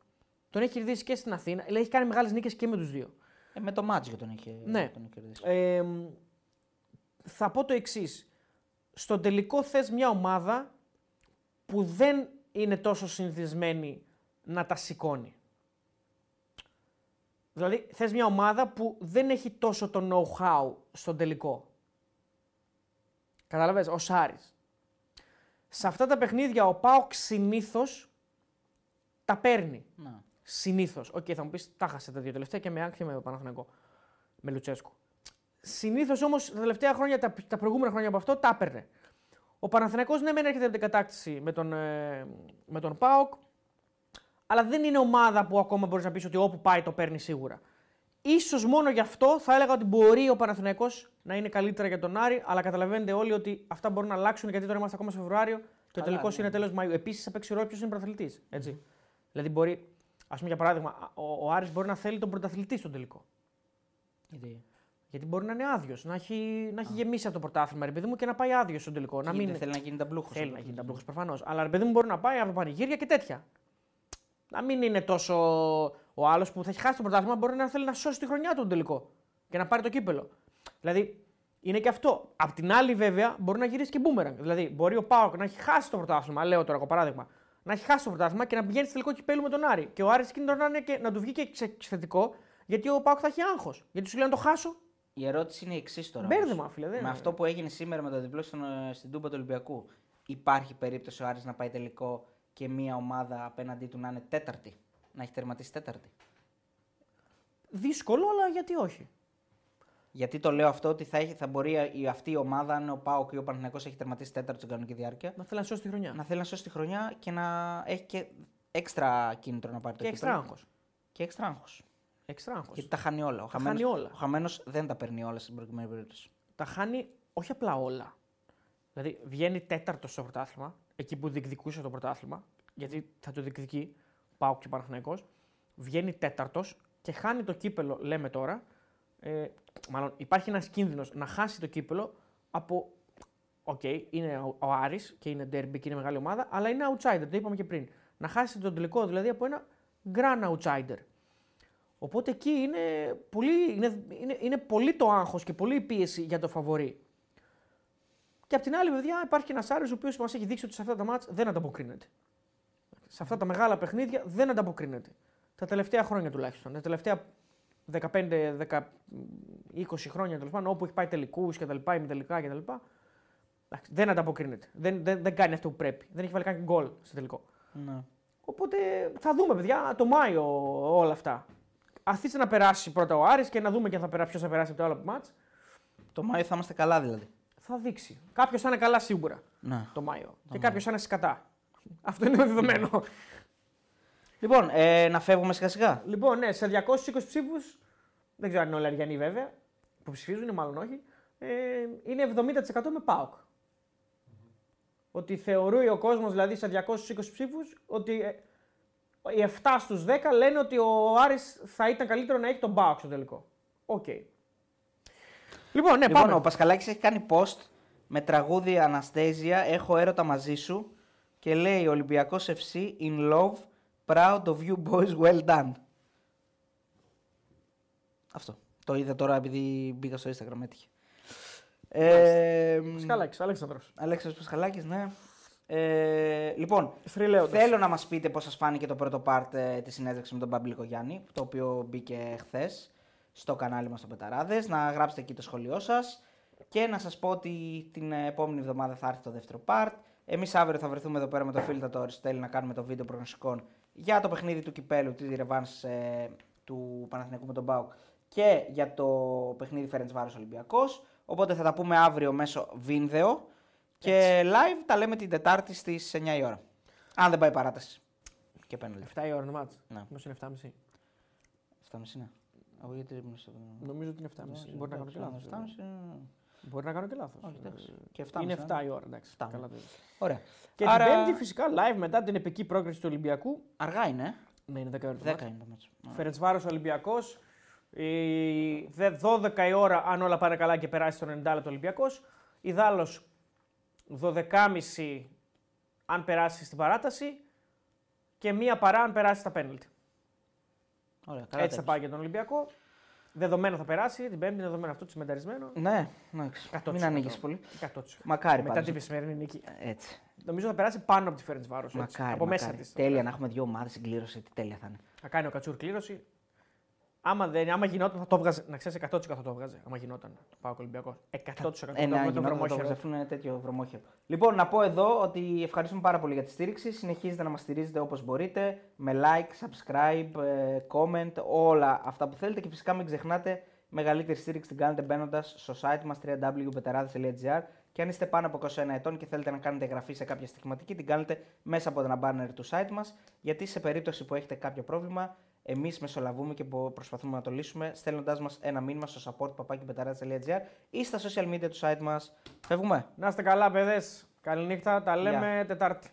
Τον έχει κερδίσει και στην Αθήνα. Δηλαδή έχει κάνει μεγάλες νίκες και με τους δύο. Ε, με το Μάτζιο τον είχε, Ναι. τον είχε κερδίσει. Ε, θα πω το εξής. Στον τελικό θες μια ομάδα που δεν είναι τόσο συνηθισμένη να τα σηκώνει. Δηλαδή θες μια ομάδα που δεν έχει τόσο το know-how στον τελικό. Κατάλαβες, ο Σάρης. Σε αυτά τα παιχνίδια ο ΠΑΟΚ συνήθως τα παίρνει. Να. Συνήθως. ΟΚ, θα μου πεις τα 'χασε τα δύο τελευταία και με ΑΕΚ και με Παναθηναϊκό. Με Λουτσέσκου. Συνήθως όμως τα τελευταία χρόνια, τα, τα προηγούμενα χρόνια από αυτό, τα έπαιρνε. Ο Παναθηναϊκός ναι, μεν έρχεται από την κατάκτηση με τον, ε, με τον ΠΑΟΚ, αλλά δεν είναι ομάδα που ακόμα μπορείς να πεις ότι όπου πάει το παίρνει σίγουρα. Ίσως μόνο γι' αυτό θα έλεγα ότι μπορεί ο Παναθηναϊκός να είναι καλύτερα για τον Άρη, αλλά καταλαβαίνετε όλοι ότι αυτά μπορούν να αλλάξουν γιατί τώρα είμαστε ακόμα σε Φεβρουάριο και ο Καλά, τελικός ναι. είναι τέλος Μαΐου. Επίσης θα παίξει ρόλο ποιος είναι πρωταθλητής. Έτσι. Δηλαδή μπορεί, ας πούμε για παράδειγμα, ο, ο Άρης μπορεί να θέλει τον πρωταθλητή στον τελικό. Γιατί; Γιατί μπορεί να είναι άδειος, να έχει, να έχει γεμίσει από το πρωτάθλημα, ρε παιδί μου, και να πάει άδειος στον τελικό. Να Γιατί μην... θέλει να γίνει ταμπλούχο. Θέλει να γίνει ταμπλούχο προφανώς. Αλλά ρε παιδί μου μπορεί να πάει από πανηγύρια και τέτοια. Να μην είναι τόσο. Ο άλλος που θα έχει χάσει το πρωτάθλημα μπορεί να θέλει να σώσει τη χρονιά του τον τελικό και να πάρει το κύπελο. Δηλαδή είναι και αυτό. Απ' την άλλη, βέβαια, μπορεί να γυρίσει και μπούμεραγκ. Δηλαδή μπορεί ο Πάοκ να έχει χάσει το πρωτάθλημα, λέω τώρα εγώ παράδειγμα, να έχει χάσει το πρωτάθλημα και να πηγαίνει στο τελικό κυπέλου με τον Άρη. Και ο Άρης εκείνη να, είναι και, να του βγει και ξε- θετικό, γιατί ο Πάοκ θα έχει άγχος. Γιατί σου λέει να το χάσω. Η ερώτηση είναι η εξής τώρα. Μπέρδεμα, όμως. φίλε. Δεν... Με αυτό που έγινε σήμερα με το διπλό στον, ε, στην Τούμπα του Ολυμπιακού, υπάρχει περίπτωση ο Άρης να πάει τελικό και μια ομάδα απέναντί του να είναι τέταρτη. Να έχει τερματίσει τέταρτη; Δύσκολο, αλλά γιατί όχι; Γιατί το λέω αυτό ότι θα, έχει, θα μπορεί η, αυτή η ομάδα, αν ο Πάοκ ή ο Παναθηναϊκός έχει τερματίσει τέταρτο στην κανονική διάρκεια, Να θέλει να σώσει τη χρονιά. να θέλει να σώσει τη χρονιά και να έχει και έξτρα κίνητρο να πάρει το Και κύπελλο. έξτρα άγχος. Και έξτρα άγχος. Έξτρα άγχος. Γιατί τα χάνει όλα. Ο Τα χαμένος, χάνει όλα. Ο χαμένος δεν τα παίρνει όλα στην προκειμένη περίπτωση. τα χάνει όχι απλά όλα. Δηλαδή βγαίνει τέταρτο στο πρωτάθλημα, εκεί που διεκδικούσε το πρωτάθλημα, γιατί θα το διεκδικεί ΠΑΟ και Παναθηναϊκός, βγαίνει τέταρτος και χάνει το κύπελο, λέμε τώρα. Ε, μάλλον υπάρχει ένας κίνδυνος να χάσει το κύπελο από. ΟΚ, είναι ο, ο Άρης και είναι derby και είναι μεγάλη ομάδα, αλλά είναι outsider, το είπαμε και πριν. Να χάσει τον τελικό δηλαδή από ένα grand outsider. Οπότε εκεί είναι πολύ, είναι, είναι, είναι πολύ το άγχος και πολύ η πίεση για το φαβορή. Και απ' την άλλη, παιδιά, υπάρχει και ένας Άρης ο οποίος μας έχει δείξει ότι σε αυτά τα μάτς δεν ανταποκρίνεται. Σε αυτά τα μεγάλα παιχνίδια δεν ανταποκρίνεται. Τα τελευταία χρόνια τουλάχιστον. Τα τελευταία 15, 10, 20 χρόνια τέλος πάντων, όπου έχει πάει τελικούς και τα λοιπά, ημιτελικά και τα λοιπά. εντάξει, Δεν ανταποκρίνεται. Δεν, δεν, δεν κάνει αυτό που πρέπει. Δεν έχει βάλει καν γκολ στο τελικό. Ναι. Οπότε θα δούμε, παιδιά, το Μάιο όλα αυτά. Αφήστε να περάσει πρώτα ο Άρης και να δούμε και αν θα περάσει, ποιος θα περάσει από το άλλο μάτς. Το Μάιο θα είμαστε καλά δηλαδή. Θα δείξει. Κάποιος θα είναι καλά σίγουρα Ναι. το Μάιο. και κάποιος θα είναι σκατά. Αυτό είναι δεδομένο. Λοιπόν, ε, να φεύγουμε σιγά σιγά. λοιπόν, ναι, σε 220 ψήφους, δεν ξέρω αν είναι όλοι αριανοί βέβαια, που ψηφίζουν, ή μάλλον όχι, ε, είναι 70% με ΠΑΟΚ. Ότι θεωρεί ο κόσμος δηλαδή σε 220 ψήφους ότι ε, οι 7 στους 10 λένε ότι ο Άρης θα ήταν καλύτερο να έχει τον ΠΑΟΚ στο τελικό. Οκ. Λοιπόν, ναι, Λοιπόν, πάμε. ο Πασχαλάκης έχει κάνει post με τραγούδι Αναστέζια, έχω έρωτα μαζί σου και λέει Ολυμπιακός FC in love, proud of you boys, well done. Αυτό. Το είδα τώρα επειδή μπήκα στο Instagram, έτυχε. Ε, Ε, Πασχαλάκης, Αλέξανδρος. Αλέξανδρος Πασχαλάκης, ναι. Ε, λοιπόν, Φρυλαίοντας. θέλω να μας πείτε πώς σας φάνηκε το πρώτο part ε, της συνέντευξης με τον Παμπλικό Γιάννη, το οποίο μπήκε χθες στο κανάλι μας στο Πεταράδες. Να γράψετε εκεί το σχόλιο σας και να σας πω ότι την επόμενη εβδομάδα θα έρθει το δεύτερο part. Εμείς αύριο θα βρεθούμε εδώ πέρα με το φίλο του Αριστοτέλη να κάνουμε το βίντεο προγνωστικών για το παιχνίδι του Κυπέλου, τη Ρεβάνς ε, του Παναθηναϊκού με τον Μπάουκ και για το παιχνίδι Φέρεντς Βάρος Ολυμπιακός. Οπότε θα τα πούμε αύριο μέσω βίνδεο και live τα λέμε την Τετάρτη στις 9 η ώρα. Αν δεν πάει παράταση. Και πέναλτι. 7 η ώρα το μάτς. Ναι. Νομίζω είναι 7.30. 7.30 είναι. Εγώ γιατί ήμουν στο... Νομίζω ότι είναι 7.30. Μπορεί να κάνω και λάθος. 7.30 είναι- Μπορεί να κάνω και λάθος. Όχι, εντάξει. Ε, Και 7.30 Είναι είναι. 7 η ώρα, εντάξει. 7. Καλά το είδες. Ωραία. Και Άρα- την Πέμπτη φυσικά live μετά την επική πρόκριση του Ολυμπιακού. Αργά είναι. ε. Ναι, είναι 10 η ώρα. το 10 μάτς. είναι το μάτσο. Φερετσβάρος Ολυμπιακός. Η δε- 12 η ώρα, αν όλα πάνε καλά και περάσει το 90 λεπτό Ολυμπιακός. Ιδάλλως 12.30 αν περάσει στην παράταση και μία παρά αν περάσει στα πέναλτι. Ωραία, καλά Έτσι θα τα πάει για τον Ολυμπιακό. Δεδομένο θα περάσει, την Πέμπτη είναι δεδομένο αυτό τσιμενταρισμένο. είπες. Ναι, εντάξει. 100%. Μην ανοίγεις πολύ. 100%. Μακάρι Μετά πάντως. την μεσημερινή νίκη. Έτσι. Νομίζω θα περάσει πάνω από τη Φέρεντ Βάρο. Μακάρι, Από μέσα μακάρι. της. Τέλεια να έχουμε δύο ομάδες συγκλήρωση. Τι τέλεια θα είναι. Θα κάνει ο Κατσούρ κλήρωση. Άμα, δεν, άμα γινόταν, θα το έβγαζε. Να ξέρεις 100% θα το έβγαζε. Άμα γινόταν. Πάω Ολυμπιακός. 100% θα Ε, το ναι, έβγαζε τον γινόταν να το βρωμόχερο. βγάζει, αφού είναι τέτοιο βρωμόχερο. Λοιπόν, να πω εδώ ότι ευχαριστούμε πάρα πολύ για τη στήριξη. Συνεχίζετε να μας στηρίζετε όπως μπορείτε. Με like, subscribe, ε, comment, όλα αυτά που θέλετε. Και φυσικά μην ξεχνάτε, μεγαλύτερη στήριξη την κάνετε μπαίνοντας στο site μας www.petarades.gr. Και αν είστε πάνω από 21 ετών και θέλετε να κάνετε εγγραφή σε κάποια στοιχηματική, την κάνετε μέσα από ένα banner του site μας. Γιατί σε περίπτωση που έχετε κάποιο πρόβλημα, εμείς μεσολαβούμε και μπο- προσπαθούμε να το λύσουμε στέλνοντάς μας ένα μήνυμα στο support.petarades.gr ή στα social media του site μας. Φεύγουμε. Να είστε καλά, παιδες. Καληνύχτα. Τα λέμε Τετάρτη.